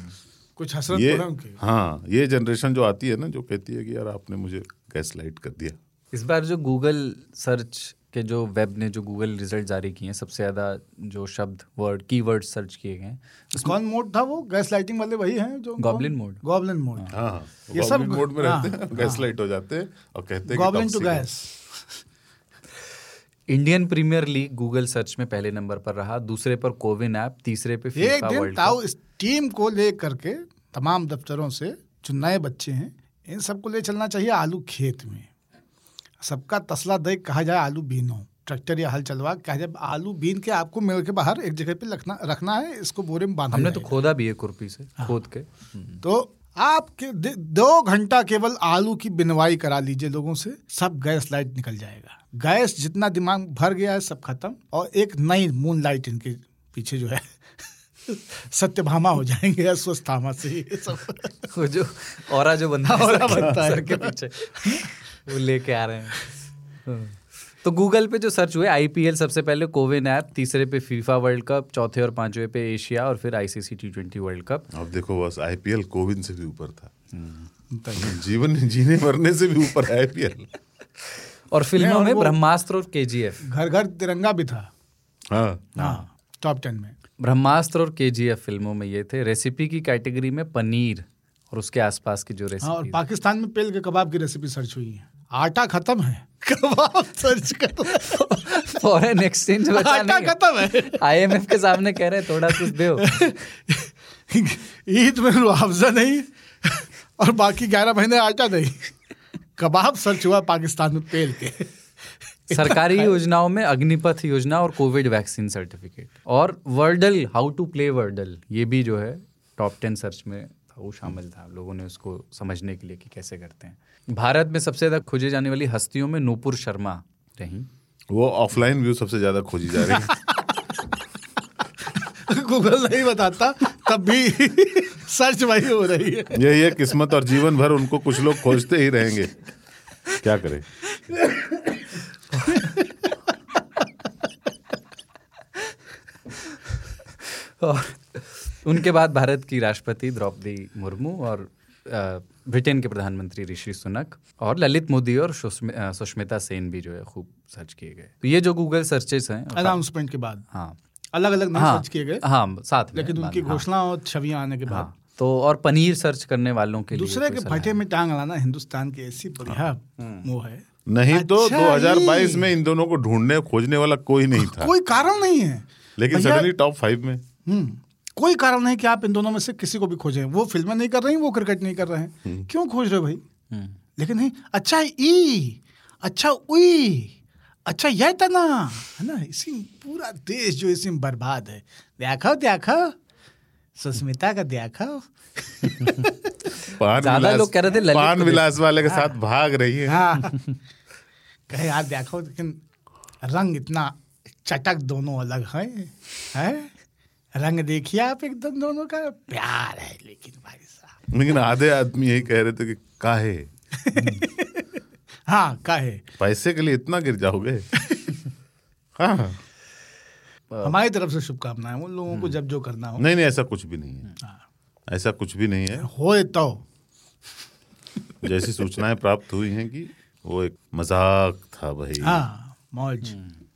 कुछ हसरत ये उनकी? हाँ ये जनरेशन जो आती है ना जो कहती है कि यार आपने मुझे गैस लाइट कर दिया। इस बार जो गूगल सर्च के जो वेब ने जो गूगल रिज़ल्ट जारी किए हैं सबसे ज़्यादा जो शब्द वर्ड कीवर्ड सर्च किए गए हैं कौन मोड था वो? गैस लाइटिंग वाले वही हैं जो Goblin mode। गॉबलिन मोड हाँ। हाँ ये सब मोड में हाँ, रहते हैं गैस लाइट हो। जाते हैं और कहते हैं goblin to gas Indian premier league Google search में पहले नंबर पर रहा दूसरे पर कोविन ऐप तीसरे पे एक दिन ताऊ इस टीम को ले करके तमाम दफ्तरों से जो नए बच्चे हैं इन सबको ले चलना चाहिए आलू खेत में। सबका तसला दे कहा जाए आलू बीनो। ट्रैक्टर या हल चलवा कहा जाए आलू बीन के आपको मिल के बाहर एक जगह पे रखना रखना है इसको बोरे में बांधना हमने तो खोदा भी है कुर्पी से हाँ। खोद के। तो आपके दे- घंटा केवल आलू की बिनवाई करा लीजिए लोगों से सब गैस लाइट निकल जाएगा। गैस जितना दिमाग भर गया है सब खत्म और एक नई मून लाइट इनके पीछे जो है सत्यभामा हो जाएँगे अस्वस्थामा से ये सब। जो और जो बनता है बनता है। सर के पीछे। वो लेके आ रहे हैं। हाँ। तो गूगल पे जो सर्च हुए आईपीएल सबसे पहले कोविन ऐप तीसरे पे फीफा वर्ल्ड कप चौथे और पांचवे पे एशिया और फिर ICC T twenty world cup अब देखो बस आईपीएल कोविन से भी ऊपर था। जीवन जीने मरने से भी ऊपर है आईपीएल और फ़िल्मों में ब्रह्मास्त्र और केजीएफ घर घर तिरंगा भी था। हाँ। हाँ टॉप टेन में। ब्रह्मास्त्र और के फ़िल्मों में ये थे। रेसिपी की कैटेगरी में पनीर और उसके आसपास की जो रेसिपी हाँ और पाकिस्तान में पेल के कबाब की रेसिपी सर्च हुई है। आटा खत्म है। कबाब सर्च कर। फॉरेन एक्सचेंज आटा खत्म है। आईएमएफ के सामने कह रहे थोड़ा कुछ दो। ईद में मुआवजा नहीं और बाकी ग्यारह महीने आटा नहीं। कबाब सर्च हुआ पाकिस्तान में पेल के। सरकारी योजनाओं में अग्निपथ योजना और कोविड वैक्सीन सर्टिफिकेट। और wordle how to play wordle ये भी जो है टॉप टेन सर्च में था वो शामिल था। लोगों ने उसको समझने के लिए कि कैसे करते हैं। भारत में सबसे ज़्यादा खोजे जाने वाली हस्तियों में नूपुर शर्मा रही। वो ऑफलाइन व्यू सबसे ज़्यादा खोजी जा रही है। गूगल नहीं बताता तब भी सर्च वही हो रही है। यही है किस्मत और जीवन भर उनको कुछ लोग खोजते ही रहेंगे। क्या करें? और उनके बाद भारत की राष्ट्रपति द्रौपदी मुर्मू और ब्रिटेन के प्रधानमंत्री ऋषि सुनक और ललित मोदी और सुष्मि- सुष्मिता सेन भी जो है खूब सर्च किए गए। तो ये जो गूगल सर्चेस हैं अनाउंसमेंट के बाद। हाँ। अलग अलग नहीं हाँ, सर्च किए गए हाँ साथ में लेकिन उनकी में, हाँ, घोषणा और छवियाँ आने के बाद। हाँ तो और पनीर सर्च करने वालों के दूसरे के फटे में टांग लाना हिंदुस्तान की ऐसी बढ़िया वो है। नहीं तो अच्छा 2022 ही। में इन दोनों को ढूँढने खोजने वाला कोई नहीं था। कोई कारण नहीं है। लेकिन सडनली टॉप फाइव में। हम्म, कोई कारण नहीं कि आप इन दोनों में से किसी को भी खोजें। वो फ़िल्में नहीं कर रही वो क्रिकेट नहीं कर रहे हैं। क्यों खोज रहे हो भाई? लेकिन नहीं अच्छा ई अच्छा उई अच्छा यह तना है ना? इसी पूरा देश जो इसी में बर्बाद है। देखो देखो सुस्मिता का देखो। ज़्यादा लोग कह रहे थे पान विलास वाले के साथ भाग रही है। हाँ। कहे यार देखो लेकिन रंग इतना चटक दोनों अलग है हैं? रंग देखिए आप एकदम दोनों का प्यार है लेकिन भाई साहब। लेकिन आधे आदमी यही कह रहे थे कि काहे? हाँ काहे। पैसे के लिए इतना गिर जाओगे? हाँ। हमारी तरफ़ से शुभकामनाएँ उन लोगों को जब जो करना हो। नहीं नहीं ऐसा कुछ भी नहीं है। ऐसा कुछ भी नहीं है। हो तो। जैसी सूचनाएँ प्राप्त हुई हैं कि वो एक मज़ाक था भाई। हाँ मौज।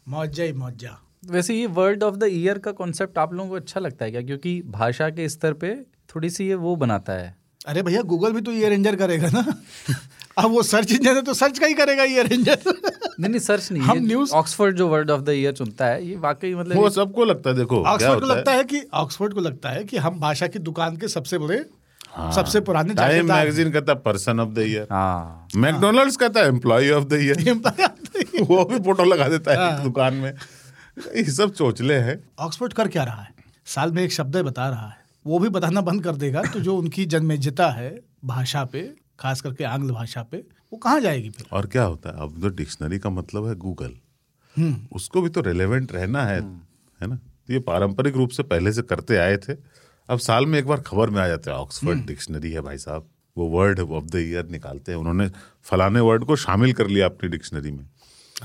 मौजा ही मौजा। वैसे ये वर्ड ऑफ़ द ईयर का कॉन्सेप्ट आप लोगों को अच्छा लगता है क्या? क्योंकि भाषा के स्तर पे थोड़ी सी ये वो बनाता है। अरे भैया गूगल भी तो ये रेंजर करेगा ना। अब वो सर्च इंजन है तो सर्च का ही करेगा ये रेंजर नहीं नहीं सर्च नहीं हम न्यूज़- ऑक्सफोर्ड जो वर्ड ऑफ़ द ईयर चुनता है ये वाकई मतलब वो सबको लगता है देखो ऑक्सफोर्ड को लगता है कि ऑक्सफोर्ड को लगता है कि हम भाषा की दुकान के सबसे बड़े हाँ, सबसे पुराने टाइम मैगजीन कहता है पर्सन ऑफ़ द ईयर हाँ। मैकडोनल्ड्स कहता है एम्प्लॉय ऑफ़ द ईयर वो भी फ़ोटो लगा देता हाँ। है। दुकान में। ये सब चोचले हैं। ऑक्सफोर्ड कर क्या रहा है? साल में एक शब्द बता रहा है। वो भी बताना बंद कर देगा तो जो उनकी जन्मेजता है भाषा पे खास करके आंग्ल भाषा पे वो कहाँ जाएगी फिर? और क्या होता है? अब तो डिक्शनरी का मतलब है गूगल हम्म। उसको भी तो रेलेवेंट रहना है है ना? तो ये पारंपरिक रूप से पहले से करते आए थे। अब साल में एक बार खबर में आ जाता है हम्म। ऑक्सफोर्ड डिक्शनरी है भाई साहब। वो वर्ड ऑफ़ द ईयर निकालते हैं। उन्होंने फलाने वर्ड को शामिल कर लिया अपनी डिक्शनरी में।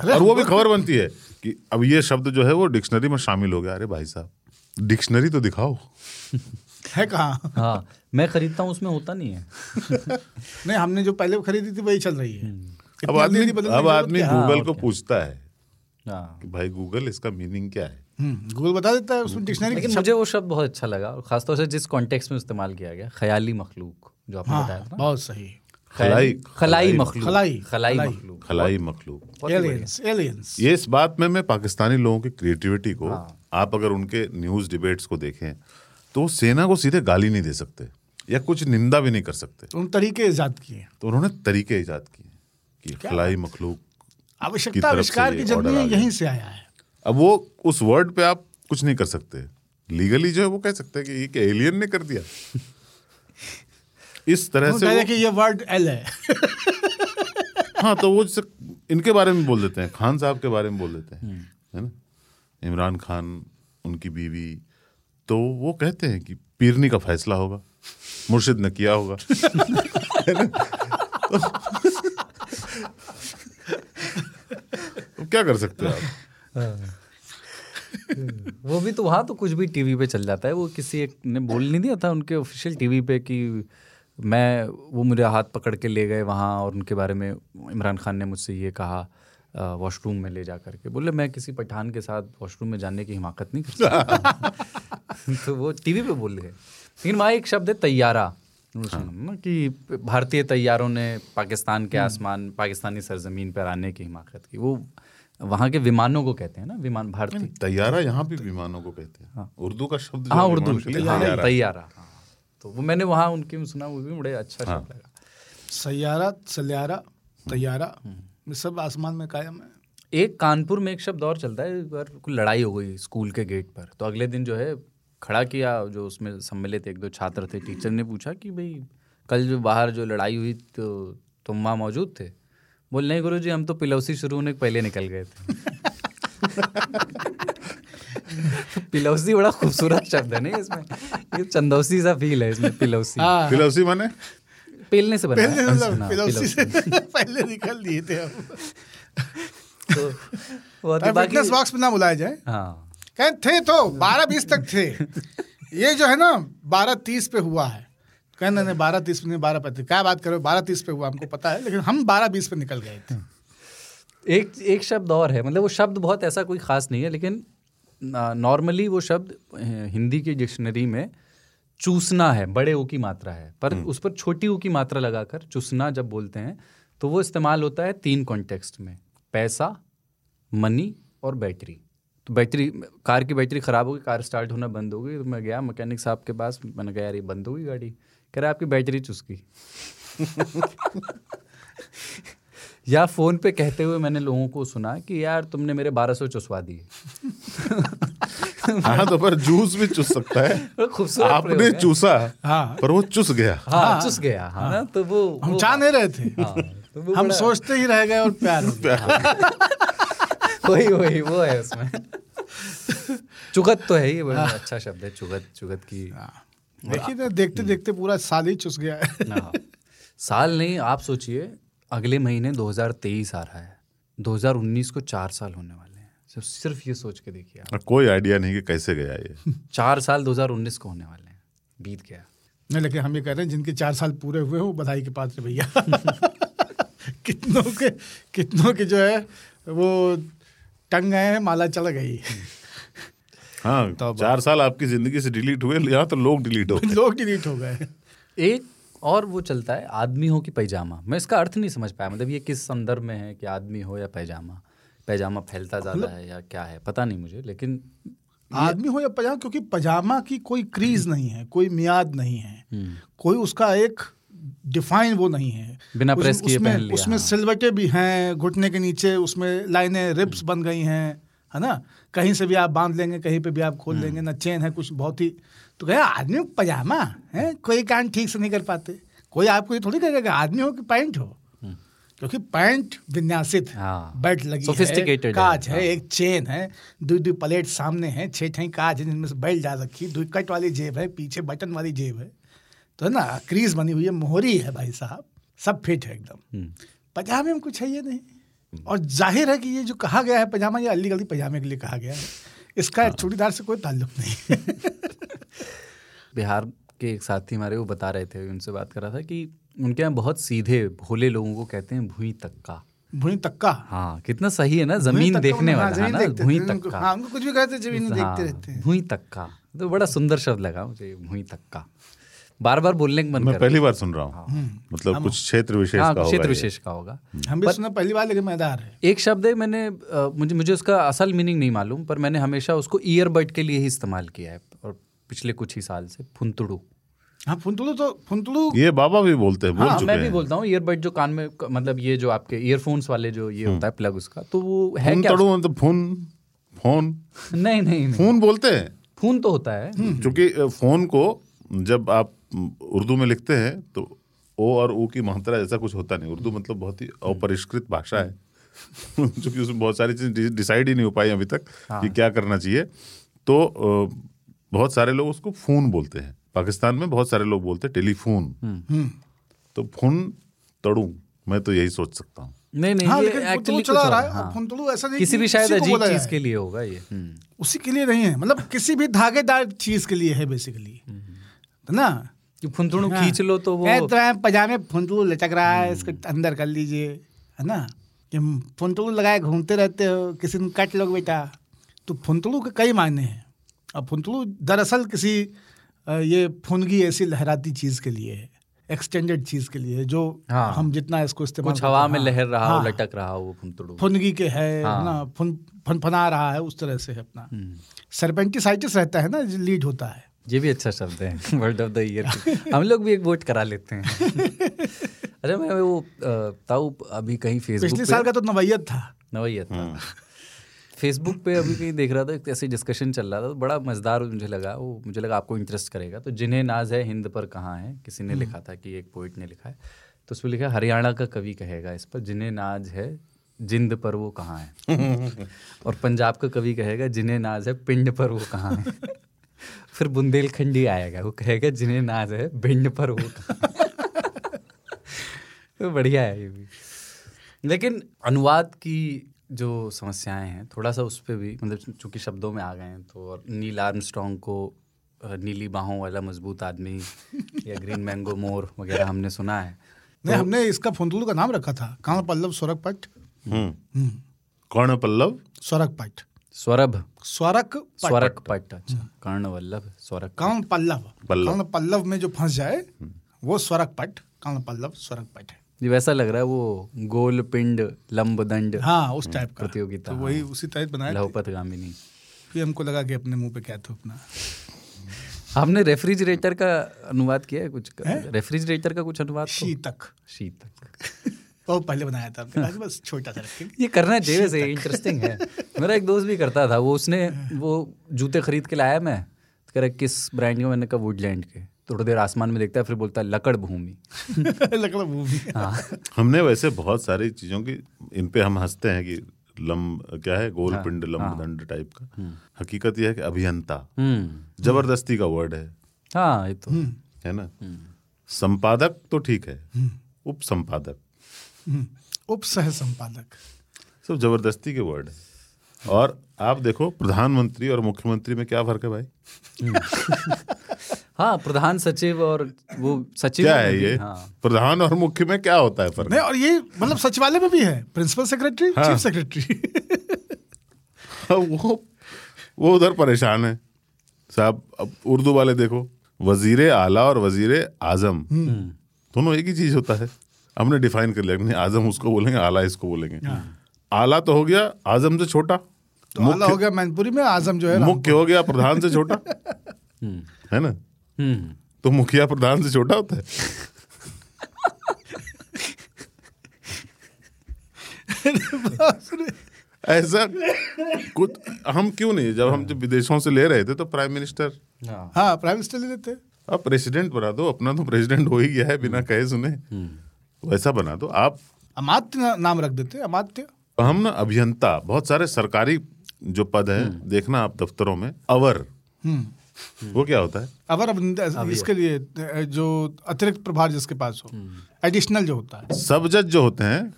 और वो भी खबर बनती है। कि अब ये शब्द जो है वो डिक्शनरी में शामिल हो गया। अरे भाई साहब डिक्शनरी तो दिखाओ। है कहाँ? हाँ मैं खरीदता हूँ उसमें होता नहीं है। नहीं हमने जो पहले खरीदी थी वही चल रही है। अब आदमी अब आदमी गूगल को पूछता है हाँ। कि भाई गूगल इसका मीनिंग क्या है? हम्म, गूगल बता देता है उसमें डिक्शनरी लेकिन मुझे वो शब्द बहुत अच्छा लगा और खासतौर से जिस कॉन्टेक्स्ट में इस्तेमाल किया गया ख्याली मखलूक जो आपने हाँ बताया था बहुत सही। खलाई खलाई खलाई मखलूक। खलाई, खलाई खलाई। मखलूक। खलाई मखलूक। बहुत ही बढ़िया। एलियंस एलियंस ये इस बात में मैं पाकिस्तानी लोगों की क्रिएटिविटी को आप अगर उनके न्यूज़ डिबेट्स को देखें तो सेना को सीधे गाली नहीं दे सकते या कुछ निंदा भी नहीं कर सकते। उन तरीके ईजाद किए तो उन्होंने तरीके ईजाद किए कि खलाई मखलूक आवश्यकता आविष्कार की गया। यहीं से आया है। अब वो उस वर्ड पे आप कुछ नहीं कर सकते। लीगली जो है वो कह सकते हैं कि ये एलियन ने कर दिया। इस तरह से कि ये वर्ड एल है। हाँ तो वो जैसे इनके बारे में बोल देते हैं खान साहब के बारे में बोल देते हैं है ना? इमरान खान उनकी बीवी तो वो कहते हैं कि पीरनी का फैसला होगा मुर्शिद ने किया होगा है तो क्या कर सकते हैं आप? वो भी तो वहाँ तो कुछ भी टीवी पे चल जाता है वो किसी एक ने बोल नहीं दिया था उनके ऑफिशियल टीवी पे कि मैं वो मुझे हाथ पकड़ के ले गए वहाँ और उनके बारे में इमरान खान ने मुझसे ये कहा वॉशरूम में ले जा करके। बोले मैं किसी पठान के साथ वॉशरूम में जाने की हिमाकत नहीं कर सकता। तो वो टीवी पे बोल गए लेकिन वहाँ एक शब्द है तैयारा। ना कि भारतीय तैयारों ने पाकिस्तान के आसमान पाकिस्तानी सरजमीन पर आने की हिमाकत की। वो वहाँ के विमानों को कहते हैं ना विमान भारतीय तैयारा यहाँ भी विमानों को कहते हैं। उर्दू का शब्द हाँ उर्दू लिए हाँ, तैयारा। हाँ तो वो मैंने वहाँ उनके में सुना वो भी बड़े अच्छा शब्द लगा। सैयारा सल्यारा तैयारा ये सब आसमान में कायम है। एक कानपुर में एक शब्द और चलता है एक बार कोई लड़ाई हो गई स्कूल के गेट पर तो अगले दिन जो है खड़ा किया जो उसमें सम्मिलित एक दो छात्र थे टीचर ने पूछा कि भाई कल जो बाहर जो लड़ाई हुई तो तुम वहाँ मौजूद थे? बोल नहीं गुरु जी हम तो पिलौसी शुरू होने के पहले निकल गए थे। पिलौसी बड़ा खूबसूरत शब्द है नहीं इसमें। ये चंदौसी सा फील है इसमें पिलौसी। हाँ। फिलोसी माने? पेलने से बना पहले। मतलब हाँ, से पहले निकल दिए थे हम। तो वो बाकी फिटनेस बॉक्स में ना बुलाया जाए। हाँ। कहे थे तो बारह बीस तक थे। ये जो है ना बारह तीस पे हुआ है। कहे नहीं बारह तीस पे नहीं बारह पे। क्या बात करो बारह तीस पे हुआ हमको पता है लेकिन हम बारह बीस पे निकल गए थे। एक एक शब्द और है मतलब वो शब्द बहुत ऐसा कोई खास नहीं है लेकिन नॉर्मली वो शब्द हिंदी की डिक्शनरी में चूसना है बड़े ओ की मात्रा है। पर उस पर छोटी ओ की मात्रा लगाकर चूसना जब बोलते हैं तो वो इस्तेमाल होता है तीन कॉन्टेक्स्ट में पैसा मनी और बैटरी। तो बैटरी कार की बैटरी ख़राब हो गई कार स्टार्ट होना बंद हो गई तो मैं गया मैकेनिक साहब के पास मैंने कहा यार ये बंद हो गई गाड़ी। कह रहा आपकी बैटरी चुस गई। या फ़ोन पे कहते हुए मैंने लोगों को सुना कि यार तुमने मेरे 1200 चुसवा दिए। हाँ तो पर जूस भी चुस सकता है। खूबसूरत आपने चूसा हाँ। पर वो चुस गया। हाँ चुस गया हाँ ना तो वो हम चाह नहीं रहे थे। हाँ, तो वो हम सोचते ही रह गए और प्यार हो गया। वही वही वो है उसमें। चुगत तो है ही बड़ा अच्छा शब्द है चुगत चुगत की देखिए देखते देखते पूरा साल ही चुस गया है। हाँ। साल नहीं आप सोचिए अगले महीने 2023 आ रहा है। 2019 को चार साल होने वाले हैं। सिर्फ़ सिर्फ़ ये सोच के देखिए आप। कोई आइडिया नहीं कि कैसे गया ये। चार साल 2019 को होने वाले हैं। बीत गया। नहीं लेकिन हम ये कह रहे हैं जिनके चार साल पूरे हुए हैं वो बधाई के पात्र भैया। कितनों के कितनों के जो है वो टंग गए हैं माला चढ़ गई। हाँ तो चार साल आपकी ज़िंदगी से डिलीट हुए यहाँ तो लोग डिलीट हो गए। लोग डिलीट हो गए। एक और वो चलता है आदमी हो कि पैजामा। मैं इसका अर्थ नहीं समझ पाया मतलब ये किस संदर्भ में है कि आदमी हो या पैजामा? पैजामा फैलता ज़्यादा है या क्या है? पता नहीं मुझे लेकिन आदमी हो या पजामा क्योंकि पजामा की कोई क्रीज नहीं है कोई मियाद नहीं है कोई उसका एक डिफाइन वो नहीं है। बिना प्रेस किए उसमें पहन लिया, उसमें हाँ। सिलवटे भी हैं घुटने के नीचे उसमें लाइनें रिप्स बन गई हैं है ना? कहीं से भी आप बाँध लेंगे कहीं पे भी आप खोल लेंगे ना चेन है कुछ बहुत ही तो कहे आदमी हो पजामा है? कोई काम ठीक से नहीं कर पाते। कोई आपको ये थोड़ी कहेगा आदमी हो कि पैंट हो? क्योंकि पैंट विन्यासित है। हाँ। बेल्ट लगी है है, काज है हाँ। एक चेन है दो दो प्लेट सामने है छह छह काज है जिनमें से बेल्ट डाल रखी दो कट वाली जेब है पीछे बटन वाली जेब है। तो है ना क्रीज बनी हुई है मोहरी है भाई साहब सब फिट है एकदम। पजामे में कुछ है ये नहीं। और ज़ाहिर है कि ये जो कहा गया है पजामा ये अली गली पजामे के लिए कहा गया है। इसका चूड़ीदार से कोई ताल्लुक नहीं बिहार के एक साथी हमारे वो बता रहे थे उनसे बात कर रहा था कि उनके यहाँ बहुत सीधे भोले लोगों को कहते हैं भूई तक्का। भूई तक्का? हाँ कितना सही है ना ज़मीन देखने मतलब हाँ, वाला है ना? भूई तक्का। हाँ उनको कुछ भी कहते ज़मीन हाँ, देखते रहते हैं। भूई तक्का। तो बड़ा सुंदर शब्द लगा मुझे भूई तक्का। बार बार बोलने का मन मैं पहली बार सुन रहा हूँ। मतलब कुछ क्षेत्र विशेष हाँ का होगा क्षेत्र विशेष का होगा। हम भी सुना पहली बार लेकिन मैदार है। एक शब्द है मैंने मुझे मुझे उसका असल मीनिंग नहीं मालूम पर मैंने हमेशा उसको ईयरबड के लिए ही इस्तेमाल किया है। पिछले कुछ ही साल से फुंतुड़ू। हाँ फुंतुड़ू तो फुंतुड़ू ये बाबा भी बोलते हैं बोल हाँ चुके मैं भी हैं। बोलता हूँ ईयरबड जो कान में मतलब ये जो आपके ईयरफोन्स वाले जो ये होता है प्लग उसका तो वो है फ़ोन क्या मतलब फ़ोन फ़ोन। नहीं नहीं नहीं। फ़ोन बोलते हैं? फ़ोन तो होता है। क्योंकि फ़ोन को जब आप उर्दू में लिखते हैं तो ओ और ऊ की मात्रा ऐसा कुछ होता नहीं। उर्दू मतलब बहुत ही अपरिष्कृत भाषा है। क्योंकि उसमें बहुत सारी चीज़ डिसाइड ही नहीं हो पाई अभी तक कि क्या करना चाहिए। तो बहुत सारे लोग उसको फ़ोन बोलते हैं। पाकिस्तान में बहुत सारे लोग बोलते हैं टेलीफोन। तो फ़ोन तड़ू मैं तो यही सोच सकता हूँ। नहीं नहीं हाँ ये लेकिन फुंतुड़ू एक्चुअली चला रहा है है, हाँ। फुंतुड़ू ऐसा नहीं किसी भी शायद उसी अजीब चीज़ के लिए होगा ये। हम्म। उसी के लिए नहीं है मतलब किसी भी धागेदार चीज़ के लिए है बेसिकली है ना? कि फुंतुड़ू खींच लो तो वो तो है, पजामे फुंतुड़ू लचक रहा है इसको अंदर कर लीजिए है ना? कि फुंतलू लगाए घूमते रहते हो किसी दिन कट लोग बेटा। तो फुंतलू के कई मायने हैं। अब फुंतलू दरअसल किसी ये फुनगी ऐसी लहराती चीज़ के लिए है एक्सटेंडेड चीज़ के लिए जो हाँ। हम जितना इसको इस्तेमाल कुछ हवा में हाँ, लहर रहा हो हाँ, लटक रहा हो वो फुंतड़ू फुनगी के है हाँ। ना फुन फनफना रहा है उस तरह से है अपना। सरपेंटिसाइटिस रहता है ना लीड होता है। ये भी अच्छा शब्द है वर्ड ऑफ़ द ईयर हम लोग भी एक वोट करा लेते हैं। अरे मैं वो ताऊ अभी कहीं फेसबुक पिछले साल का तो नवैयत था। नवैयत था। फेसबुक पे अभी कहीं देख रहा था एक ऐसे डिस्कशन चल रहा था तो बड़ा मज़ेदार मुझे लगा वो मुझे लगा आपको इंटरेस्ट करेगा। तो जिन्हें नाज है हिंद पर कहाँ है किसी ने लिखा था कि एक पोइट ने लिखा है तो उसमें लिखा हरियाणा का कवि कहेगा इस पर जिन्हें नाज है जिंद पर वो कहाँ है। और पंजाब का कवि कहेगा जिन्हें नाज है पिंड पर वो कहाँ है। फिर बुंदेलखंडी आएगा वो कहेगा जिन्हें नाज है भिंड पर वो कहाँ तो बढ़िया है ये भी। लेकिन अनुवाद की जो समस्याएँ हैं थोड़ा सा उस पर भी मतलब चूँकि शब्दों में आ गए हैं तो और नील आर्मस्ट्रॉन्ग को नीली बाहों वाला मज़बूत आदमी या ग्रीन मैंगो मोर वगैरह हमने सुना है। नहीं हमने इसका फुंतलू का नाम रखा था कान पल्लव स्वरक पट? हम्म। कर्ण पल्लव? स्वरक पट। स्वरभ। स्वरक स्वरक पट अच्छा। कर्ण वल्लभ स्वरक कर्ण पल्लव। पल्लव। कर्ण पल्लव में जो फंस जाए वो स्वरक पट कर्ण पल्लव स्वरक पट है। ये वैसा लग रहा है वो गोल पिंड लंब दंड हाँ उस टाइप का। प्रतियोगिता, तो वही हाँ। उसी तहत बनाया। लहपत गामिनी फिर हमको लगा कि अपने मुँह पे क्या थूकना। आपने रेफ्रिजरेटर का अनुवाद किया है कुछ रेफ्रिजरेटर का कुछ अनुवाद तो? शीतक। शीतक। बहुत पहले बनाया था कहा, बस छोटा सा ये करना चाहिए वैसे इंटरेस्टिंग है। मेरा एक दोस्त भी करता था वो उसने वो जूते खरीद के लाया मैं। तो कह रहा किस ब्रांड के मैंने कहा वुडलैंड के। थोड़ी देर आसमान में देखता है फिर बोलता है लकड़ भूमि। लकड़ भूमि। हाँ। हमने वैसे बहुत सारी चीज़ों की इन पे हम हँसते हैं कि लंब क्या है गोल हाँ, पिंड लंब दंड टाइप का। हकीकत यह है कि अभियंता। हम्म। ज़बरदस्ती का वर्ड है। हाँ ये तो है ना? संपादक तो ठीक है। उप संपादक हम्म, उप सह संपादक सब ज़बरदस्ती के वर्ड है। और आप देखो प्रधानमंत्री और मुख्यमंत्री में क्या फ़र्क है भाई? हाँ प्रधान सचिव और वो सचिव क्या है ये? हाँ। प्रधान और मुख्य में क्या होता है फ़र्क? नहीं और ये मतलब सचिवालय में भी है। प्रिंसिपल सेक्रेटरी हाँ। चीफ सेक्रेटरी वो वो उधर परेशान है। साहब अब उर्दू वाले देखो वज़ीर आला और वज़ीर आज़म। दोनों एक ही चीज़ होता है। हमने डिफाइन कर लिया नहीं आज़म उसको बोलेंगे आला इसको बोलेंगे। आला तो हो गया आज़म से छोटा। तो आला हो गया मैनपुरी में आज़म जो है मुख्य हो गया प्रधान से छोटा। है ना? हम्म तो मुखिया प्रधान से छोटा होता है। ऐसा कुछ हम क्यों नहीं? जब हम जब विदेशों से ले रहे थे तो प्राइम मिनिस्टर हाँ। हाँ प्राइम मिनिस्टर ले लेते। अब प्रेसिडेंट बना दो अपना तो प्रेसिडेंट हो ही गया है बिना कहे सुने। वैसा बना दो। आप अमात्य नाम रख देते अमात्य। हम ना अभियंता बहुत सारे सरकारी जो पद है देखना आप दफ्तरों में अवर। वो क्या होता है? अवर अब इसके लिए जो अतिरिक्त प्रभार जिसके पास हो एडिशनल जो होता है। सब जज जो होते हैं।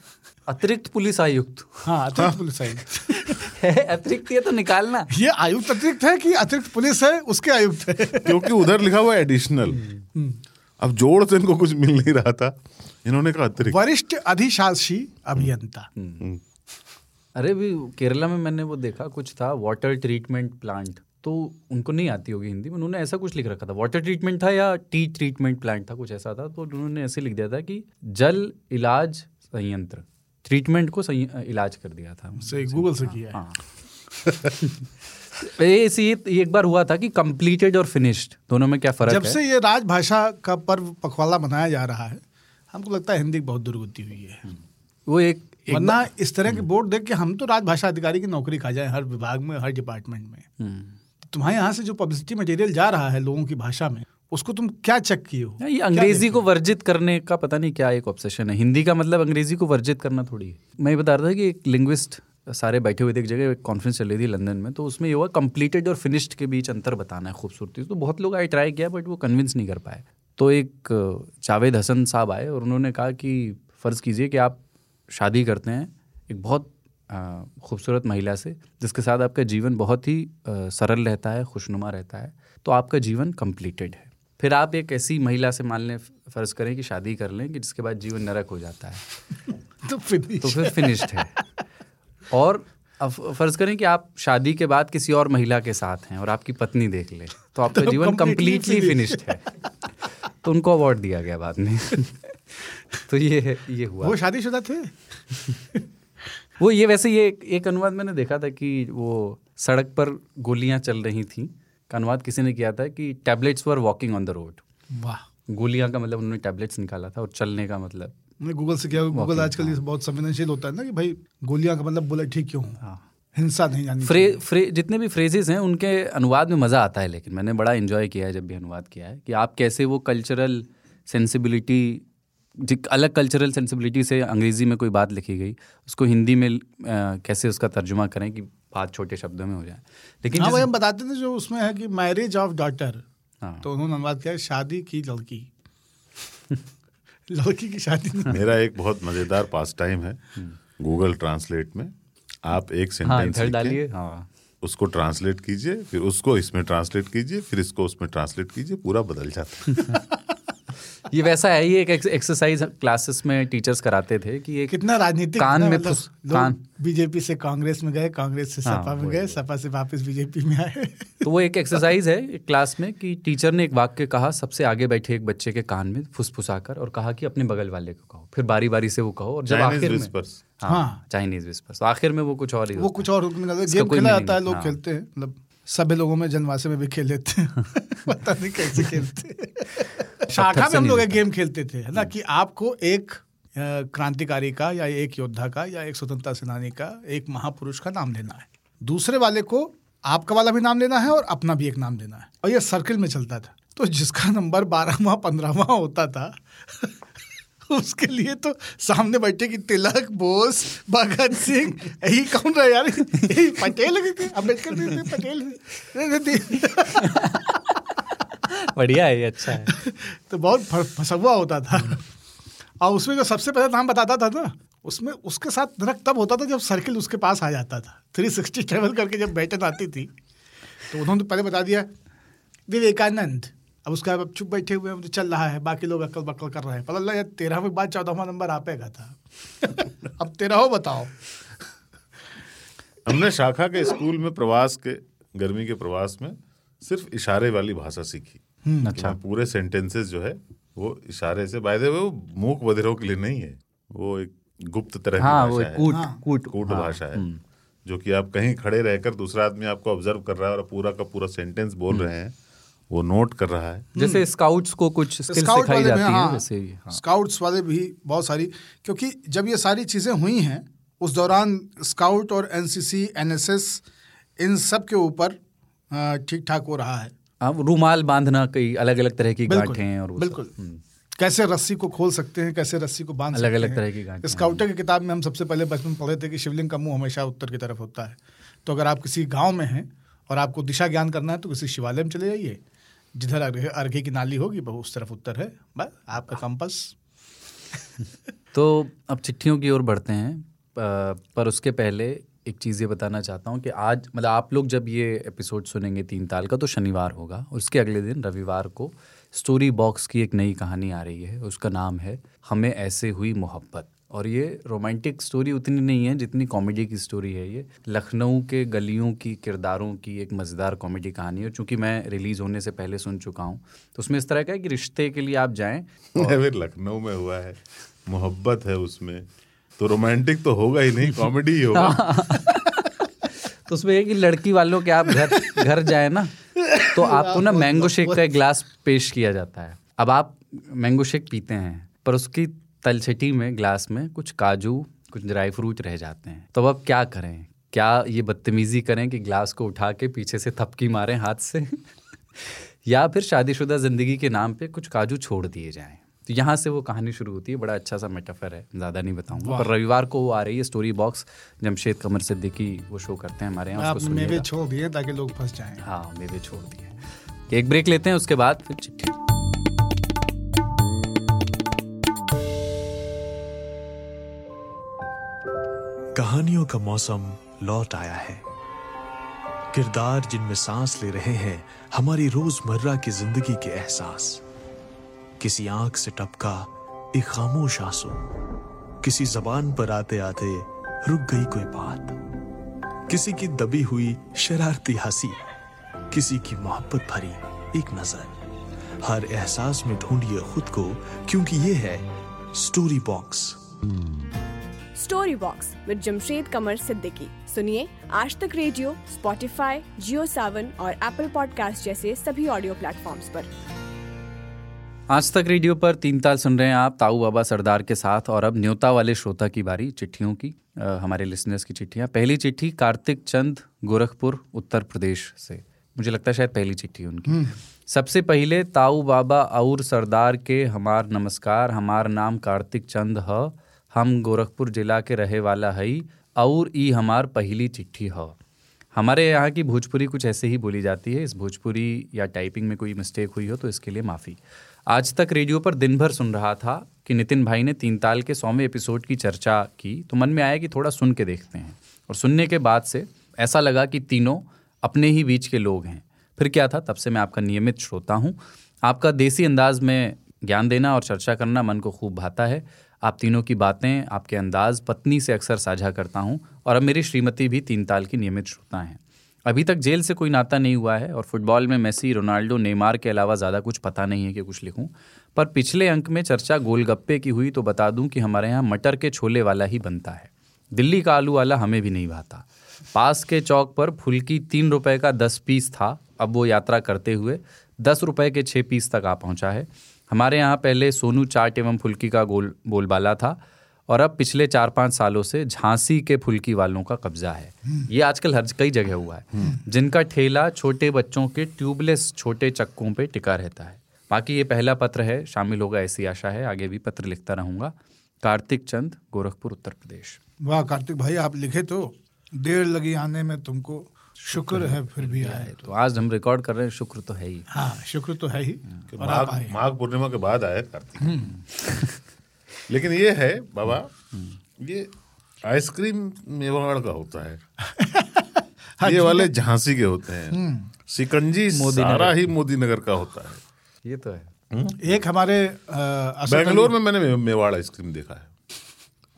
अतिरिक्त पुलिस आयुक्त। हाँ अतिरिक्त पुलिस आयुक्त। अतिरिक्त ये तो निकालना। ये आयुक्त अतिरिक्त है कि अतिरिक्त पुलिस है उसके आयुक्त है। क्योंकि उधर लिखा हुआ एडिशनल अब जोड़ से इनको कुछ मिल नहीं रहा था। इन्होंने कहा अतिरिक्त। वरिष्ठ अधिशासी अभियंता। अरे भी केरला में मैंने वो देखा कुछ था वाटर ट्रीटमेंट प्लांट तो उनको नहीं आती होगी हिंदी। में उन्होंने ऐसा कुछ लिख रखा था। वाटर ट्रीटमेंट था या टी ट्रीटमेंट प्लांट था कुछ ऐसा था तो उन्होंने ऐसे लिख दिया था कि जल इलाज संयंत्र। ट्रीटमेंट को संय- इलाज कर दिया था। से गूगल से किया हाँ। ये एक बार हुआ था कि कंप्लीटेड और फिनिश्ड दोनों में क्या फ़र्क जब है? से ये राजभाषा का पर्व पखवाला मनाया जा रहा है हमको लगता है हिंदी बहुत दुर्गति हुई है। वो एक, वरना इस तरह के बोर्ड देख के हम तो राजभाषा अधिकारी की नौकरी खा जाए हर विभाग में हर डिपार्टमेंट में। हम्म। तुम्हारे यहाँ से जो पब्लिसिटी मटेरियल जा रहा है लोगों की भाषा में उसको तुम क्या चेक किए हो? ये अंग्रेज़ी को वर्जित करने का पता नहीं क्या एक ऑब्सेशन है। हिंदी का मतलब अंग्रेज़ी को वर्जित करना थोड़ी है। मैं ये बता रहा था कि एक लिंग्विस्ट सारे बैठे हुए थे एक जगह एक कॉन्फ्रेंस चल रही थी लंदन में तो उसमें ये हुआ कंप्लीटेड और फिनिश्ड के बीच अंतर बताना है खूबसूरती तो बहुत लोग आए ट्राई किया बट वो कन्विंस नहीं कर पाए। तो एक जावेद हसन साहब आए और उन्होंने कहा कि फ़र्ज़ कीजिए कि आप शादी करते हैं एक बहुत खूबसूरत महिला से जिसके साथ आपका जीवन बहुत ही सरल रहता है खुशनुमा रहता है तो आपका जीवन कंप्लीटेड है। फिर आप एक ऐसी महिला से मान लें फ़र्ज़ करें कि शादी कर लें कि जिसके बाद जीवन नरक हो जाता है। तो फिनिश तो फिर फिनिश्ड है। और फ़र्ज़ करें कि आप शादी के बाद किसी और महिला के साथ हैं और आपकी पत्नी देख ले तो आपका तो जीवन कंप्लीटली फिनिश्ड है। तो उनको अवार्ड दिया गया बाद में। तो ये है ये हुआ। वो शादीशुदा थे? वो ये वैसे ये एक, अनुवाद मैंने देखा था कि वो सड़क पर गोलियाँ चल रही थी। का अनुवाद किसी ने किया था कि tablets were walking on the road वाह। गोलियाँ का मतलब उन्होंने टैबलेट्स निकाला था और चलने का मतलब। गूगल से किया गूगल आजकल ये बहुत संवेदनशील होता है ना कि भाई गोलियाँ का मतलब बुलेट ठीक क्यों? हाँ। हिंसा नहीं जानी फ्रे, फ्रे जितने भी फ्रेजेस हैं उनके अनुवाद में मज़ा आता है लेकिन मैंने बड़ा इन्जॉय किया है जब भी अनुवाद किया है कि आप कैसे वो कल्चरल सेंसिबिलिटी अलग कल्चरल सेंसिबिलिटी से अंग्रेज़ी में कोई बात लिखी गई उसको हिंदी में अ, कैसे उसका तर्जुमा करें कि बात छोटे शब्दों में हो जाए। लेकिन हाँ भाई हम बताते थे जो उसमें है कि मैरिज ऑफ़ डॉटर हाँ। तो उन्होंने अनुवाद किया शादी की लड़की। लड़की की शादी मेरा एक बहुत मज़ेदार पास टाइम है गूगल ट्रांसलेट में। आप एक हाँ सेंटेंस इधर डालिए हाँ। उसको ट्रांसलेट कीजिए फिर उसको इसमें ट्रांसलेट कीजिए फिर इसको उसमें ट्रांसलेट कीजिए पूरा बदल जाता है। ये वैसा है ये एक एक्सरसाइज क्लासेस में टीचर्स कराते थे कि एक कितना राजनीतिक कान में मतलब कान। बीजेपी से कांग्रेस में गए कांग्रेस से हाँ, सपा में गए सपा से वापस बीजेपी में आए। तो वो एक एक्सरसाइज है एक क्लास में कि टीचर ने एक वाक्य कहा सबसे आगे बैठे एक बच्चे के कान में फुसफुसाकर और कहा कि अपने बगल वाले को कहो फिर बारी बारी से वो कहो और जब आखिर में हाँ हाँ। चाइनीज़ विस्पर्स तो आखिर में वो कुछ और ही वो कुछ और गेम खेला जाता है लोग हाँ। खेलते हैं मतलब सभी लोगों में जनवासे में भी खेल लेते हैं। पता नहीं कैसे खेलते शाखा में हम लोग एक गेम खेलते थे है ना? कि आपको एक क्रांतिकारी का या एक योद्धा का या एक स्वतंत्रता सेनानी का एक महापुरुष का नाम लेना है। दूसरे वाले को आपका वाला भी नाम लेना है और अपना भी एक नाम लेना है। और यह सर्किल में चलता था। तो जिसका नंबर बारहवा पंद्रहवा होता था उसके लिए तो सामने बैठे कि तिलक बोस भगत सिंह यही कौन रहा यार? यही पटेल अंबेडकर पटेल बढ़िया है ये अच्छा है। तो बहुत फ- फंसा हुआ होता था। और उसमें जो सबसे पहले नाम बताता था ना उसमें उसके साथ नरक तब होता था जब सर्किल उसके पास आ जाता था। थ्री सिक्सटी ट्रेवल करके जब बैठक आती थी तो उन्होंने पहले बता दिया विवेकानंद अब उसका अब चुप बैठे हुए हैं तो चल रहा है बाकी लोग अक्ल बक्ल कर रहे हैं। पता लगा तेरह तेरहवें बाद चौदहवा नंबर आपेगा था। अब तेरह हो बताओ। हमने शाखा के स्कूल में प्रवास के गर्मी के प्रवास में सिर्फ़ इशारे वाली भाषा सीखी। अच्छा। अच्छा पूरे सेंटेंसेस जो है वो इशारे से बाय द वे वो मूक बधिरों के लिए नहीं है। वो एक गुप्त तरह हाँ वो भाषा है। कूट हाँ। कूट। कूट हाँ, भाषा है। जो कि आप कहीं खड़े रहकर दूसरा आदमी आपको ऑब्ज़र्व कर रहा है और पूरा का पूरा सेंटेंस बोल रहे हैं। वो नोट कर रहा है। जैसे स्काउट्स को कुछ स्किल स्काउट सिखाई वाले जाती है हाँ। वैसे ही हाँ। स्काउट्स वाले भी बहुत सारी क्योंकि जब ये सारी चीज़ें हुई हैं उस दौरान स्काउट और एनसीसी एनएसएस इन सब के ऊपर ठीक ठाक हो रहा है। हाँ, वो रूमाल बांधना कई अलग अलग तरह की गांठें और बिल्कुल। हम्म। कैसे रस्सी को खोल सकते हैं कैसे रस्सी को बाँध अलग- अलग तरह की गांठें, स्काउटर की किताब में हम सबसे पहले बचपन पढ़े थे कि शिवलिंग का मुँह हमेशा उत्तर की तरफ़ होता है। तो अगर आप किसी गाँव में हैं और आपको दिशा ज्ञान करना है तो किसी शिवालय में चले जाइए। जिधर अर्घे की नाली होगी वो उस तरफ़ उत्तर है। बस, आपका कंपस। तो अब चिट्ठियों की ओर बढ़ते हैं। पर उसके पहले एक चीज़ ये बताना चाहता हूँ कि आज मतलब आप लोग जब ये एपिसोड सुनेंगे तीन ताल का तो शनिवार होगा। उसके अगले दिन, रविवार को, स्टोरी बॉक्स की एक नई कहानी आ रही है। उसका नाम है, हमें ऐसे हुई मोहब्बत। और ये रोमांटिक स्टोरी उतनी नहीं है जितनी कॉमेडी की स्टोरी है ये। लखनऊ के गलियों की किरदारों की एक मज़ेदार कॉमेडी कहानी है। और चूँकि मैं रिलीज़ होने से पहले सुन चुका हूँ तो उसमें इस तरह का है कि रिश्ते के लिए आप जाएँ फिर लखनऊ में हुआ है मोहब्बत है उसमें। तो रोमांटिक तो होगा ही नहीं कॉमेडी ही होगा। तो उसमें ये कि लड़की वालों के आप घर घर जाए ना तो आपको ना मैंगो शेक का एक ग्लास पेश किया जाता है। अब आप मैंगो शेक पीते हैं पर उसकी तलछटी में ग्लास में कुछ काजू कुछ ड्राई फ्रूट रह जाते हैं। तो अब क्या करें? क्या ये बदतमीजी करें कि ग्लास को उठा के पीछे से थपकी मारें हाथ से? या फिर शादीशुदा ज़िंदगी के नाम पे कुछ काजू छोड़ दिए जाएँ? तो यहाँ से वो कहानी शुरू होती है। बड़ा अच्छा सा मेटाफर है। ज़्यादा नहीं बताऊँगा। पर रविवार को वो आ रही है स्टोरी बॉक्स। जमशेद कमर सिद्दीकी वो शो करते हैं हमारे यहाँ मेवे छोड़ दिए ताकि लोग फंस जाएँ। हाँ मेवे छोड़ दिए। एक ब्रेक लेते हैं उसके बाद फिर चिट्ठी। कहानियों का मौसम लौट आया है। किरदार जिनमें सांस ले रहे हैं, हमारी रोज़मर्रा की ज़िंदगी के एहसास। किसी आँख से टपका एक खामोश आँसू। किसी जबान पर आते आते रुक गई कोई बात। किसी की दबी हुई शरारती हँसी। किसी की मोहब्बत भरी एक नज़र। हर एहसास में ढूंढिए खुद को, क्योंकि ये है story box. Story box with Jamshed Qamar Siddiqui सुनिए आज तक रेडियो स्पॉटिफाई जियो सावन और एप्पल पॉडकास्ट जैसे सभी ऑडियो प्लेटफॉर्म्स पर। आज तक रेडियो पर तीन ताल सुन रहे हैं आप ताऊ बाबा सरदार के साथ और अब न्योता वाले श्रोता की बारी चिट्ठियों की आ, हमारे लिसनर्स की चिट्ठियाँ। पहली चिट्ठी कार्तिक चंद गोरखपुर उत्तर प्रदेश से। मुझे लगता है शायद पहली चिट्ठी उनकी। सबसे पहले ताऊ बाबा और सरदार के हमार नमस्कार हमार नाम कार्तिक चंद ह हम गोरखपुर जिला के रहे वाला हई, और ई हमार पहली चिट्ठी ह। हमारे यहाँ की भोजपुरी कुछ ऐसे ही बोली जाती है। इस भोजपुरी या टाइपिंग में कोई मिस्टेक हुई हो तो इसके लिए माफ़ी। आज तक रेडियो पर दिन भर सुन रहा था कि नितिन भाई ने तीन ताल के सौवें एपिसोड की चर्चा की तो मन में आया कि थोड़ा सुन के देखते हैं। और सुनने के बाद से ऐसा लगा कि तीनों अपने ही बीच के लोग हैं। फिर क्या था? तब से मैं आपका नियमित श्रोता हूँ। आपका देसी अंदाज में ज्ञान देना और चर्चा करना मन को खूब भाता है। आप तीनों की बातें आपके अंदाज पत्नी से अक्सर साझा करता हूँ और अब मेरी श्रीमती भी तीन ताल की नियमित श्रोता हैं। अभी तक जेल से कोई नाता नहीं हुआ है और फुटबॉल में मेसी, रोनाल्डो, नेमार के अलावा ज़्यादा कुछ पता नहीं है कि कुछ लिखूं। पर पिछले अंक में चर्चा गोलगप्पे की हुई तो बता दूँ कि हमारे यहाँ मटर के छोले वाला ही बनता है। दिल्ली का आलू वाला हमें भी नहीं भाता। पास के चौक पर फुल्की तीन रुपए का दस पीस था। अब वो यात्रा करते हुए दस रुपये के छः पीस तक आ पहुँचा है। हमारे यहाँ पहले सोनू चाट एवं फुल्की का गोल, बोलबाला था और अब पिछले चार पाँच सालों से झांसी के फुल्की वालों का कब्जा है। ये आजकल हर कई जगह हुआ है। जिनका ठेला छोटे बच्चों के ट्यूबलेस छोटे चक्कों पे टिका रहता है। बाकी ये पहला पत्र है, शामिल होगा ऐसी आशा है, आगे भी पत्र लिखता रहूँगा। कार्तिक चंद, गोरखपुर, उत्तर प्रदेश। वाह, कार्तिक भाई, आप लिखे तो देर लगी आने में तुमको। शुक्र है फिर भी आए। तो आज हम रिकॉर्ड कर रहे हैं शुक्र तो है ही। हाँ शुक्र तो है ही और आप माघ आए। माघ पूर्णिमा के बाद आए कार्तिक। लेकिन ये है बाबा ये आइसक्रीम मेवाड़ का होता है। ये वाले झांसी के होते हैं। सिकंजी सारा ही मोदी नगर का होता है। ये तो है। एक हमारे बेंगलोर में मैंने मेवाड़ आइसक्रीम देखा है।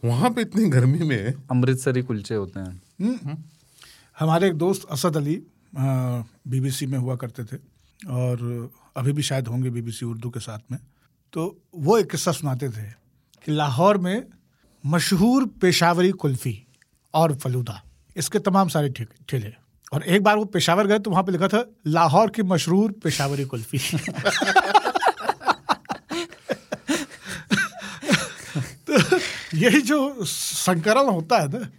वहाँ पे इतनी गर्मी में अमृतसरी कुलचे होते हैं। हमारे एक दोस्त असद अली बीबीसी में हुआ करते थे और अभी भी शायद होंगे बीबीसी उर्दू के साथ में। तो वो एक किस्सा सुनाते थे कि लाहौर में मशहूर पेशावरी कुल्फी और फलूदा, इसके तमाम सारे ठेले। और एक बार वो पेशावर गए तो वहाँ पे लिखा था, लाहौर की मशहूर पेशावरी कुल्फी। तो यही जो संकरण होता है ना,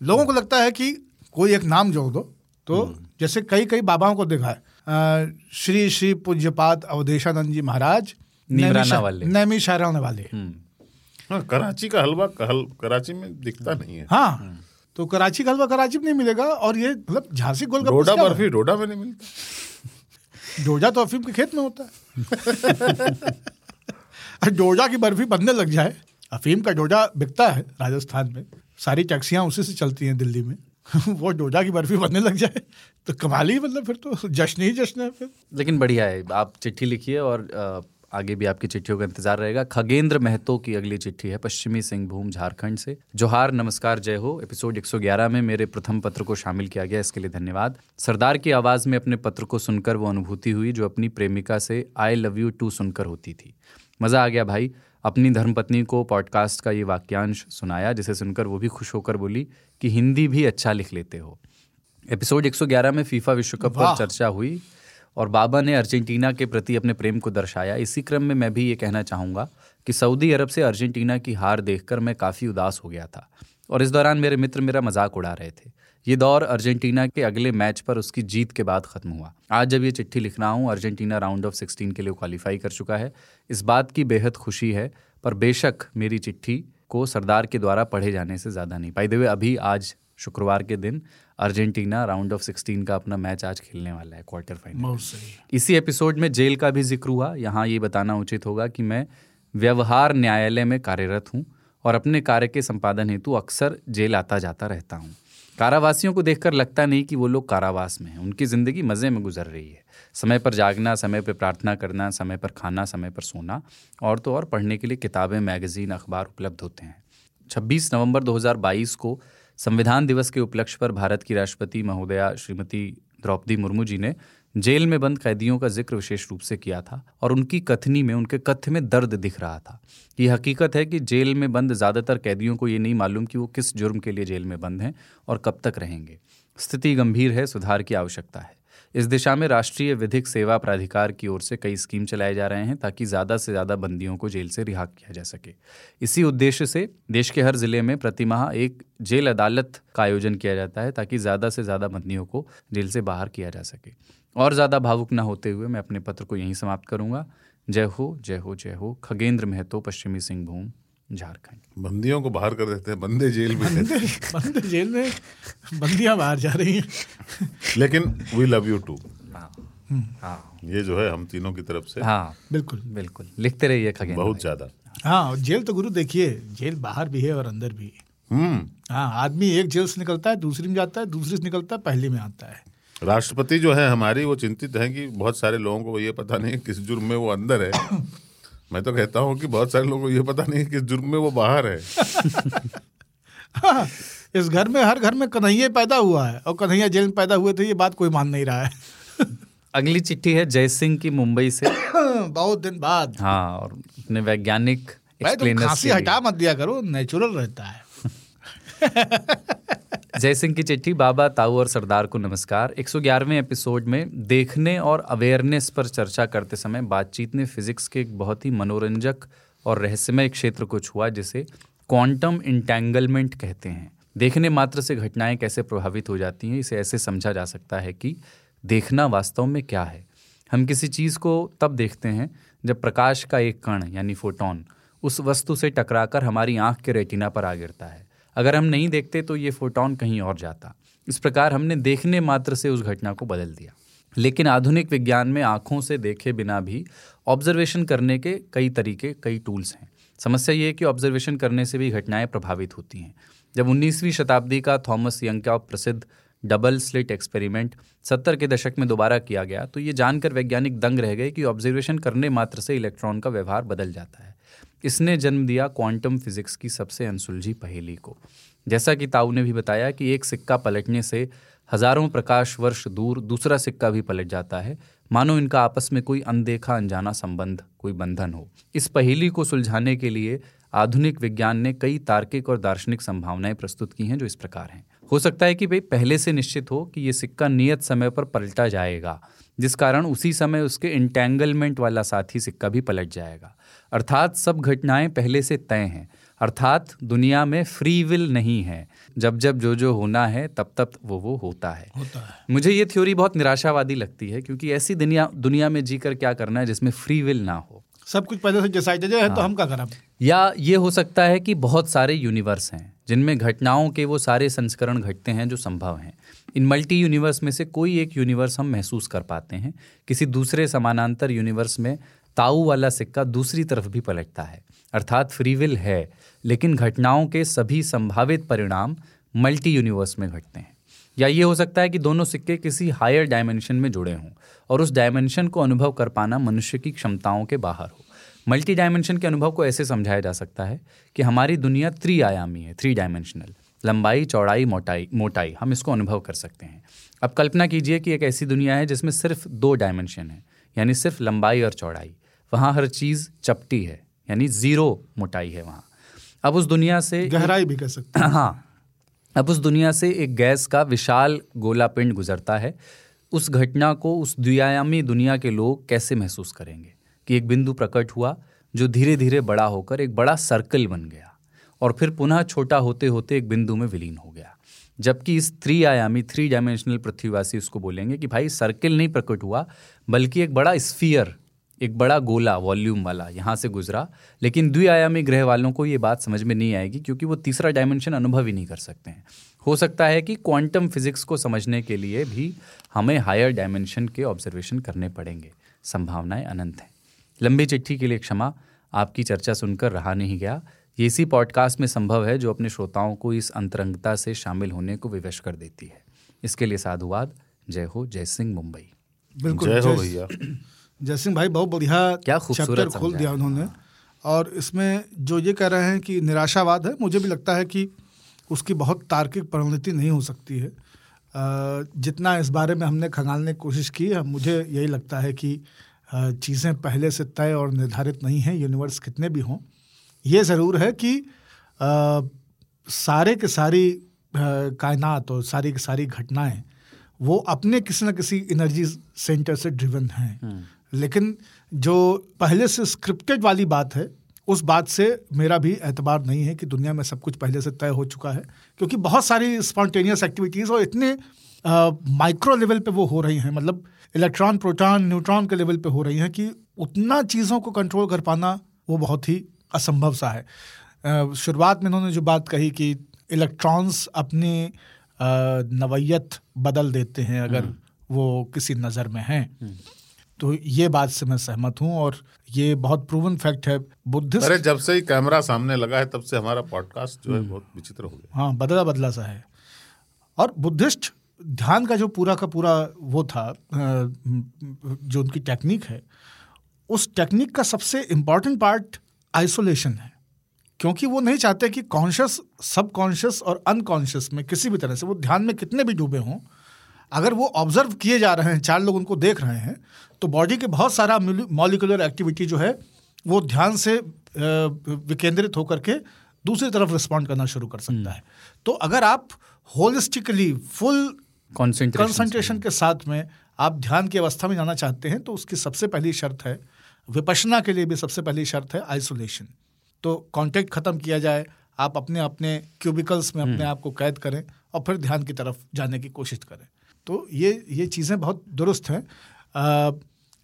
लोगों को लगता है कि कोई एक नाम जोड़ दो। तो जैसे कई कई बाबाओं को देखा है। श्री श्री पूज्यपाद अवधेशानंद जी महाराज नैमी नैमिषा- वाले। हाँ कराची का हलवा कहल कराची में दिखता नहीं है। हाँ तो कराची का हलवा कराची में नहीं मिलेगा और ये मतलब झांसी गोल डोडा बर्फ़ी डोडा में नहीं मिलता। डोजा तो अफीम के खेत में होता है। और डोजा की बर्फ़ी बनने लग जाए अफीम का डोजा बिकता है राजस्थान में। सारी टैक्सियाँ उसी से चलती हैं दिल्ली में। वो डोजा की बर्फ़ी बनने लग जाए। तो कमाल ही मतलब फिर तो जश्न ही जश्न है फिर। लेकिन बढ़िया है, आप चिट्ठी लिखिए और आगे भी आपकी चिट्ठियों का इंतज़ार रहेगा। खगेंद्र महतो की अगली चिट्ठी है, पश्चिमी सिंहभूम, झारखंड से। जोहार, नमस्कार, जय हो। एपिसोड 111 में मेरे प्रथम पत्र को शामिल किया गया, इसके लिए धन्यवाद। सरदार की आवाज़ में अपने पत्र को सुनकर वो अनुभूति हुई, जो अपनी प्रेमिका से आई लव यू टू सुनकर होती थी। मज़ा आ गया भाई। अपनी धर्मपत्नी को पॉडकास्ट का ये वाक्यांश सुनाया जिसे सुनकर वो भी खुश होकर बोली कि हिंदी भी अच्छा लिख लेते हो। एपिसोड 111 में फीफा विश्व कप पर चर्चा हुई और बाबा ने अर्जेंटीना के प्रति अपने प्रेम को दर्शाया। इसी क्रम में मैं भी ये कहना चाहूँगा कि सऊदी अरब से अर्जेंटीना की हार देखकर मैं काफ़ी उदास हो गया था और इस दौरान मेरे मित्र मेरा मज़ाक उड़ा रहे थे। ये दौर अर्जेंटीना के अगले मैच पर उसकी जीत के बाद खत्म हुआ। आज जब ये चिट्ठी लिख रहा हूँ अर्जेंटीना राउंड ऑफ़ 16 के लिए क्वालिफाई कर चुका है। इस बात की बेहद खुशी है पर बेशक मेरी चिट्ठी को सरदार के द्वारा पढ़े जाने से ज़्यादा नहीं। पाई देवे अभी आज शुक्रवार के दिन अर्जेंटीना राउंड ऑफ़ 16 का अपना मैच आज खेलने वाला है क्वार्टर फाइनल। इसी एपिसोड में जेल का भी ज़िक्र हुआ। यहाँ ये बताना उचित होगा कि मैं व्यवहार न्यायालय में कार्यरत हूँ और अपने कार्य के संपादन हेतु अक्सर जेल आता जाता रहता हूँ। कारावासियों को देखकर लगता नहीं कि वो लोग कारावास में हैं। उनकी ज़िंदगी मज़े में गुजर रही है। समय पर जागना, समय पर प्रार्थना करना, समय पर खाना, समय पर सोना, और तो और पढ़ने के लिए किताबें, मैगज़ीन, अखबार उपलब्ध होते हैं। 26 नवंबर 2022 को संविधान दिवस के उपलक्ष्य पर भारत की राष्ट्रपति महोदया श्रीमती द्रौपदी मुर्मू जी ने जेल में बंद कैदियों का ज़िक्र विशेष रूप से किया था और उनकी कथनी में, उनके कथ्य में दर्द दिख रहा था। ये हकीकत है कि जेल में बंद ज़्यादातर कैदियों को ये नहीं मालूम कि वो किस जुर्म के लिए जेल में बंद हैं और कब तक रहेंगे। स्थिति गंभीर है, सुधार की आवश्यकता है। इस दिशा में राष्ट्रीय विधिक सेवा प्राधिकार की ओर से कई स्कीम चलाए जा रहे हैं ताकि ज़्यादा से ज़्यादा बंदियों को जेल से रिहा किया जा सके। इसी उद्देश्य से देश के हर ज़िले में प्रतिमाह एक जेल अदालत का आयोजन किया जाता है ताकि ज़्यादा से ज़्यादा बंदियों को जेल से बाहर किया जा सके। और ज़्यादा भावुक न होते हुए मैं अपने पत्र को यहीं समाप्त करूँगा। जय हो जय हो जय हो। खगेंद्र महतो पश्चिमी सिंहभूम झारखंड। बंदियों को बाहर कर देते हैं बंदे जेल में बंदे बंदे जेल में बंदियाँ बाहर जा रही हैं। लेकिन वी लव यू टू हाँ। ये जो है हम तीनों की तरफ़ से हाँ। बिल्कुल। बिल्कुल। लिखते रहिए खगेंद्र बहुत ज़्यादा। हाँ जेल तो गुरु देखिए जेल बाहर भी है और अंदर भी है। हाँ आदमी एक जेल से निकलता है दूसरी में जाता है दूसरी से निकलता है पहली में आता है। राष्ट्रपति जो है हमारी वो चिंतित है कि बहुत सारे लोगों को ये पता नहीं है किस जुर्म में वो अंदर है। मैं तो कहता हूँ कि बहुत सारे लोगों को ये पता नहीं है किस जुर्म में वो बाहर है। हाँ, इस घर में हर घर में कन्हैया पैदा हुआ है और कन्हैया जेल में पैदा हुए थे ये बात कोई मान नहीं रहा है। अगली चिट्ठी है जय सिंह की मुंबई से। बहुत दिन बाद। हाँ और अपने वैज्ञानिक भाई तुम खांसी हटा मत दिया करो नेचुरल रहता है। जय सिंह की चिट्ठी, बाबा ताऊ और सरदार को नमस्कार। 111वें एपिसोड में देखने और अवेयरनेस पर चर्चा करते समय बातचीत ने फिजिक्स के एक बहुत ही मनोरंजक और रहस्यमय क्षेत्र को छुआ, जिसे क्वांटम इंटेंगलमेंट कहते हैं। देखने मात्र से घटनाएँ कैसे प्रभावित हो जाती हैं, इसे ऐसे समझा जा सकता है कि देखना वास्तव में क्या है। हम किसी चीज़ को तब देखते हैं जब प्रकाश का एक कण, यानी फोटोन उस वस्तु से टकराकर हमारी आँख के रेटिना पर आ गिरता है। अगर हम नहीं देखते तो ये फोटोन कहीं और जाता। इस प्रकार हमने देखने मात्र से उस घटना को बदल दिया। लेकिन आधुनिक विज्ञान में आँखों से देखे बिना भी ऑब्जर्वेशन करने के कई तरीके, कई टूल्स हैं। समस्या ये है कि ऑब्जर्वेशन करने से भी घटनाएँ प्रभावित होती हैं। जब 19वीं शताब्दी का थॉमस यंग का प्रसिद्ध डबल स्लिट एक्सपेरिमेंट सत्तर के दशक में दोबारा किया गया तो ये जानकर वैज्ञानिक दंग रह गए कि ऑब्जर्वेशन करने मात्र से इलेक्ट्रॉन का व्यवहार बदल जाता है। इसने जन्म दिया क्वांटम फिजिक्स की सबसे अनसुलझी पहेली को? जैसा कि ताऊ ने भी बताया कि एक सिक्का पलटने से हज़ारों प्रकाश वर्ष दूर दूसरा सिक्का भी पलट जाता है। मानो इनका आपस में कोई अनदेखा अनजाना संबंध, कोई बंधन हो। इस पहेली को सुलझाने के लिए आधुनिक विज्ञान ने कई तार्किक और दार्शनिक संभावनाएँ प्रस्तुत की हैं जो इस प्रकार हैं। हो सकता है कि भाई पहले से निश्चित हो कि ये सिक्का नियत समय पर पलटा जाएगा, जिस कारण उसी समय उसके इंटेंगलमेंट वाला साथी सिक्का भी पलट जाएगा। अर्थात सब घटनाएँ पहले से तय हैं। अर्थात दुनिया में फ्री विल नहीं है। जब जब जो जो होना है तब तब वो वो होता है। होता है। मुझे ये थ्योरी बहुत निराशावादी लगती है क्योंकि ऐसी दुनिया दुनिया में जीकर क्या करना है जिसमें फ्री विल ना हो? सब कुछ पहले से डिसाइडेड है तो हम क्या करें? या ये हो सकता है कि बहुत सारे यूनिवर्स हैं जिनमें घटनाओं के वो सारे संस्करण घटते हैं जो संभव हैं। इन मल्टी यूनिवर्स में से कोई एक यूनिवर्स हम महसूस कर पाते हैं। किसी दूसरे समानांतर यूनिवर्स में ताऊ वाला सिक्का दूसरी तरफ़ भी पलटता है। अर्थात फ्रीविल है, लेकिन घटनाओं के सभी संभावित परिणाम मल्टी यूनिवर्स में घटते हैं। या ये हो सकता है कि दोनों सिक्के किसी हायर डायमेंशन में जुड़े हों और उस डायमेंशन को अनुभव कर पाना मनुष्य की क्षमताओं के बाहर हो। मल्टी डायमेंशन के अनुभव को ऐसे समझाया जा सकता है कि हमारी दुनिया त्रिआयामी है थ्री डायमेंशनल लंबाई, चौड़ाई, मोटाई मोटाई, हम इसको अनुभव कर सकते हैं। अब कल्पना कीजिए कि एक ऐसी दुनिया है जिसमें सिर्फ़ दो डायमेंशन है, यानी सिर्फ़ लंबाई और चौड़ाई। वहाँ हर चीज़ चपटी है यानी ज़ीरो मोटाई है वहाँ। अब उस दुनिया से गहराई भी कर सकते हैं। हाँ अब उस दुनिया से एक गैस का विशाल गोला पिंड गुजरता है। उस घटना को उस द्विआयामी दुनिया के लोग कैसे महसूस करेंगे? कि एक बिंदु प्रकट हुआ जो धीरे धीरे बड़ा होकर एक बड़ा सर्कल बन गया और फिर पुनः छोटा होते होते एक बिंदु में विलीन हो गया। जबकि इस त्रिआयामी थ्री डायमेंशनल पृथ्वीवासी उसको बोलेंगे कि भाई सर्किल नहीं प्रकट हुआ बल्कि एक बड़ा स्फीयर एक बड़ा गोला वॉल्यूम वाला यहाँ से गुजरा। लेकिन द्विआयामी ग्रह वालों को ये बात समझ में नहीं आएगी क्योंकि वो तीसरा डायमेंशन अनुभव ही नहीं कर सकते हैं। हो सकता है कि क्वांटम फिजिक्स को समझने के लिए भी हमें हायर डायमेंशन के ऑब्जर्वेशन करने पड़ेंगे। संभावनाएँ अनंत हैं। लंबी चिट्ठी के लिए क्षमा आपकी चर्चा सुनकर रहा नहीं गया। ये इसी पॉडकास्ट में संभव है जो अपने श्रोताओं को इस अंतरंगता से शामिल होने को विवश कर देती है। इसके लिए साधुवाद। जय हो जय सिंह मुंबई। बिल्कुल जय हो भैया। जय सिंह भाई बहुत बढ़िया क्या चैप्टर खोल दिया उन्होंने। और इसमें जो ये कह रहे हैं कि निराशावाद है मुझे भी लगता है कि उसकी बहुत तार्किक परिणति नहीं हो सकती है। जितना इस बारे में हमने खंगालने की कोशिश की है मुझे यही लगता है कि चीज़ें पहले से तय और निर्धारित नहीं हैं यूनिवर्स कितने भी हों। ये ज़रूर है कि सारे के सारी कायनात और सारी की सारी घटनाएँ वो अपने किसी न किसी एनर्जी सेंटर से ड्रिवन हैं। लेकिन जो पहले से स्क्रिप्टेड वाली बात है उस बात से मेरा भी एतबार नहीं है कि दुनिया में सब कुछ पहले से तय हो चुका है क्योंकि बहुत सारी स्पॉन्टेनियस एक्टिविटीज़ और इतने माइक्रो लेवल पे वो हो रही हैं। मतलब इलेक्ट्रॉन प्रोटॉन न्यूट्रॉन के लेवल पे हो रही हैं कि उतना चीज़ों को कंट्रोल कर पाना वो बहुत ही असंभव सा है। अ, शुरुआत में इन्होंने जो बात कही कि इलेक्ट्रॉन्स अपनी नवैयत बदल देते हैं अगर वो किसी नज़र में हैं। तो ये बात से मैं सहमत हूँ और ये बहुत प्रूवन फैक्ट है। बुद्धिस्ट अरे जब से ही कैमरा सामने लगा है तब से हमारा पॉडकास्ट जो है बहुत विचित्र हो गया। हाँ बदला बदला सा है। और बुद्धिस्ट ध्यान का जो पूरा का पूरा वो था जो उनकी टेक्निक है उस टेक्निक का सबसे इंपॉर्टेंट पार्ट आइसोलेशन है। क्योंकि वो नहीं चाहते कि कॉन्शियस सब कॉन्शियस और अनकॉन्शियस में किसी भी तरह से वो ध्यान में कितने भी डूबे हों अगर वो ऑब्ज़र्व किए जा रहे हैं चार लोग उनको देख रहे हैं तो बॉडी के बहुत सारा मॉलिकुलर एक्टिविटी जो है वो ध्यान से विकेंद्रित होकर के दूसरी तरफ़ रिस्पॉन्ड करना शुरू कर सकता है। तो अगर आप होलिस्टिकली फुल कंसंट्रेशन के साथ में आप ध्यान की अवस्था में जाना चाहते हैं तो उसकी सबसे पहली शर्त है विपशना के लिए भी सबसे पहली शर्त है आइसोलेशन तो कांटेक्ट खत्म किया जाए आप अपने अपने क्यूबिकल्स में अपने आप को कैद करें और फिर ध्यान की तरफ़ जाने की कोशिश करें। तो ये ये चीज़ें बहुत दुरुस्त हैं।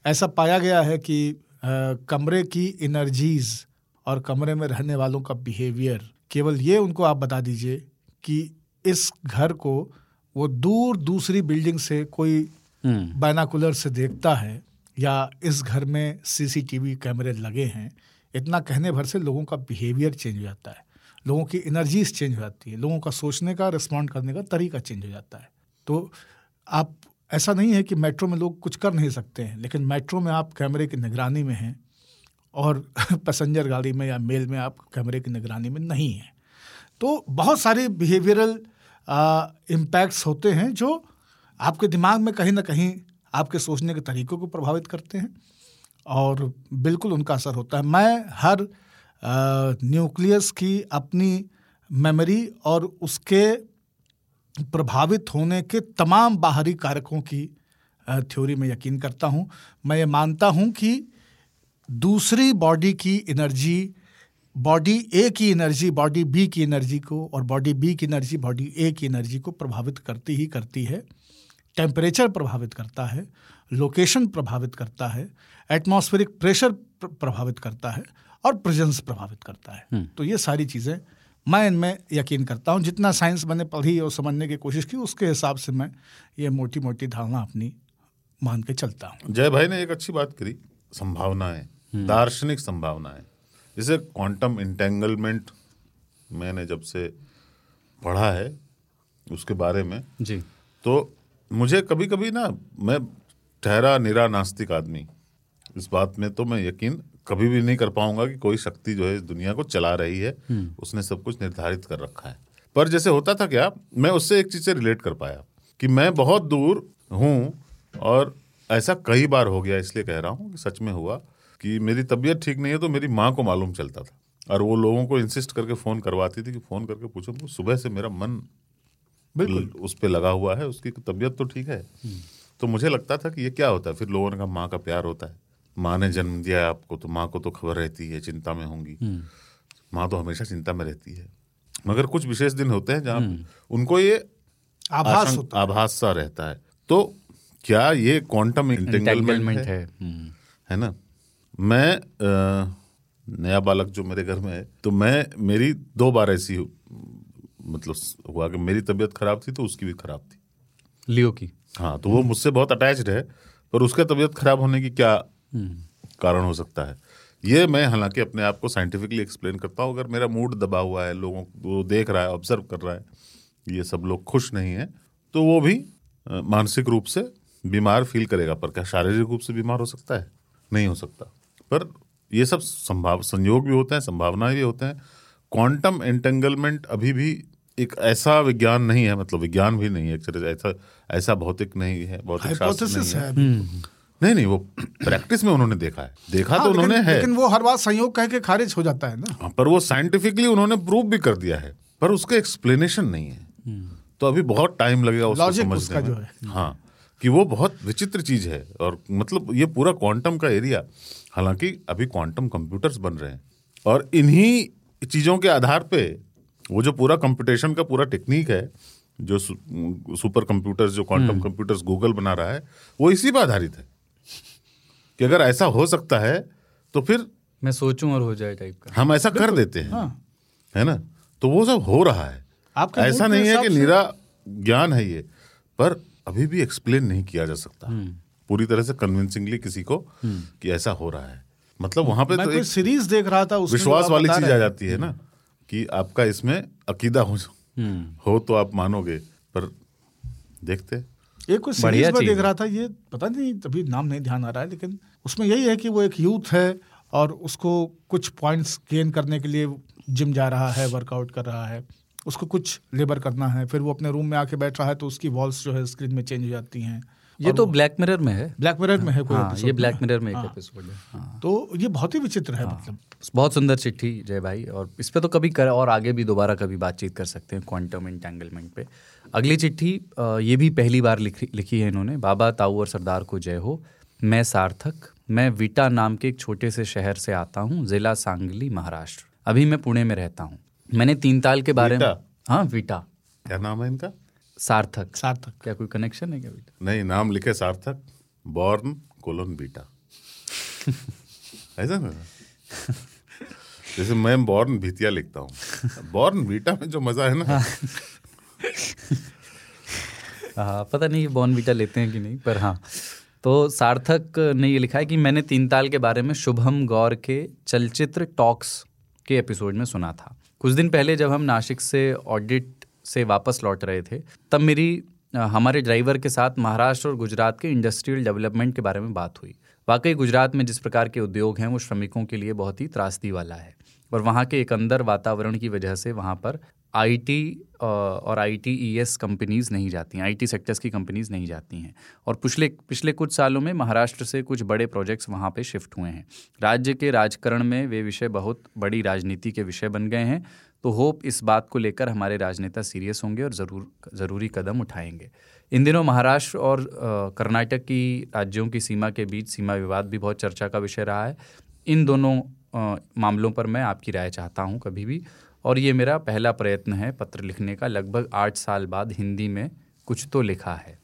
ऐसा पाया गया है कि अ, कमरे की इनर्जीज और कमरे में रहने वालों का बिहेवियर केवल ये उनको आप बता दीजिए कि इस घर को वो दूर दूसरी बिल्डिंग से कोई बैनाकुलर से देखता है या इस घर में सीसीटीवी कैमरे लगे हैं इतना कहने भर से लोगों का बिहेवियर चेंज हो जाता है। लोगों की एनर्जीज चेंज हो जाती है लोगों का सोचने का रिस्पॉन्ड करने का तरीका चेंज हो जाता है। तो आप, ऐसा नहीं है कि मेट्रो में लोग कुछ कर नहीं सकते हैं, लेकिन मेट्रो में आप कैमरे की निगरानी में हैं और पैसेंजर गाड़ी में या मेल में आप कैमरे की निगरानी में नहीं हैं। तो बहुत सारे बिहेवियरल इम्पैक्ट्स होते हैं जो आपके दिमाग में कहीं ना कहीं आपके सोचने के तरीकों को प्रभावित करते हैं और बिल्कुल उनका असर होता है। मैं हर न्यूक्लियस की अपनी मेमोरी और उसके प्रभावित होने के तमाम बाहरी कारकों की थ्योरी में यकीन करता हूँ। मैं ये मानता हूँ कि दूसरी बॉडी की एनर्जी बॉडी ए की एनर्जी बॉडी बी की एनर्जी को और बॉडी बी की एनर्जी बॉडी ए की एनर्जी को प्रभावित करती ही करती है। टेम्परेचर प्रभावित करता है लोकेशन प्रभावित करता है एटमॉस्फेरिक प्रेशर प्रभावित करता है और प्रेजेंस प्रभावित करता है। तो ये सारी चीज़ें मैं इनमें यकीन करता हूँ जितना साइंस मैंने पढ़ी और समझने की कोशिश की उसके हिसाब से मैं ये मोटी मोटी धारणा अपनी मान के चलता हूँ। जय भाई ने एक अच्छी बात करी संभावनाएँ दार्शनिक संभावनाएँ। जैसे क्वांटम इंटेंगलमेंट मैंने जब से पढ़ा है उसके बारे में जी। तो मुझे कभी कभी ना मैं ठहरा निरा नास्तिक आदमी इस बात में तो मैं यकीन कभी भी नहीं कर पाऊँगा कि कोई शक्ति जो है इस दुनिया को चला रही है। उसने सब कुछ निर्धारित कर रखा है। पर जैसे होता था क्या मैं उससे एक चीज़ से रिलेट कर पाया कि मैं बहुत दूर हूँ और ऐसा कई बार हो गया इसलिए कह रहा हूँ कि सच में हुआ कि मेरी तबीयत ठीक नहीं है तो मेरी माँ को मालूम चलता था। और वो लोगों को इंसिस्ट करके फ़ोन करवाती थी कि फ़ोन करके पूछो "वो सुबह से मेरा मन बिल्कुल। उस पर लगा हुआ है उसकी तबीयत तो ठीक है। तो मुझे लगता था कि ये क्या होता है? फिर लोगों ने कहा माँ का प्यार होता है। माँ ने जन्म दिया आपको तो माँ को तो खबर रहती है चिंता में होंगी। माँ तो हमेशा चिंता में रहती है। मगर कुछ विशेष दिन होते हैं जहाँ उनको ये आभास होता आभास सा रहता है। तो क्या ये क्वांटम इंटेंगलमेंट है? है? हम्म, है ना? मैं नया बालक जो मेरे घर में है तो मैं मेरी दो बार ऐसी मतलब हुआ कि मेरी तबीयत खराब थी तो उसकी भी खराब थी। लियो की। हाँ तो वो मुझसे बहुत अटैच्ड है पर उसके तबीयत खराब होने की क्या कारण हो सकता है। ये मैं हालाँकि अपने आप को साइंटिफिकली एक्सप्लेन करता हूँ। अगर मेरा मूड दबा हुआ है लोगों को देख रहा है ऑब्ज़र्व कर रहा है ये सब लोग खुश नहीं है तो वो भी मानसिक रूप से बीमार फील करेगा। पर क्या शारीरिक रूप से बीमार हो सकता है? नहीं हो सकता। पर ये सब संभाव संयोग भी होते हैं संभावनाएँ भी होते हैं। क्वांटम एंटेंगलमेंट अभी भी एक ऐसा विज्ञान नहीं है मतलब विज्ञान भी नहीं है ऐसा ऐसा भौतिक नहीं है भौतिक शास्त्र नहीं है। है। नहीं नहीं वो प्रैक्टिस में उन्होंने देखा है। देखा हाँ, तो उन्होंने है। लेकिन वो हर बात संयोग कह के खारिज हो जाता है ना। हाँ, पर वो साइंटिफिकली उन्होंने प्रूव भी कर दिया है पर उसका एक्सप्लेनेशन नहीं है। तो अभी बहुत टाइम लगेगा उसको समझने उसका में। जो है। हाँ कि वो बहुत विचित्र चीज़ है और मतलब ये पूरा क्वांटम का एरिया हालाँकि अभी क्वांटम कंप्यूटर्स बन रहे हैं और इन्हीं चीज़ों के आधार पे वो जो पूरा कंप्यूटेशन का पूरा टेक्निक है जो सुपर कंप्यूटर्स जो क्वांटम कंप्यूटर्स गूगल बना रहा है वो इसी पर आधारित है। कि अगर ऐसा हो सकता है तो फिर मैं सोचूं और हो जाए टाइप का। हम ऐसा कर देते हैं। है। ना? तो वो सब हो रहा है। आपके ऐसा नहीं है कि निरा ज्ञान है ये पर अभी भी एक्सप्लेन नहीं किया जा सकता। पूरी तरह से कन्विंसिंगली किसी को कि ऐसा हो रहा है। मतलब वहाँ पे तो एक सीरीज़ देख रहा था विश्वास वाली चीज़ आ जाती है ना कि आपका इसमें अकीदा हो हो तो आप मानोगे पर देखते एक बढ़िया सीरीज़ में देख रहा था ये पता नहीं अभी नाम नहीं ध्यान आ रहा है लेकिन उसमें यही है कि वो एक यूथ है और उसको कुछ पॉइंट्स गेन करने के लिए जिम जा रहा है वर्कआउट कर रहा है। उसको कुछ लेबर करना है फिर वो अपने रूम में आके बैठ रहा है तो उसकी वॉल्स जो है स्क्रीन में चेंज हो जाती हैं। ये तो ब्लैक मिरर में है। ब्लैक मिरर में है कोई हाँ ये ब्लैक मिरर में एक हाँ। एपिसोड है हाँ। तो ये बहुत ही विचित्र है हाँ, मतलब। बहुत सुंदर चिट्ठी जय भाई। और इस पे तो कभी कर और आगे भी दोबारा कभी बातचीत कर सकते हैं क्वांटम इंटेंगलमेंट पे। अगली चिट्ठी ये भी पहली बार लिखी लिखी है इन्होंने। बाबा ताऊ और सरदार को जय हो। मैं सार्थक मैं विटा नाम के एक छोटे से शहर से आता हूँ जिला सांगली महाराष्ट्र। अभी मैं पुणे में रहता हूँ। मैंने तीन ताल के बारे में हाँ विटा। क्या नाम है इनका? सार्थक। सार्थक। क्या कोई कनेक्शन है क्या विटा? नहीं नाम लिखे सार्थक। बॉर्न कोलोन बीटा ऐसा ना? जैसे मैं बॉर्न भीतिया लिखता हूँ। बॉर्न बीटा में जो मज़ा है ना। हाँ। पता नहीं ये बॉर्न बीटा लेते हैं कि नहीं पर हाँ। तो सार्थक ने ये लिखा है कि मैंने तीन ताल के बारे में शुभम गौर के चलचित्र टॉक्स के एपिसोड में सुना था। कुछ दिन पहले जब हम नासिक से ऑडिट से वापस लौट रहे थे, तब मेरी हमारे ड्राइवर के साथ महाराष्ट्र और गुजरात के इंडस्ट्रियल डेवलपमेंट के बारे में बात हुई। वाकई गुजरात में जिस प्रकार के उद्योग हैं, वो श्रमिकों के लिए बहुत ही त्रासदी वाला है और वहाँ के एक अंदर वातावरण की वजह से वहाँ पर आईटी और आईटीईएस कंपनीज़ नहीं जाती हैं। आईटी सेक्टर्स की कंपनीज़ नहीं जाती हैं। और पिछले पिछले कुछ सालों में महाराष्ट्र से कुछ बड़े प्रोजेक्ट्स वहाँ पे शिफ्ट हुए हैं। राज्य के राजकरण में वे विषय बहुत बड़ी राजनीति के विषय बन गए हैं। तो होप इस बात को लेकर हमारे राजनेता सीरियस होंगे और ज़रूर, ज़रूरी कदम उठाएँगे। इन दिनों महाराष्ट्र और कर्नाटक की राज्यों की सीमा के बीच सीमा विवाद भी बहुत चर्चा का विषय रहा है। इन दोनों मामलों पर मैं आपकी राय चाहता हूँ कभी भी। और ये मेरा पहला प्रयत्न है पत्र लिखने का। लगभग आठ साल बाद हिंदी में कुछ तो लिखा है।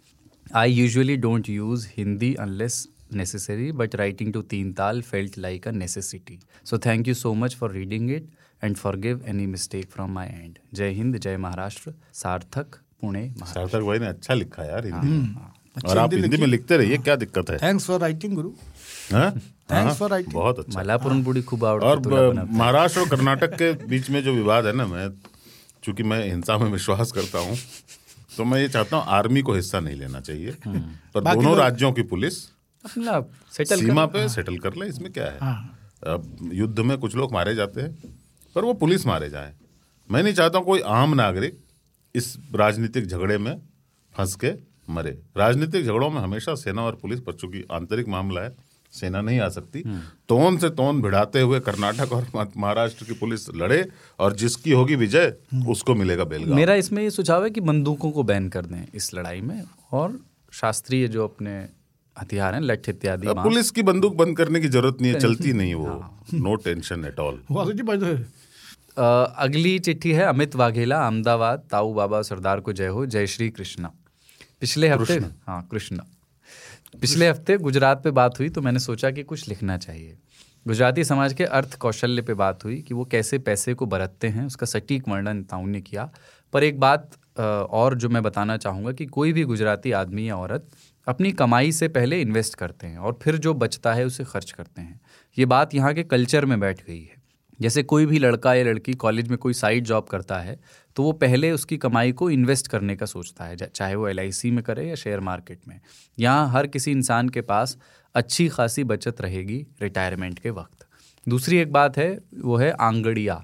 I usually don't use Hindi unless necessary but writing to तीन ताल felt like a necessity. So thank you so much for reading it and forgive any mistake from my end. जय हिंद जय महाराष्ट्र सार्थक पुणे सार्थक भाई ने अच्छा लिखा यार हिंदी में। अच्छी और आप हिंदी हिंदी में लिखते रहिए क्या दिक्कत है? थैंक्स फॉर राइटिंग गुरु। हाँ? Thanks हाँ, बहुत अच्छा। मला पुरणपोळी खूप आवडते और बनवता. महाराष्ट्र और कर्नाटक के बीच में जो विवाद है ना मैं चूँकि मैं हिंसा में विश्वास करता हूँ तो मैं ये चाहता हूँ आर्मी को हिस्सा नहीं लेना चाहिए पर दोनों राज्यों की पुलिस अपना सेटल सीमा पे सेटल कर ले इसमें क्या है। अब युद्ध में कुछ लोग मारे जाते हैं पर वो पुलिस मारे जाए। मैं नहीं चाहता कोई आम नागरिक इस राजनीतिक झगड़े में फंस के मरे। राजनीतिक झगड़ों में हमेशा सेना और पुलिस पर चूँकि आंतरिक मामला है सेना नहीं आ सकती। तोन से तोन भिड़ाते हुए कर्नाटक और महाराष्ट्र की पुलिस लड़े और जिसकी होगी विजय उसको मिलेगा बेलगाम। मेरा इसमें ये सुझाव है कि बंदूकों को बैन कर दें इस लड़ाई में और शास्त्रीय जो अपने हथियार हैं लठ इत्यादि पुलिस की बंदूक बंद करने की ज़रूरत नहीं है चलती नहीं वो। नो टेंशन एट ऑल अगली चिट्ठी है अमित वाघेला अहमदाबाद ताऊ बाबा सरदार को जय हो जय श्री कृष्णा। पिछले हफ़्ते हाँ कृष्णा। पिछले हफ़्ते गुजरात पे बात हुई तो मैंने सोचा कि कुछ लिखना चाहिए। गुजराती समाज के अर्थ कौशल्य पे बात हुई कि वो कैसे पैसे को बरतते हैं, उसका सटीक वर्णन ताऊ ने किया। पर एक बात और जो मैं बताना चाहूँगा कि कोई भी गुजराती आदमी या औरत अपनी कमाई से पहले इन्वेस्ट करते हैं और फिर जो बचता है उसे खर्च करते हैं। ये बात यहाँ के कल्चर में बैठ गई है। जैसे कोई भी लड़का या लड़की कॉलेज में कोई साइड जॉब करता है तो वो पहले उसकी कमाई को इन्वेस्ट करने का सोचता है चाहे वो एलआईसी में करे या शेयर मार्केट में। यहाँ हर किसी इंसान के पास अच्छी खासी बचत रहेगी रिटायरमेंट के वक्त। दूसरी एक बात है, वो है आंगड़िया।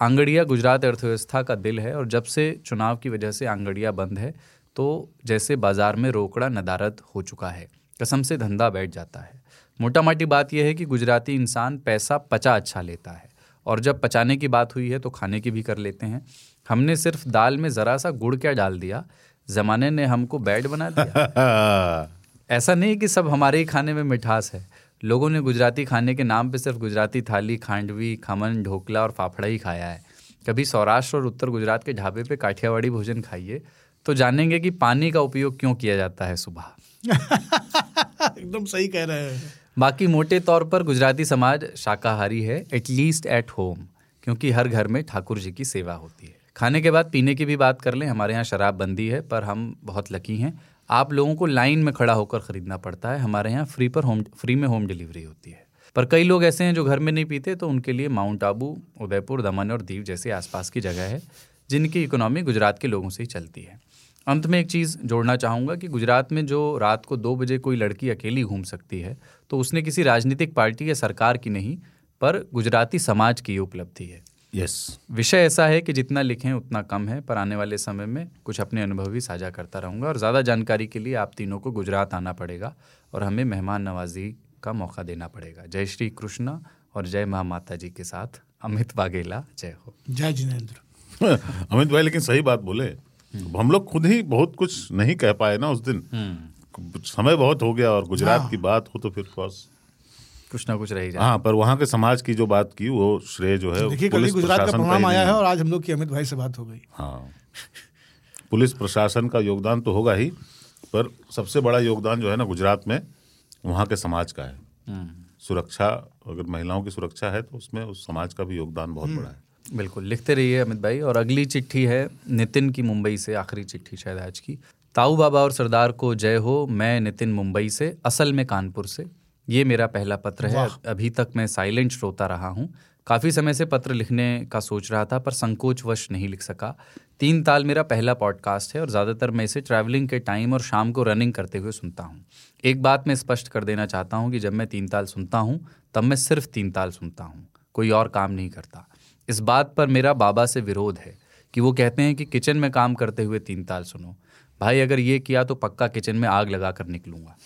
आंगड़िया गुजरात अर्थव्यवस्था का दिल है और जब से चुनाव की वजह से आंगड़िया बंद है तो जैसे बाज़ार में रोकड़ा नदारद हो चुका है, कसम से धंधा बैठ जाता है। मोटा माटी बात यह है कि गुजराती इंसान पैसा पचा अच्छा लेता है और जब पचाने की बात हुई है तो खाने की भी कर लेते हैं। हमने सिर्फ़ दाल में ज़रा सा गुड़ क्या डाल दिया? ज़माने ने हमको बैड बना दिया। ऐसा नहीं कि सब हमारे ही खाने में मिठास है। लोगों ने गुजराती खाने के नाम पे सिर्फ़ गुजराती थाली खांडवी खमन ढोकला और फाफड़ा ही खाया है। कभी सौराष्ट्र और उत्तर गुजरात के ढाबे पे काठियावाड़ी भोजन खाइए तो जानेंगे कि पानी का उपयोग क्यों किया जाता है सुबह। एकदम सही कह रहे हैं। बाकी मोटे तौर पर गुजराती समाज शाकाहारी है एटलीस्ट एट होम क्योंकि हर घर में ठाकुर जी की सेवा होती है। खाने के बाद पीने की भी बात कर लें, हमारे यहाँ शराब बंदी है, पर हम बहुत लकी हैं। आप लोगों को लाइन में खड़ा होकर ख़रीदना पड़ता है। हमारे यहाँ फ्री पर होम, फ्री में होम डिलीवरी होती है। पर कई लोग ऐसे हैं जो घर में नहीं पीते तो उनके लिए माउंट आबू, उदयपुर, दमन और दीव जैसे आसपास की जगह है, जिनकी इकोनॉमी गुजरात के लोगों से ही चलती है। अंत में एक चीज़ जोड़ना चाहूँगा कि गुजरात में जो रात को दो बजे कोई लड़की अकेली घूम सकती है तो उसने किसी राजनीतिक पार्टी या सरकार की नहीं, पर गुजराती समाज की उपलब्धि है। यस विषय ऐसा है कि जितना लिखें उतना कम है पर आने वाले समय में कुछ अपने अनुभव भी साझा करता रहूँगा और ज़्यादा जानकारी के लिए आप तीनों को गुजरात आना पड़ेगा और हमें मेहमान नवाजी का मौका देना पड़ेगा। जय श्री कृष्णा और जय महा माता जी के साथ। अमित वाघेला जय हो। जय जिनेन्द्र। अमित भाई लेकिन सही बात बोले। हम लोग खुद ही बहुत कुछ नहीं कह पाए ना उस दिन। समय बहुत हो गया और गुजरात की बात हो तो फिर कुछ ना कुछ रह जाए। हाँ पर वहाँ के समाज की जो बात की वो श्रेय जो है देखिए कल गुजरात का प्रशासन का परिणाम आया है और आज हम लोग की अमित भाई से बात हो गई। हाँ। पुलिस प्रशासन का योगदान तो होगा ही पर सबसे बड़ा योगदान जो है ना गुजरात में वहाँ के समाज का है। सुरक्षा अगर महिलाओं की सुरक्षा है तो उसमें उस समाज का भी योगदान बहुत बड़ा है। बिल्कुल लिखते रहिए अमित भाई और अगली चिट्ठी है नितिन की मुंबई से आखिरी चिट्ठी शायद आज की। ताऊ बाबा और सरदार को जय हो मैं नितिन मुंबई से असल में कानपुर से। ये मेरा पहला पत्र है। अभी तक मैं साइलेंट श्रोता रहा हूँ। काफ़ी समय से पत्र लिखने का सोच रहा था पर संकोचवश नहीं लिख सका। तीन ताल मेरा पहला पॉडकास्ट है और ज़्यादातर मैं इसे ट्रैवलिंग के टाइम और शाम को रनिंग करते हुए सुनता हूँ। एक बात मैं स्पष्ट कर देना चाहता हूँ कि जब मैं तीन ताल सुनता हूँ तब मैं सिर्फ़ तीन ताल सुनता हूँ। कोई और काम नहीं करता। इस बात पर मेरा बाबा से विरोध है कि वो कहते हैं कि किचन में काम करते हुए तीन ताल सुनो। भाई अगर ये किया तो पक्का किचन में आग लगा कर निकलूँगा।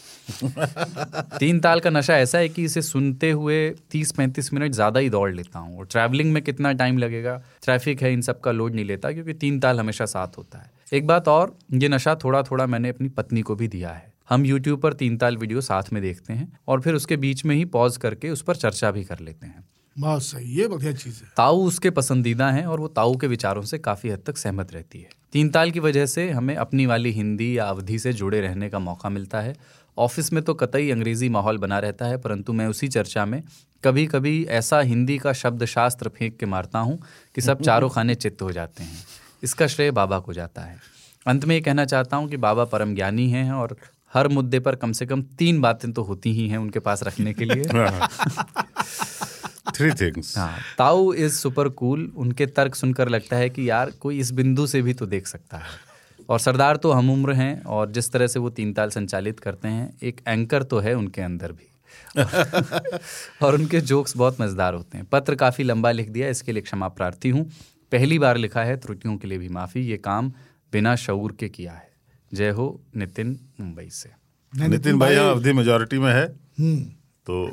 तीन ताल का नशा ऐसा है कि इसे सुनते हुए तीस पैंतीस मिनट ज़्यादा ही दौड़ लेता हूँ। और ट्रैवलिंग में कितना टाइम लगेगा? ट्रैफ़िक है इन सब का लोड नहीं लेता क्योंकि तीन ताल हमेशा साथ होता है। एक बात और ये नशा थोड़ा थोड़ा मैंने अपनी पत्नी को भी दिया है। हम यूट्यूब पर तीन ताल वीडियो साथ में देखते हैं और फिर उसके बीच में ही पॉज करके उस पर चर्चा भी कर लेते हैं। बहुत सही ये बढ़िया चीज़ है। ताऊ उसके पसंदीदा हैं और वो ताऊ के विचारों से काफ़ी हद तक सहमत रहती है। तीन ताल की वजह से हमें अपनी वाली हिंदी या अवधि से जुड़े रहने का मौका मिलता है। ऑफ़िस में तो कतई अंग्रेज़ी माहौल बना रहता है परंतु मैं उसी चर्चा में कभी कभी ऐसा हिंदी का शब्द शास्त्र फेंक के मारता हूँ कि सब चारों खाने चित्त हो जाते हैं। इसका श्रेय बाबा को जाता है। अंत में ये कहना चाहता हूँ कि बाबा परम ज्ञानी हैं और हर मुद्दे पर कम से कम तीन बातें तो होती ही हैं उनके पास रखने के लिए। थ्री थिंग्स हाँ ताऊ इज़ सुपर कूल उनके तर्क सुनकर लगता है कि यार कोई इस बिंदु से भी तो देख सकता है। और सरदार तो हम उम्र हैं और जिस तरह से वो तीन ताल संचालित करते हैं एक एंकर तो है उनके अंदर भी। और उनके जोक्स बहुत मज़ेदार होते हैं। पत्र काफ़ी लंबा लिख दिया इसके लिए क्षमा प्रार्थी हूँ। पहली बार लिखा है त्रुटियों के लिए भी माफ़ी। ये काम बिना शऊर के किया है। जय हो नितिन मुंबई से। नितिन भाई यहाँ अवधि मेजोरिटी में है। हम्म। तो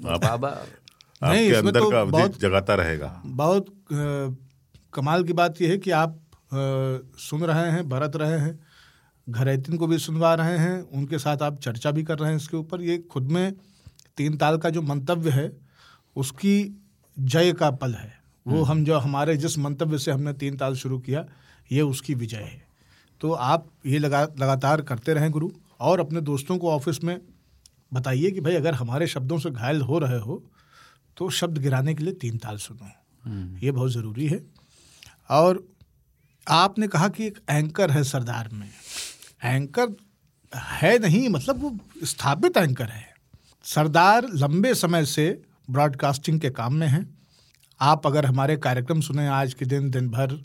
बाबा आपके इसमें अंदर तो का अवधि बहुत- जगाता रहेगा। बहुत कमाल की बात यह है कि आप अ, सुन रहे हैं बरत रहे हैं घरैतिन को भी सुनवा रहे हैं उनके साथ आप चर्चा भी कर रहे हैं इसके ऊपर। ये खुद में तीन ताल का जो मंतव्य है उसकी जय का पल है। वो हम जो हमारे जिस मंतव्य से हमने तीन ताल शुरू किया ये उसकी विजय है। तो आप ये लगा लगातार करते रहें गुरु और अपने दोस्तों को ऑफ़िस में बताइए कि भाई अगर हमारे शब्दों से घायल हो रहे हो तो शब्द गिराने के लिए तीन ताल सुनो। ये बहुत ज़रूरी है। और आपने कहा कि एक एंकर है सरदार में। एंकर है नहीं मतलब वो स्थापित एंकर है। सरदार लंबे समय से ब्रॉडकास्टिंग के काम में हैं। आप अगर हमारे कार्यक्रम सुने आज के दिन दिन भर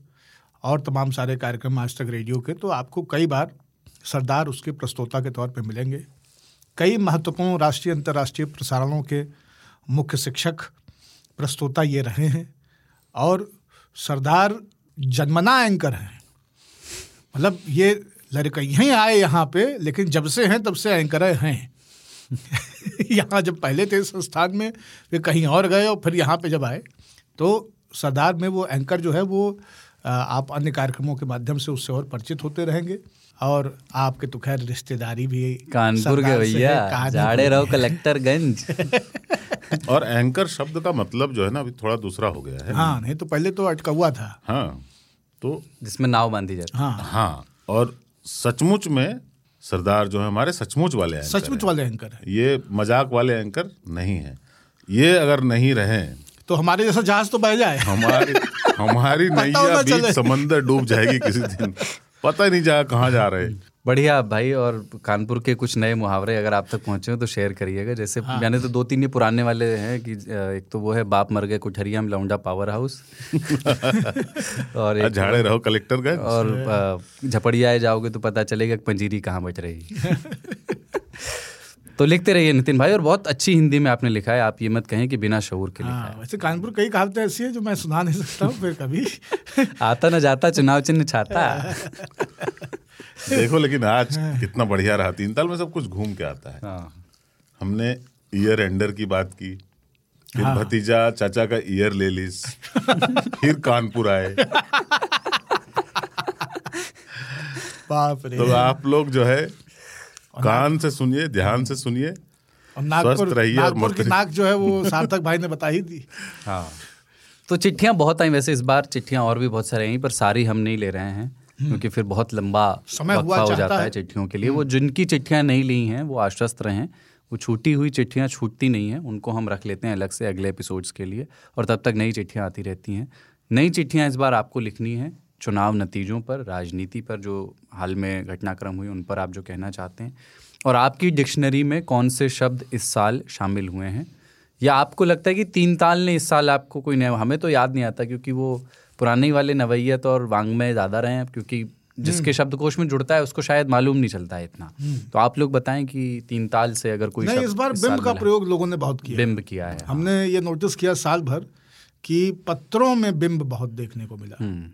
और तमाम सारे कार्यक्रम आज तक रेडियो के तो आपको कई बार सरदार उसके प्रस्तोता के तौर पर मिलेंगे। कई महत्वपूर्ण राष्ट्रीय अंतर्राष्ट्रीय प्रसारणों के मुख्य शिक्षक प्रस्तोता ये रहे हैं और सरदार जन्मना एंकर हैं। मतलब ये लड़के यहीं आए यहाँ पे, लेकिन जब से हैं तब से एंकर हैं। यहाँ जब पहले थे संस्थान में, फिर कहीं और गए और फिर यहाँ पे जब आए तो सरदार में वो एंकर जो है वो आप अन्य कार्यक्रमों के माध्यम से उससे और परिचित होते रहेंगे। और आपके तो खैर रिश्तेदारी भी कानपुर के है, भैया जाड़े रहो। कलेक्टरगंज। और एंकर शब्द का मतलब जो है ना अभी थोड़ा दूसरा हो गया है। हाँ नहीं तो पहले तो अटका हुआ था। हाँ तो जिसमें नाव बांधी जाती। हाँ। हाँ और सचमुच में सरदार जो है हमारे सचमुच वाले एंकर सचमुच वाले एंकर ये मज़ाक वाले एंकर नहीं है। ये अगर नहीं रहे तो हमारे जैसा जहाज़ तो बह जाए। हमारी हमारी नैया बीच समंदर डूब जाएगी किसी दिन। पता ही नहीं जा कहाँ जा रहे। बढ़िया भाई और कानपुर के कुछ नए मुहावरे अगर आप तक पहुँचे हो तो शेयर करिएगा। जैसे हाँ। मैंने तो दो तीन ही पुराने वाले हैं कि एक तो वो है बाप मर गए कुठरिया में लौंडा पावर हाउस और एक झाड़े रहो कलेक्टर गए। और झपड़िया जाओगे तो पता चलेगा पंजीरी कहाँ बच रही। तो लिखते रहिए नितिन भाई और बहुत अच्छी हिंदी में आपने लिखा है। आप ये मत कहें कि बिना शऊर के लिखा हाँ। वैसे कानपुर कई कहावतें ऐसी है जो मैं सुना नहीं सकता हूँ फिर कभी। आता न जाता चुनाव चिन्ह छाता। देखो लेकिन आज कितना बढ़िया रहा। तीन ताल में सब कुछ घूम के आता है। हाँ। हमने ईयर एंडर की बात की फिर हाँ। भतीजा चाचा का ईयर ले लिस फिर कानपुर आए। बाप रे। तो आप लोग जो है कान से सुनिए ध्यान से सुनिए और नागपुर की नाक जो है वो सार्थक भाई ने बता ही दी हाँ। तो चिट्ठियाँ बहुत आई वैसे इस बार चिट्ठियाँ और भी बहुत सारी आई पर सारी हम नहीं ले रहे हैं क्योंकि फिर बहुत लंबा समय हुआ हो जाता है। है। चिट्ठियों के लिए। वो जिनकी चिट्ठियाँ नहीं ली हैं वो आश्वस्त रहें। वो छूटी हुई चिट्ठियाँ छूटती नहीं हैं उनको हम रख लेते हैं अलग से अगले एपिसोड्स के लिए और तब तक नई चिट्ठियाँ आती रहती हैं। नई चिट्ठियाँ इस बार आपको लिखनी है। चुनाव नतीजों पर राजनीति पर जो हाल में घटनाक्रम हुई उन पर आप जो कहना चाहते हैं। और आपकी डिक्शनरी में कौन से शब्द इस साल शामिल हुए हैं? या आपको लगता है कि तीन ताल ने इस साल आपको कोई नया हमें तो याद नहीं आता क्योंकि वो पुराने वाले नवैयत और वांग्मय ज़्यादा रहे हैं क्योंकि जिसके शब्दकोश में जुड़ता है उसको शायद मालूम नहीं चलता है इतना। तो आप लोग बताएँ कि तीन ताल से अगर कोई नहीं इस बार बिंब का प्रयोग लोगों ने बहुत किया। बिंब किया है हमने ये नोटिस किया साल भर कि पत्रों में बिंब बहुत देखने को मिला। हम्म।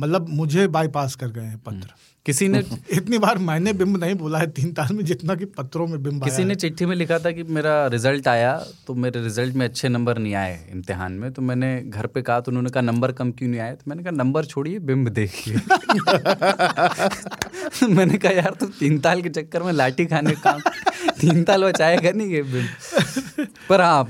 मतलब मुझे बाईपास कर गए हैं पत्र। किसी ने इतनी बार मैंने बिंब नहीं बोला है तीन ताल में जितना कि पत्रों में बिंब किसी ने चिट्ठी में लिखा था कि मेरा रिज़ल्ट आया तो मेरे रिज़ल्ट में अच्छे नंबर नहीं आए इम्तिहान में। तो मैंने घर पे कहा तो उन्होंने कहा नंबर कम क्यों नहीं आए? तो मैंने कहा नंबर छोड़िए बिंब देखिए। मैंने कहा यार तुम तीन ताल के चक्कर में लाठी खाने का काम तीन ताल बचाएगा नहीं ये पर हाँ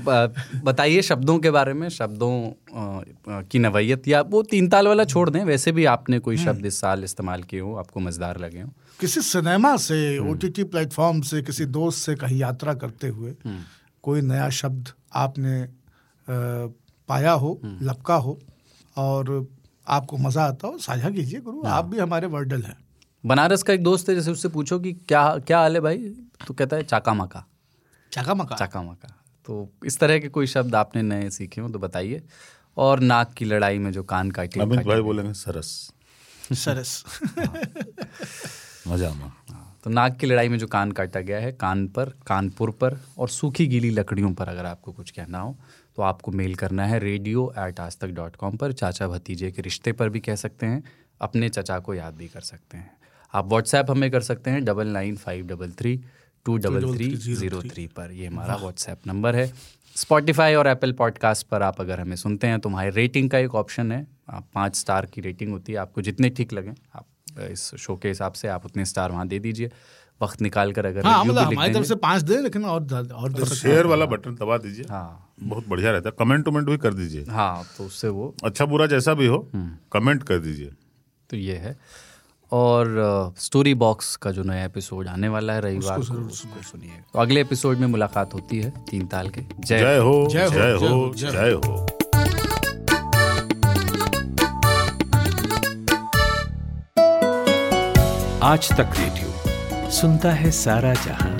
बताइए शब्दों के बारे में शब्दों की नवैयत या वो तीन ताल वाला छोड़ दें वैसे भी आपने कोई शब्द इस साल इस्तेमाल किए हो आपको मज़ेदार लगे हो किसी सिनेमा से हम्म। ओ टी टी प्लेटफॉर्म से किसी दोस्त से कहीं यात्रा करते हुए हम्म। कोई नया शब्द आपने पाया हो हम्म। लपका हो और आपको मज़ा आता हो साझा कीजिए गुरु हाँ। आप भी हमारे वर्डल हैं बनारस का एक दोस्त है जैसे उससे पूछो कि क्या क्या हाल है भाई तो कहता है चाका मका चाका मका चाका मका तो इस तरह के कोई शब्द आपने नए सीखे हो तो बताइए। और नाक की लड़ाई में जो कान काटी अमित भाई बोलेंगे सरस। सरस। मज़ा में हाँ, तो नाक की लड़ाई में जो कान काटा गया है कान पर कानपुर पर और सूखी गीली लकड़ियों पर अगर आपको कुछ कहना हो तो आपको मेल करना है रेडियो एट आज तक डॉट कॉम पर। चाचा भतीजे के रिश्ते पर भी कह सकते हैं। अपने चचा को याद भी कर सकते हैं। आप व्हाट्सएप हमें कर सकते हैं double nine five double three two double three zero three पर ये हमारा व्हाट्सएप नंबर है। स्पॉटिफाई और एप्पल पॉडकास्ट पर आप अगर हमें सुनते हैं तो हमारे रेटिंग का एक ऑप्शन है। आप पाँच स्टार की रेटिंग होती है। आपको जितने ठीक लगें आप इस शो के हिसाब से आप उतने स्टार वहाँ दे दीजिए। वक्त निकाल कर अगर हाँ मतलब हमारी तरफ़ से पाँच दे लेकिन और और दे और शेयर वाला बटन दबा दीजिए। हाँ। बहुत बढ़िया रहता है। कमेंट वमेंट भी कर दीजिए। हाँ तो उससे वो अच्छा बुरा जैसा भी हो हम्म। कमेंट कर दीजिए। तो ये है। और स्टोरी बॉक्स का जो नया एपिसोड आने वाला है रविवार को उसको सुनिए। तो अगले एपिसोड में मुलाकात होती है तीन ताल के। जय। जय हो जय हो, जय हो हो। आज तक रेडियो सुनता है सारा जहाँ।